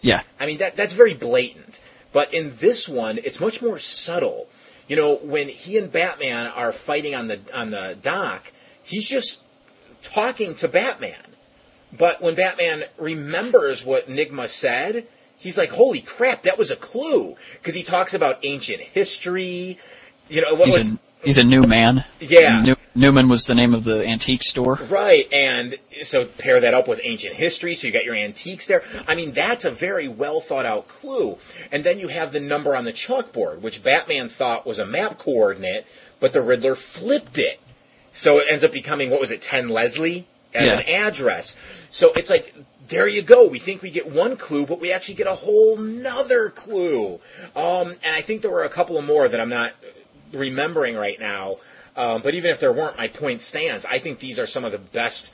Yeah, I mean that that's very blatant. But in this one, it's much more subtle. You know, when he and Batman are fighting on the on the dock, he's just talking to Batman. But when Batman remembers what Nigma said, he's like, "Holy crap, that was a clue!" Because he talks about ancient history. You know, what, he's he's a new man. Yeah. New, Newman was the name of the antique store. Right, and so pair that up with ancient history, so you got your antiques there. I mean, that's a very well thought out clue. And then you have the number on the chalkboard, which Batman thought was a map coordinate, but the Riddler flipped it. So it ends up becoming, what was it, 10 Leslie as Yeah. an address. So it's like, there you go. We think we get one clue, but we actually get a whole nother clue. Um, and I think there were a couple of more that I'm not remembering right now. Um, but even if there weren't, my point stands. I think these are some of the best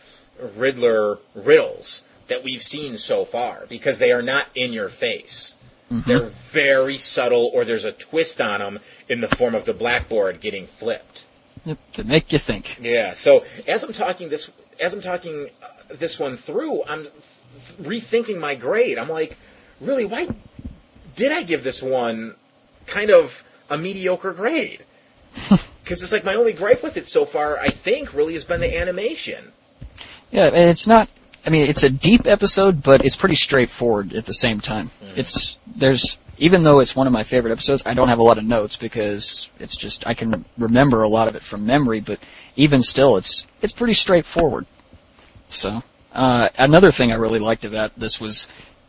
Riddler riddles that we've seen so far because they are not in your face. They're very subtle, or there's a twist on them in the form of the blackboard getting flipped. Yep, To make you think. Yeah. So as I'm talking this, as I'm talking uh, this one through, I'm f- rethinking my grade. I'm like, really, why did I give this one kind of a mediocre grade? Because it's like my only gripe with it so far, I think, really has been the animation. Yeah, and it's not. I mean, it's a deep episode, but it's pretty straightforward at the same time. It's there's even though it's one of my favorite episodes, I don't have a lot of notes because it's just I can remember a lot of it from memory. But even still, it's it's pretty straightforward. So uh, another thing I really liked about this was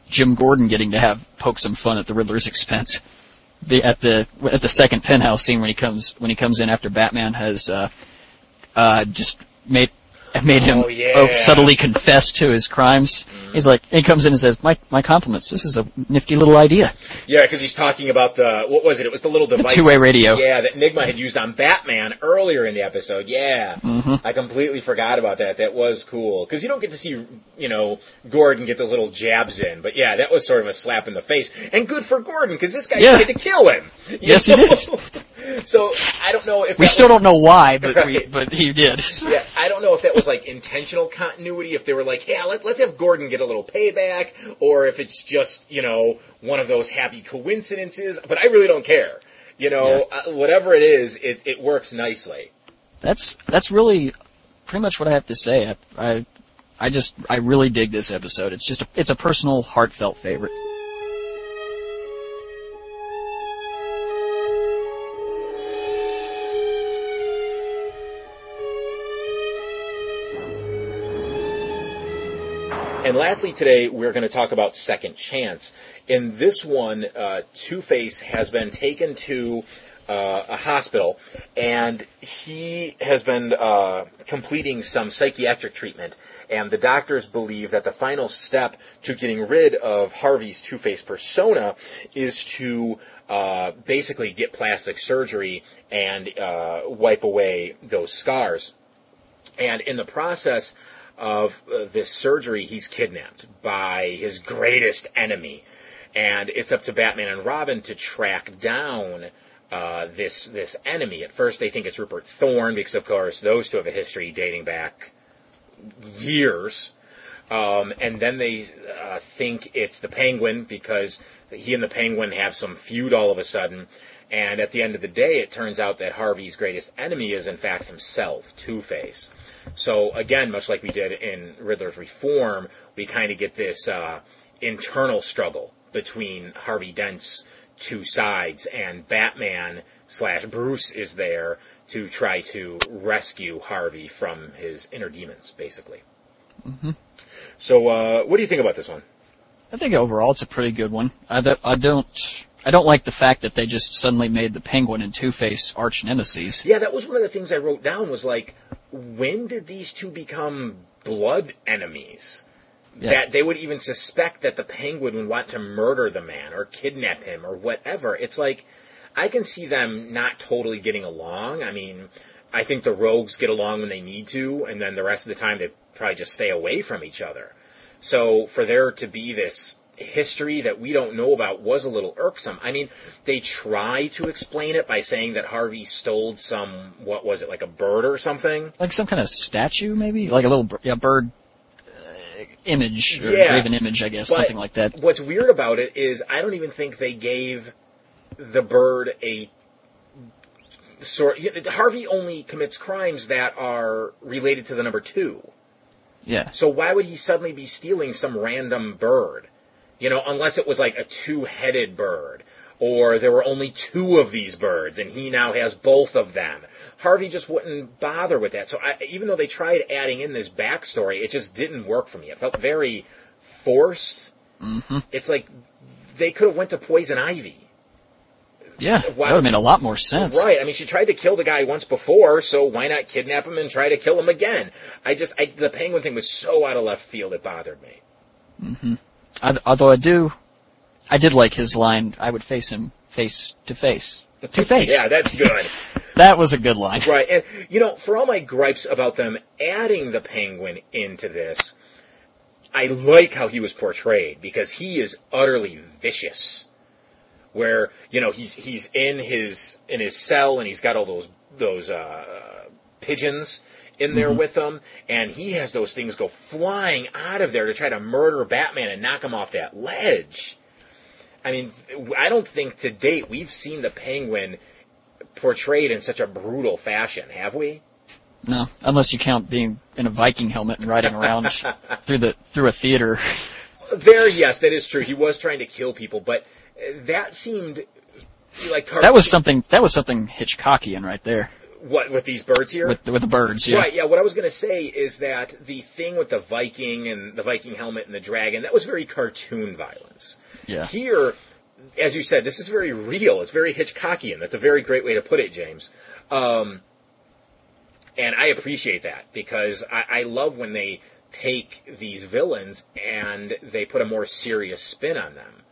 Jim Gordon getting to have poke some fun at the Riddler's expense. The, at the at the second penthouse scene when he comes when he comes in after Batman has uh, uh, just made made him Oh, yeah. oh, subtly confess to his crimes. He's like, he comes in and says, "My my compliments. This is a nifty little idea." Yeah, because he's talking about the what was it? It was the little device, two-way radio. Yeah, that Nigma had used on Batman earlier in the episode. Yeah, Mm-hmm. I completely forgot about that. That was cool because you don't get to see you know Gordon get those little jabs in, but yeah, that was sort of a slap in the face and good for Gordon because this guy Yeah. tried to kill him. Yes, he did. so I don't know if We still was- don't know why, but we, but he did. yeah, I don't know if that was like intentional continuity, if they were like, yeah, let, let's have Gordon get a little payback, or if it's just, you know, one of those happy coincidences, but I really don't care. You know, uh, whatever it is, it, it works nicely. That's that's really pretty much what I have to say. I, I I just I really dig this episode. It's just a, it's a personal, heartfelt favorite. And lastly, today we're going to talk about Second Chance. In this one, uh, Two Face has been taken to uh, a hospital, and he has been uh, completing some psychiatric treatment. And the doctors believe that the final step to getting rid of Harvey's Two Face persona is to uh, basically get plastic surgery and uh, wipe away those scars. And in the process of uh, this surgery, he's kidnapped by his greatest enemy. And it's up to Batman and Robin to track down uh, this this enemy. At first, they think it's Rupert Thorne because, of course, those two have a history dating back years. Um, and then they uh, think it's the Penguin because he and the Penguin have some feud all of a sudden. And at the end of the day, it turns out that Harvey's greatest enemy is, in fact, himself, Two Face. So again, much like we did in Riddler's Reform, we kind of get this uh, internal struggle between Harvey Dent's two sides, and Batman slash Bruce is there to try to rescue Harvey from his inner demons, basically. Mm-hmm. So, uh, what do you think about this one? I think overall it's a pretty good one. I, th- I don't. I don't like the fact that they just suddenly made the Penguin and Two Face arch nemesis. Yeah, that was one of the things I wrote down. Was like, when did these two become blood enemies? Yeah. That they would even suspect that the Penguin would want to murder the man or kidnap him or whatever. It's like, I can see them not totally getting along. I mean, I think the rogues get along when they need to, and then the rest of the time they probably just stay away from each other. So for there to be this history that we don't know about was a little irksome. I mean, they try to explain it by saying that Harvey stole some, what was it, like a bird or something? Like some kind of statue, maybe? Like a little yeah, bird uh, image, or Yeah. graven image, I guess, But something like that. What's weird about it is I don't even think they gave the bird a sort. Harvey only commits crimes that are related to the number two. Yeah. So why would he suddenly be stealing some random bird? You know, unless it was like a two-headed bird, or there were only two of these birds, and he now has both of them. Harvey just wouldn't bother with that. So I, even though they tried adding in this backstory, it just didn't work for me. It felt very forced. Mm-hmm. It's like they could have went to Poison Ivy. Yeah. That would have made a lot more sense. Right. I mean, she tried to kill the guy once before, so why not kidnap him and try to kill him again? I just, I, the penguin thing was so out of left field, it bothered me. I, although I do, I did like his line. I would face him face to face. To face. yeah, that's good. That was a good line. right. And, you know, for all my gripes about them adding the penguin into this, I like how he was portrayed because he is utterly vicious. Where, you know, he's, he's in his, in his cell and he's got all those, those, uh, pigeons in there mm-hmm. with him, and he has those things go flying out of there to try to murder Batman and knock him off that ledge. I mean, I don't think to date we've seen the Penguin portrayed in such a brutal fashion, have we? No, unless you count being in a Viking helmet and riding around through the through a theater. There, yes, that is true. He was trying to kill people, but that seemed like That was something. That was something Hitchcockian right there what with these birds here. with with the birds. Yeah. Right, yeah. What I was going to say is that the thing with the Viking and the Viking helmet and the dragon, that was very cartoon violence. Yeah. Here, as you said, this is very real. It's very Hitchcockian. That's a very great way to put it, James. Um, and I appreciate that because I, I love when they take these villains and they put a more serious spin on them.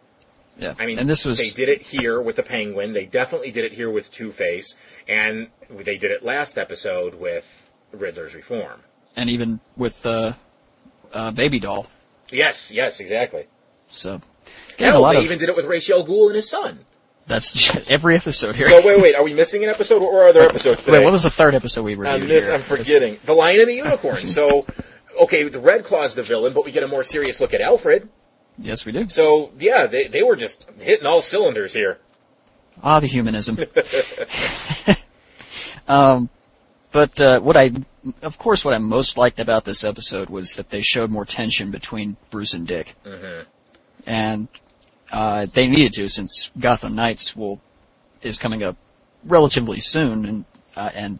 Yeah. I mean, and this was they did it here with the Penguin. They definitely did it here with Two Face, and they did it last episode with Riddler's Reform. and even with uh, uh, Baby Doll. Yes, yes, exactly. So yeah, Hell, they of even did it with Ra's al Ghul and his son. that's every episode here. So wait, wait, are we missing an episode, or are there episodes today? Wait, what was the third episode we reviewed? this? here? I'm forgetting. The Lion and the Unicorn. so, okay, the Red Claw's the villain, but we get a more serious look at Alfred. Yes, we do. So, yeah, they they were just hitting all cylinders here. Ah, the humanism. um, but uh, what I, of course, what I most liked about this episode was that they showed more tension between Bruce and Dick, Mhm. and uh, they needed to since Gotham Knights will is coming up relatively soon, and uh, and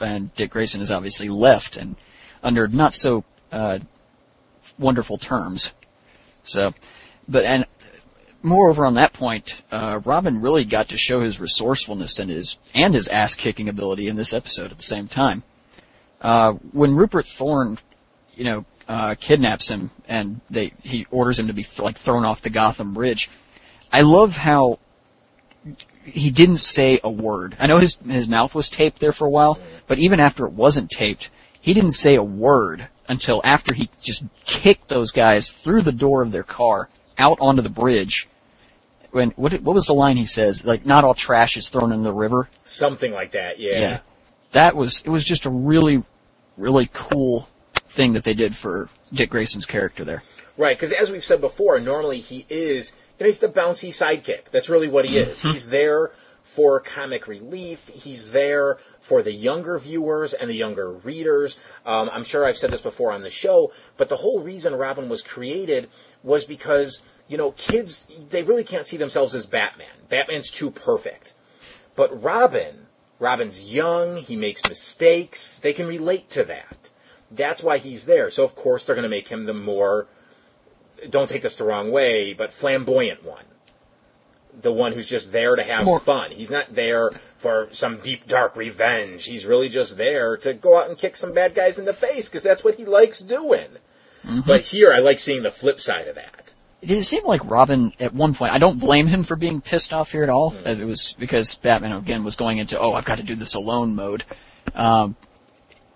and Dick Grayson is obviously left, and under not so uh, wonderful terms. So, but and moreover on that point, uh, Robin really got to show his resourcefulness and his and his ass kicking ability in this episode at the same time. Uh, when Rupert Thorne, you know, uh, kidnaps him and they he orders him to be like thrown off the Gotham Bridge, I love how he didn't say a word. I know his his mouth was taped there for a while, but even after it wasn't taped, he didn't say a word until after he just kicked those guys through the door of their car out onto the bridge. When what what was the line he says? Like not all trash is thrown in the river. Something like that, yeah. Yeah. That was it was just a really really cool thing that they did for Dick Grayson's character there. Right, because as we've said before, normally he is, you know, he's the bouncy sidekick. That's really what he is. Mm-hmm. He's there for comic relief. He's there for the younger viewers and the younger readers. Um, I'm sure I've said this before on the show, but the whole reason Robin was created was because, you know, kids, they really can't see themselves as Batman. Batman's too perfect. But Robin, Robin's young, he makes mistakes, they can relate to that. That's why he's there. So of course they're going to make him the more, don't take this the wrong way, but flamboyant one. The one who's just there to have More- fun. He's not there for some deep dark revenge. He's really just there to go out and kick some bad guys in the face because that's what he likes doing. But here I like seeing the flip side of that. It seemed like Robin at one point. I don't blame him for being pissed off here at all. Uh, It was because Batman again was going into oh I've got to do this alone mode. Um,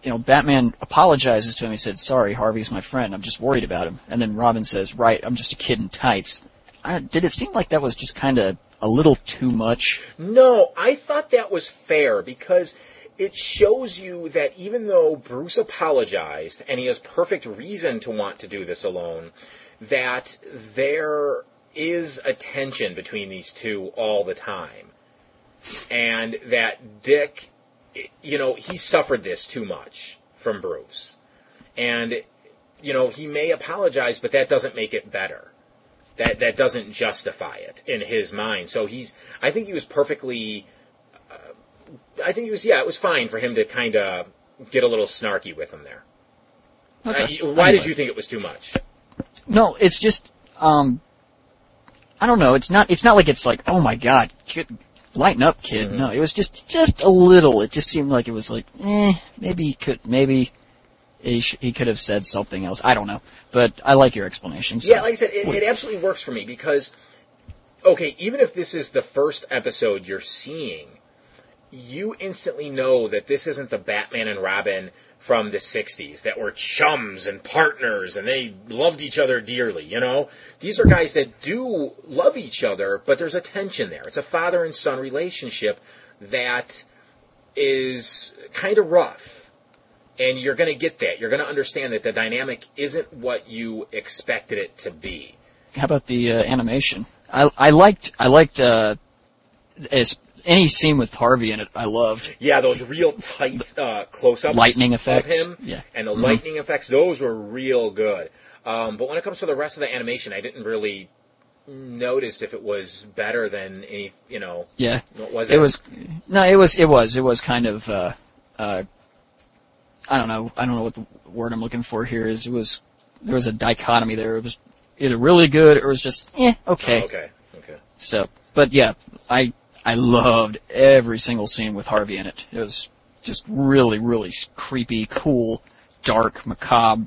you know, Batman apologizes to him. He said, "Sorry, Harvey's my friend. I'm just worried about him." And then Robin says, "Right, I'm just a kid in tights." I, did it seem like that was just kind of a little too much? No, I thought that was fair because it shows you that even though Bruce apologized and he has perfect reason to want to do this alone, that there is a tension between these two all the time. And that Dick, you know, he suffered this too much from Bruce. And, you know, he may apologize, but that doesn't make it better that that doesn't justify it in his mind. So he's I think he was perfectly uh, I think he was yeah, it was fine for him to kind of get a little snarky with him there. Okay. Uh, why did you think it was too much? No, it's just um, I don't know. It's not. It's not like it's like oh my god, kid, lighten up, kid. No, it was just just a little. It just seemed like it was like eh, maybe he could maybe he, sh- he could have said something else. I don't know, but I like your explanation. So. Yeah, like I said, it, it absolutely works for me because okay, even if this is the first episode you're seeing, you instantly know that this isn't the Batman and Robin from the 60s that were chums and partners and they loved each other dearly, you know? These are guys that do love each other, but there's a tension there. It's a father and son relationship that is kind of rough. And you're going to get that. You're going to understand that the dynamic isn't what you expected it to be. How about the uh, animation? I I liked I liked uh, as any scene with Harvey in it. I loved. Yeah, those real tight uh, close-ups, Lightning effects. of him, Yeah. and the Mhm. lightning effects. Those were real good. Um, but when it comes to the rest of the animation, I didn't really notice if it was better than any. You know, Yeah, what was it it? was no, it was it was it was kind of uh, uh, I don't know I don't know what the word I'm looking for here is. It was there was a dichotomy there. It was either really good or it was just eh okay. Oh, okay, okay. So, but yeah, I I loved every single scene with Harvey in it. It was just really really creepy, cool, dark, macabre,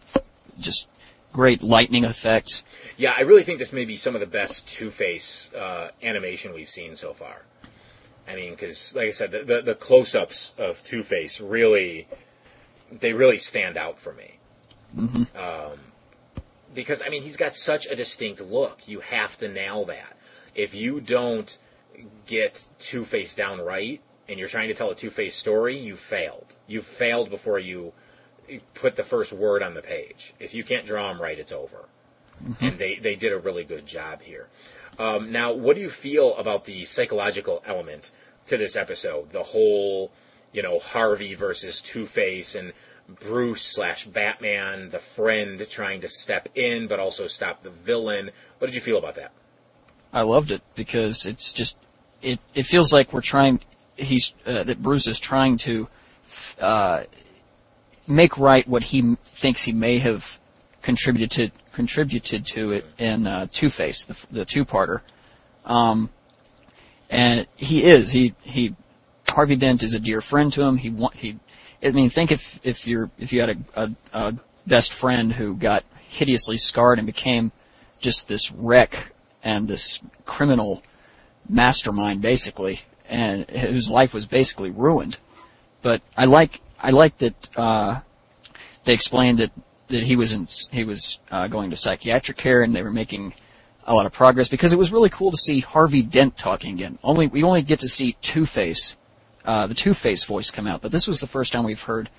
just great lightning effects. Yeah, I really think this may be some of the best Two Face uh, animation we've seen so far. I mean, because like I said, the, the, the close-ups of Two Face really, they really stand out for me. Um, because I mean, he's got such a distinct look. You have to nail that. If you don't get Two Face down right, and you're trying to tell a Two Face story, you failed. You failed before you put the first word on the page. If you can't draw him right, it's over. And they, they did a really good job here. Um, now, what do you feel about the psychological element to this episode? The whole, you know, Harvey versus Two Face and Bruce slash Batman, the friend trying to step in but also stop the villain. What did you feel about that? I loved it because it's just it it feels like we're trying he's uh, that Bruce is trying to uh, make right what he thinks he may have contributed to contributed to it in uh, Two Face, the, the two parter. Um, and he is he he Harvey Dent is a dear friend to him. He want he. I mean, think if if you're if you had a, a, a best friend who got hideously scarred and became just this wreck and this criminal mastermind, basically, and whose life was basically ruined. But I like I like that uh, they explained that that he was in he was uh, going to psychiatric care and they were making a lot of progress because it was really cool to see Harvey Dent talking again. Only we only get to see Two Face, uh, the Two Face voice come out, but this was the first time we've heard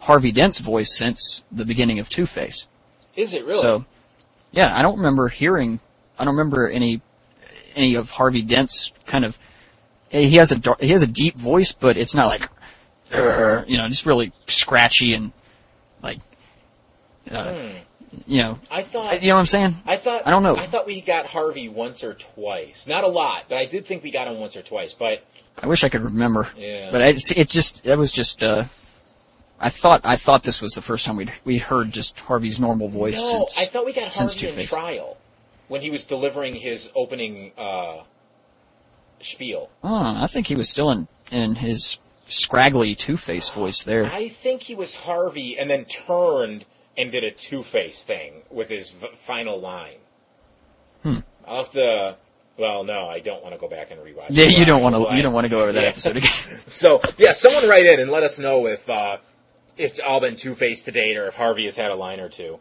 Harvey Dent's voice since the beginning of Two Face. Is it really? So, yeah, I don't remember hearing. I don't remember any any of Harvey Dent's kind of. He has a he has a deep voice, but it's not like, you know, just really scratchy and like, uh, Hmm. you know, I thought you know what I'm saying? I thought I don't know. I thought we got Harvey once or twice. Not a lot, but I did think we got him once or twice. But I wish I could remember. Yeah. But it, it just that was just. uh I thought I thought this was the first time we'd we heard just Harvey's normal voice no, since I thought we got since Harvey in Two-Face. trial when he was delivering his opening uh, spiel. Oh, I think he was still in in his scraggly Two Face voice there. I think he was Harvey, and then turned and did a Two Face thing with his v- final line. Hmm. I'll have to. Well, no, I don't want to go back and rewatch. Yeah, you don't want to you don't want to go over that Yeah. episode again. So yeah, someone write in and let us know if uh, it's all been Two Face to date, or if Harvey has had a line or two.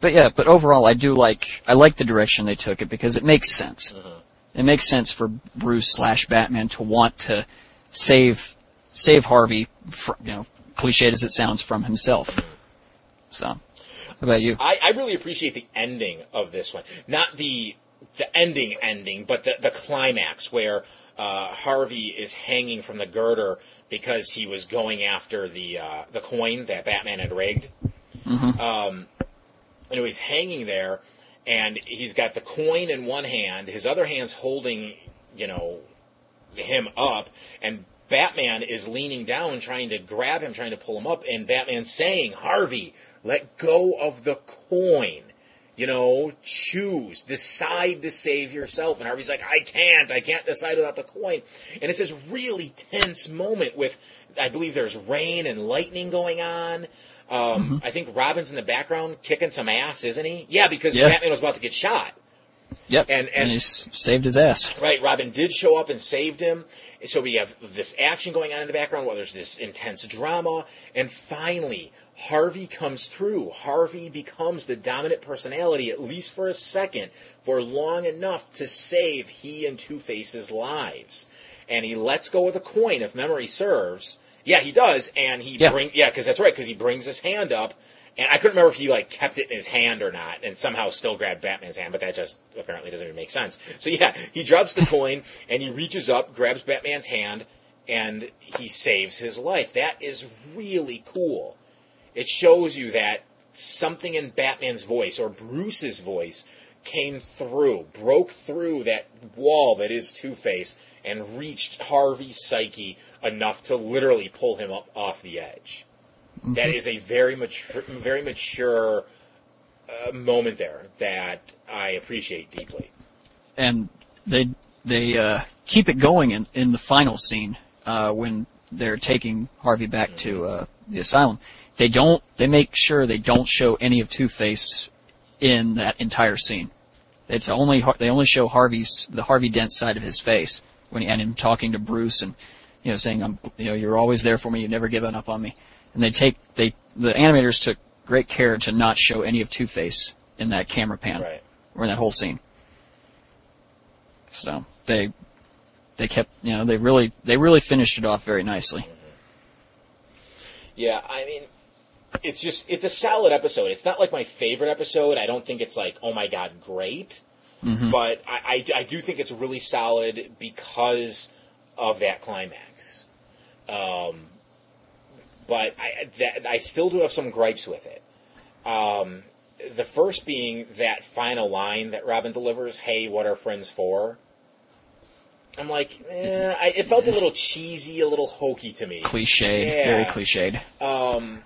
But yeah, but overall, I do like I like the direction they took it because it makes sense. Mm-hmm. It makes sense for Bruce slash Batman to want to save save Harvey, fr you know, cliched as it sounds, from himself. So, how about you? I, I really appreciate the ending of this one. Not the the ending ending, but the the climax where uh, Harvey is hanging from the girder because he was going after the uh, the coin that Batman had rigged. Um, and he's hanging there, and he's got the coin in one hand, his other hand's holding, you know, him up, and Batman is leaning down, trying to grab him, trying to pull him up, and Batman's saying, Harvey, let go of the coin. You know, choose, decide to save yourself. And Harvey's like, I can't, I can't decide without the coin. And it's this really tense moment with, I believe there's rain and lightning going on. Um, I think Robin's in the background kicking some ass, isn't he? Yeah, because Yeah. Batman was about to get shot. Yep, and- and- he's saved his ass. Right, Robin did show up and saved him. So we have this action going on in the background while there's this intense drama. And finally, Harvey comes through. Harvey becomes the dominant personality, at least for a second, for long enough to save he and Two Face's lives. And he lets go of the coin, if memory serves. Yeah, he does. And he Yeah. bring yeah, because that's right, because he brings his hand up. And I couldn't remember if he like kept it in his hand or not, and somehow still grabbed Batman's hand, but that just apparently doesn't even make sense. So yeah, he drops the coin and he reaches up, grabs Batman's hand, and he saves his life. That is really cool. It shows you that something in Batman's voice or Bruce's voice came through, broke through that wall that is Two Face, and reached Harvey's psyche enough to literally pull him up off the edge. That is a very mature, very mature uh, moment there that I appreciate deeply. and they they uh, keep it going in, in the final scene uh, when they're taking Harvey back to uh, the asylum. They don't. They make sure they don't show any of Two Face in that entire scene. It's only they only show Harvey's the Harvey Dent side of his face when he, and him talking to Bruce and you know saying I'm you know you're always there for me. You've never given up on me. And they take they the animators took great care to not show any of Two Face in that camera pan Right. or in that whole scene. So they they kept you know they really they really finished it off very nicely. Mm-hmm. Yeah, I mean, it's just it's a solid episode. It's not like my favorite episode. I don't think it's like oh my god great, but I, I I do think it's really solid because of that climax. Um, but I that, I still do have some gripes with it. Um, the first being that final line that Robin delivers, "Hey, what are friends for?" I'm like, eh, I, it felt a little cheesy, a little hokey to me. Cliche, Yeah. very cliched. Um,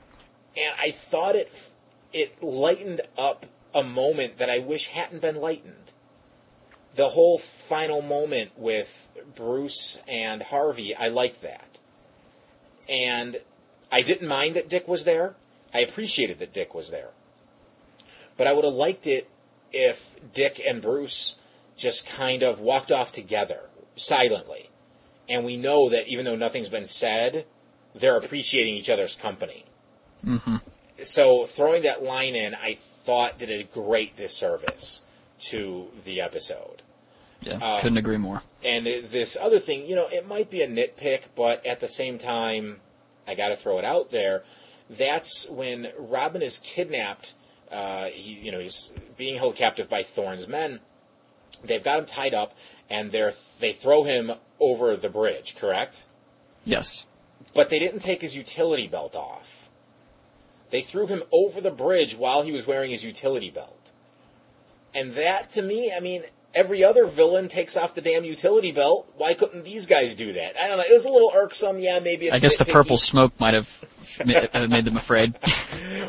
and I thought it it lightened up a moment that I wish hadn't been lightened. The whole final moment with Bruce and Harvey, I liked that. And I didn't mind that Dick was there. I appreciated that Dick was there. But I would have liked it if Dick and Bruce just kind of walked off together silently. And we know that even though nothing's been said, they're appreciating each other's company. Hmm So throwing that line in, I thought did a great disservice to the episode. Yeah, Uh, couldn't agree more. And this other thing, you know, it might be a nitpick, but at the same time, I got to throw it out there. That's when Robin is kidnapped. Uh, he, you know, he's being held captive by Thorne's men. They've got him tied up, and they're they throw him over the bridge. Correct? Yes. But they didn't take his utility belt off. They threw him over the bridge while he was wearing his utility belt. And that, to me, I mean, every other villain takes off the damn utility belt. Why couldn't these guys do that? I don't know. It was a little irksome. Yeah, maybe it's I guess the purple smoke might have uh, made them afraid.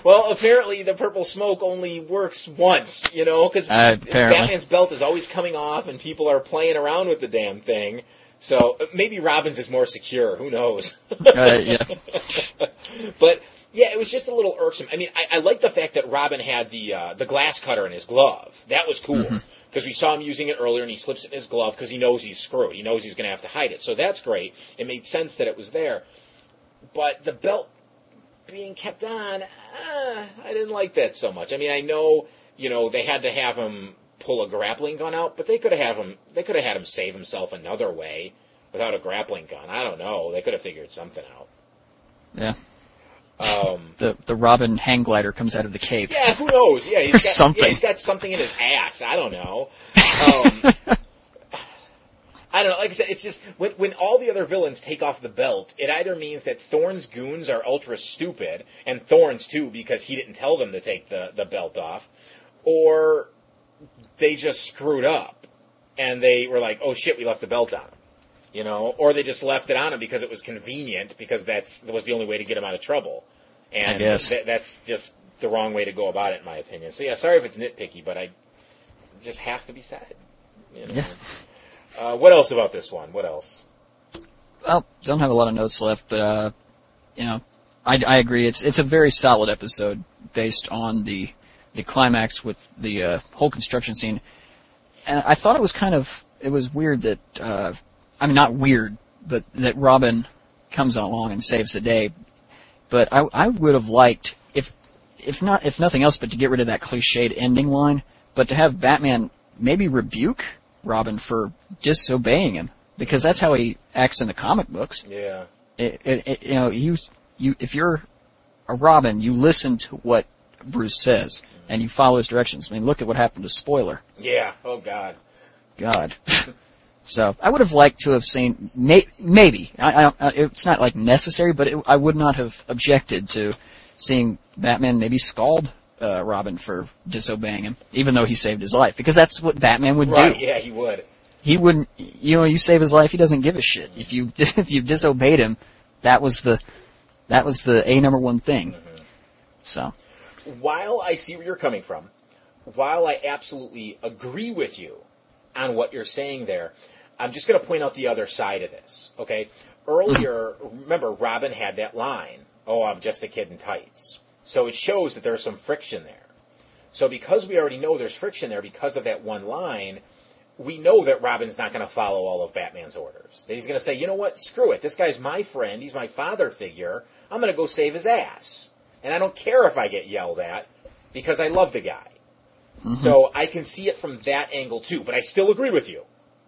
Well, apparently the purple smoke only works once, you know, because Uh. Batman's belt is always coming off and people are playing around with the damn thing. So uh, maybe Robin's is more secure. Who knows? Uh, yeah. But yeah, it was just a little irksome. I mean, I, I like the fact that Robin had the uh, the glass cutter in his glove. That was cool because we saw him using it earlier, and he slips it in his glove because he knows he's screwed. He knows he's going to have to hide it. So that's great. It made sense that it was there. But the belt being kept on, uh, I didn't like that so much. I mean, I know you know they had to have him pull a grappling gun out, but they could have him. They could have had him save himself another way without a grappling gun. I don't know. They could have figured something out. Yeah. Um, The the Robin hang glider comes out of the cape. Yeah, who knows? Yeah, he's got Something. Yeah, he's got something in his ass. I don't know. Um, I don't know. Like I said, it's just when when all the other villains take off the belt, it either means that Thorne's goons are ultra stupid, and Thorne's too because he didn't tell them to take the the belt off, or they just screwed up and they were like, "Oh shit, we left the belt on him." You know, or they just left it on him because it was convenient because that's that was the only way to get him out of trouble. And that- that's just the wrong way to go about it, in my opinion. So yeah, sorry if it's nitpicky, but I it just has to be said. You know? Yeah. Uh, what else about this one? What else? Well, don't have a lot of notes left, but uh, you know, I, I agree. It's it's a very solid episode based on the the climax with the uh, whole construction scene, and I thought it was kind of it was weird that uh, I mean not weird, but that Robin comes along and saves the day. But I I would have liked if if not if nothing else, but to get rid of that cliched ending line, but to have Batman maybe rebuke Robin for disobeying him because that's how he acts in the comic books Yeah. it, it, it, you know, you, you, if you're a Robin, you listen to what Bruce says and you follow his directions. I mean, look at what happened to Spoiler. Yeah. Oh God. God. so I would have liked to have seen may, maybe. I, I uh, It's not like necessary, but it, I would not have objected to seeing Batman maybe scald uh, Robin for disobeying him, even though he saved his life, because that's what Batman would Right. do Yeah, he would. he wouldn't you know you save his life he doesn't give a shit if you if you disobeyed him that was the that was the a number one thing so while I see where you're coming from, while I absolutely agree with you on what you're saying there, I'm just going to point out the other side of this. Okay, earlier, remember Robin had that line, "Oh, I'm just a kid in tights," so it shows that there's some friction there. So because we already know there's friction there because of that one line, we know that Robin's not going to follow all of Batman's orders. That he's going to say, you know what, screw it. This guy's my friend. He's my father figure. I'm going to go save his ass. And I don't care if I get yelled at because I love the guy. Mm-hmm. So I can see it from that angle too. But I still agree with you.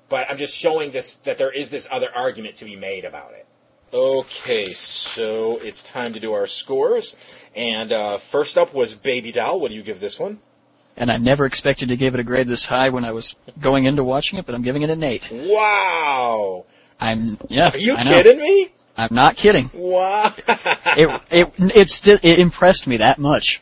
But I'm just showing this that there is this other argument to be made about it. Okay, so it's time to do our scores. And uh, first up was Baby Doll. What do you give this one? and I never expected to give it a grade this high when I was going into watching it but I'm giving it an 8 Wow! I'm yeah Are you I know. kidding me? I'm not kidding Wow! it it it still it impressed me that much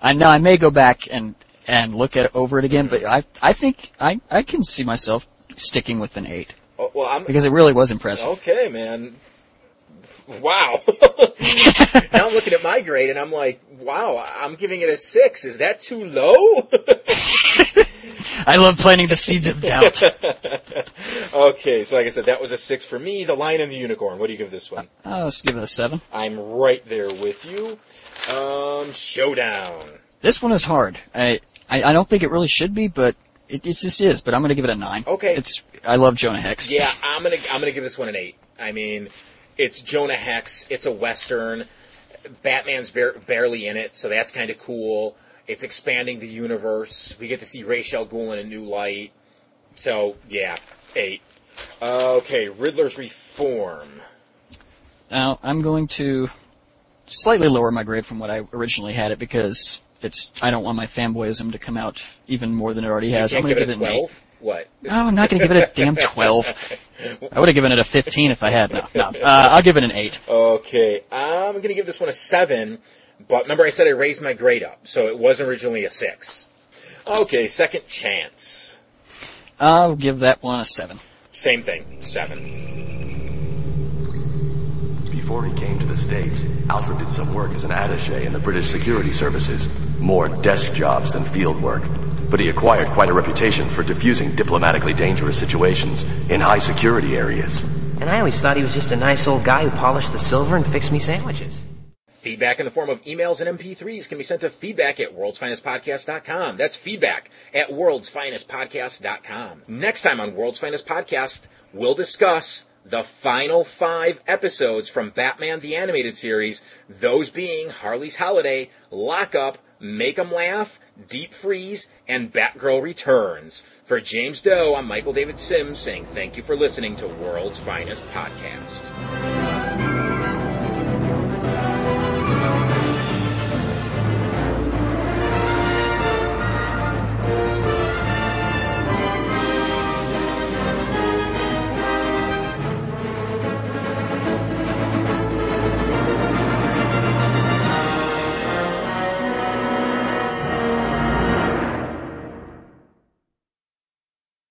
I know I may go back and and look at it over it again but I I think I I can see myself sticking with an 8 Oh, well, I'm because it really was impressive okay, man. Wow! now I'm looking at my grade and I'm like, wow, I'm giving it a six. Is that too low? I love planting the seeds of doubt. okay, so like I said, that was a six for me. The Lion and the Unicorn. What do you give this one? Uh, let's give it a seven. I'm right there with you. Um, Showdown. This one is hard. I, I, I don't think it really should be, but it, it just is. But I'm going to give it a nine. Okay. It's I love Jonah Hex. Yeah, I'm gonna I'm gonna give this one an eight. I mean, it's Jonah Hex. It's a western. Batman's bar- barely in it, so that's kind of cool. It's expanding the universe. We get to see Ra's al Ghul in a new light. So yeah, eight. Okay, Riddler's Reform. Now I'm going to slightly lower my grade from what I originally had it because it's I don't want my fanboyism to come out even more than it already has. You I'm can't going give to it give a it an eight. twelve. What? No, I'm not going to give it a damn 12. I would have given it a 15 if I had. No, no. Uh, I'll give it an 8. Okay, I'm going to give this one a seven. But remember, I said I raised my grade up, so it was originally a six. Okay, Second Chance. I'll give that one a 7. Same thing, seven. Before he came to the States, Alfred did some work as an attaché in the British security services. More desk jobs than field work. But he acquired quite a reputation for diffusing diplomatically dangerous situations in high security areas. And I always thought he was just a nice old guy who polished the silver and fixed me sandwiches. Feedback in the form of emails and MP3s can be sent to feedback at worldsfinestpodcast.com. That's feedback at worldsfinestpodcast.com. Next time on World's Finest Podcast, we'll discuss the final five episodes from Batman the Animated Series, those being Harley's Holiday, Lock Up, Make 'em Laugh, Deep Freeze, and Batgirl Returns. For James Doe, I'm Michael David Sims saying thank you for listening to World's Finest Podcast.